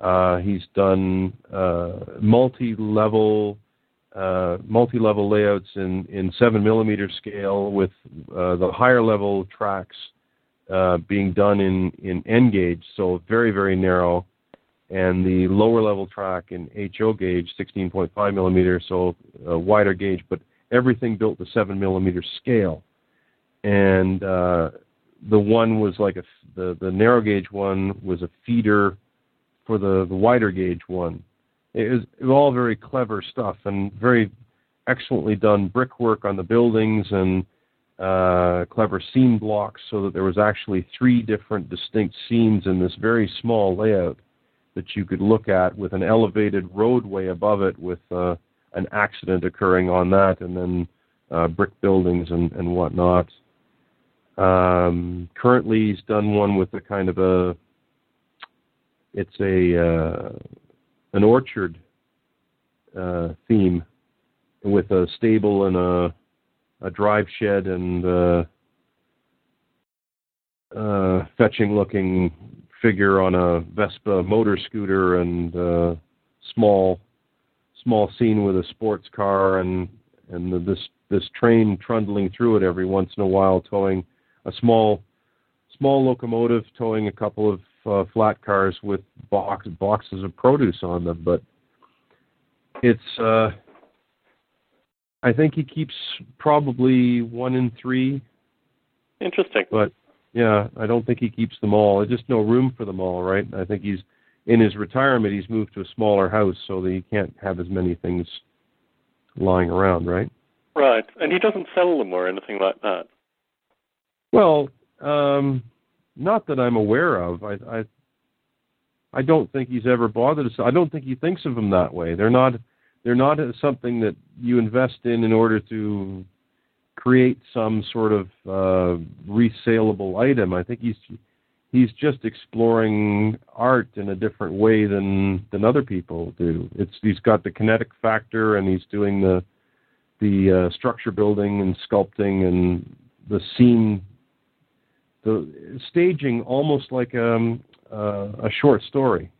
Uh, he's done uh, multi-level uh, multi-level layouts in in seven millimeter scale with the higher level tracks uh, being done in in N gauge, so very very narrow and the lower level track in HO gauge, 16.5 millimeter, so a wider gauge, but everything built to 7 millimeter scale. And uh, the one was like a the the narrow gauge one was a feeder for the the wider gauge one. It was, it was all very clever stuff and very excellently done brickwork on the buildings and uh, clever seam blocks so that there was actually three different distinct seams in this very small layout that you could look at with an elevated roadway above it with uh, an accident occurring on that, and then uh, brick buildings and, and whatnot. Um, currently, he's done one with a kind of a it's a uh, an orchard uh, theme with a stable and a a drive shed and uh, uh, fetching looking figure on a Vespa motor scooter and uh, small small scene with a sports car and and the, this this train trundling through it every once in a while towing a small small locomotive towing a couple of uh, flat cars with box boxes of produce on them. But it's uh I think he keeps probably one in three. Interesting. But yeah, I don't think he keeps them all. There's just no room for them all, right? I think he's in his retirement. He's moved to a smaller house so that he can't have as many things lying around, right? Right, and he doesn't sell them or anything like that. Well, um, not that I'm aware of. I, I, I don't think he's ever bothered to. I don't think he thinks of them that way. They're not they're not something that you invest in in order to create some sort of uh, resaleable item. I think he's he's just exploring art in a different way than than other people do. It's he's got the kinetic factor and he's doing the the uh, structure building and sculpting and the scene the staging almost like um, uh, a short story,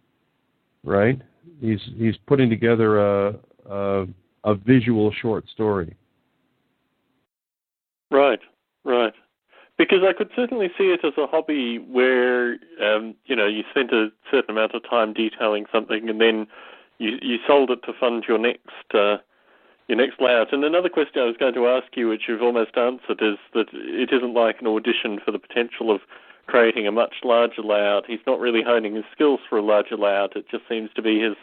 right? He's he's putting together a uh, a visual short story. Right, right. Because I could certainly see it as a hobby where um, you know you spent a certain amount of time detailing something, and then you you sold it to fund your next uh, your next layout. And another question I was going to ask you, which you've almost answered, is that it isn't like an audition for the potential of creating a much larger layout. He's not really honing his skills for a larger layout. It just seems to be his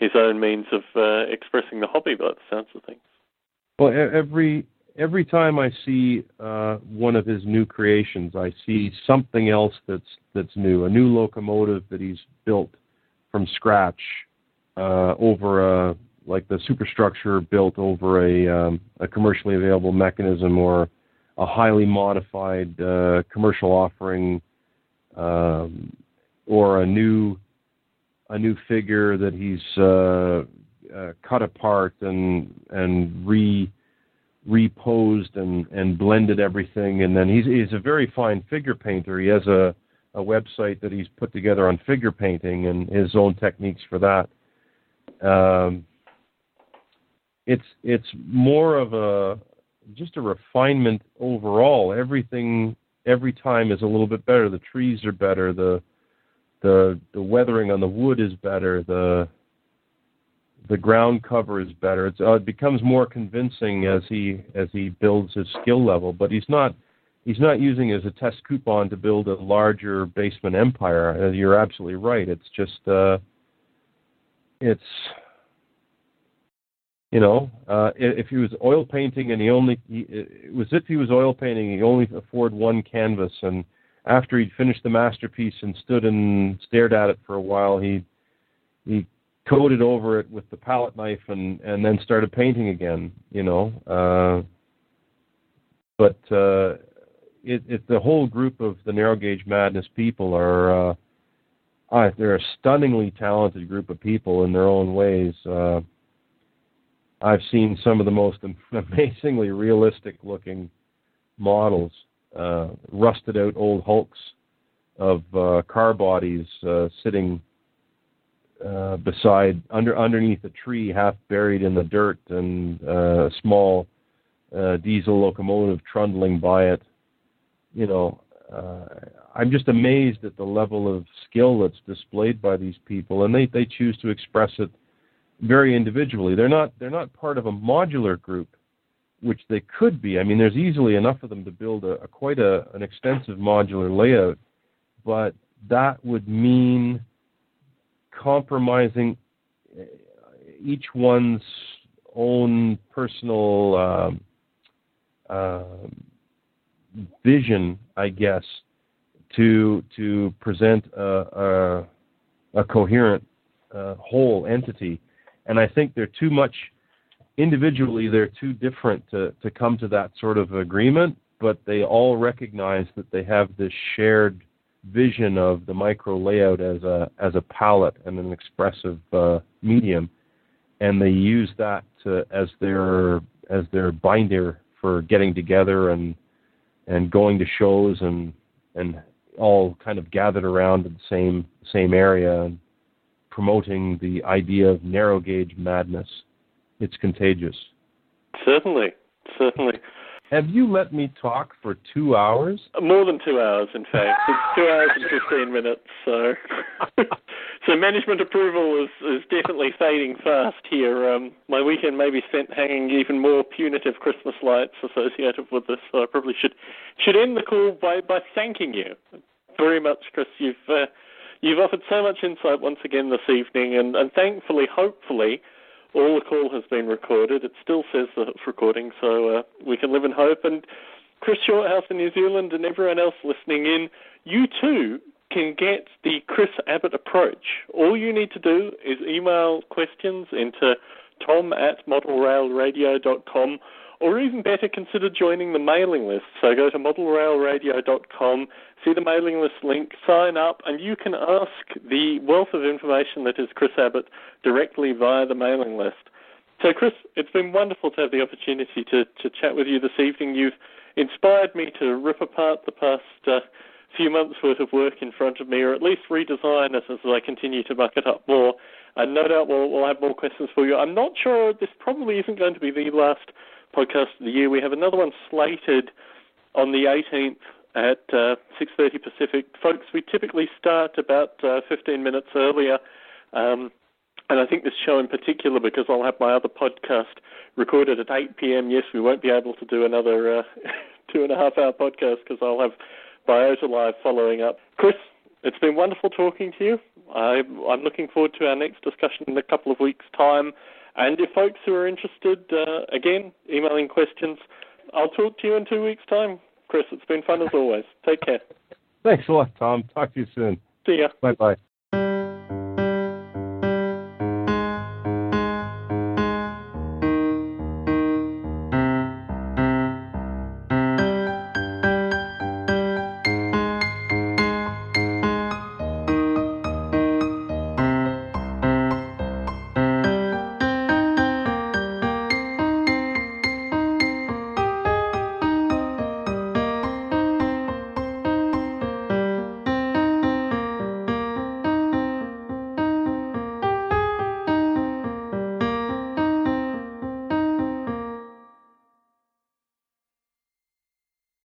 his own means of uh, expressing the hobby by the sounds of things. Well, every every time I see uh, one of his new creations, I see something else that's that's new. A new locomotive that he's built from scratch uh, over a like the superstructure built over a um, a commercially available mechanism or a highly modified uh, commercial offering um, or a new a new figure that he's uh, uh, cut apart and and re reposed and and blended everything. And then he's he's a very fine figure painter. He has a a website that he's put together on figure painting and his own techniques for that. Um, it's it's more of a just a refinement overall. Everything every time is a little bit better. The trees are better. The the the weathering on the wood is better the the ground cover is better. It's, uh, it becomes more convincing as he as he builds his skill level but he's not he's not using it as a test coupon to build a larger basement empire. Uh, you're absolutely right. It's just uh it's you know, uh, if he was oil painting and he only, he, it was if he was oil painting, he only afford one canvas, and after he'd finished the masterpiece and stood and stared at it for a while, he he coated over it with the palette knife and and then started painting again. You know, uh, but uh, it, it the whole group of the narrow gauge madness people are. Uh, uh, they're a stunningly talented group of people in their own ways. Uh, I've seen some of the most <laughs> amazingly realistic looking models uh, rusted out old hulks of uh, car bodies uh, sitting uh, beside under underneath a tree, half buried in the dirt, and uh, a small uh, diesel locomotive trundling by it. You know, uh, I'm just amazed at the level of skill that's displayed by these people, and they they choose to express it very individually. They're not they're not part of a modular group which they could be. I mean, there's easily enough of them to build a, a quite a, an extensive modular layout, but that would mean compromising uh, each one's own personal um, uh, vision, I guess, to to present a, a, a coherent uh, whole entity. And I think they're too much individually they're too different to, to come to that sort of agreement, but they all recognize that they have this shared vision of the micro layout as a as a palette and an expressive uh, medium, and they use that to, as their as their binder for getting together and and going to shows and and all kind of gathered around in the same same area and promoting the idea of narrow gauge madness. It's contagious. Certainly, certainly. Have you let me talk for two hours? More than two hours, in fact. It's <laughs> two hours and fifteen minutes. So, <laughs> so management approval is, is definitely fading fast here. Um, my weekend may be spent hanging even more punitive Christmas lights associated with this. So I probably should should end the call by by thanking you very much, Chris. You've uh, you've offered so much insight once again this evening, and, and thankfully, hopefully all the call has been recorded. It still says that it's recording, so uh, we can live in hope. And Chris Shorthouse in New Zealand and everyone else listening in, you too can get the Chris Abbott approach. All you need to do is email questions into tom at modelrailradio.com or even better, consider joining the mailing list. So go to modelrailradio.com, see the mailing list link, sign up, and you can ask the wealth of information that is Chris Abbott directly via the mailing list. So, Chris, it's been wonderful to have the opportunity to, to chat with you this evening. You've inspired me to rip apart the past uh, few months' worth of work in front of me, or at least redesign it as I continue to muck it up more. And no doubt we'll, we'll have more questions for you. I'm not sure this probably isn't going to be the last podcast of the year. We have another one slated on the 18th at uh, 6:30 Pacific. Folks, we typically start about uh, 15 minutes earlier, um, and I think this show in particular because I'll have my other podcast recorded at 8 p.m. Yes, we won't be able to do another uh, <laughs> two and a half hour podcast because I'll have Biota Live following up. Chris, it's been wonderful talking to you. I, I'm looking forward to our next discussion in a couple of weeks' time. And if folks who are interested, uh, again, emailing questions, I'll talk to you in two weeks' time. Chris, it's been fun as always. Take care. <laughs> Thanks a lot, Tom. Talk to you soon. See ya. Bye bye.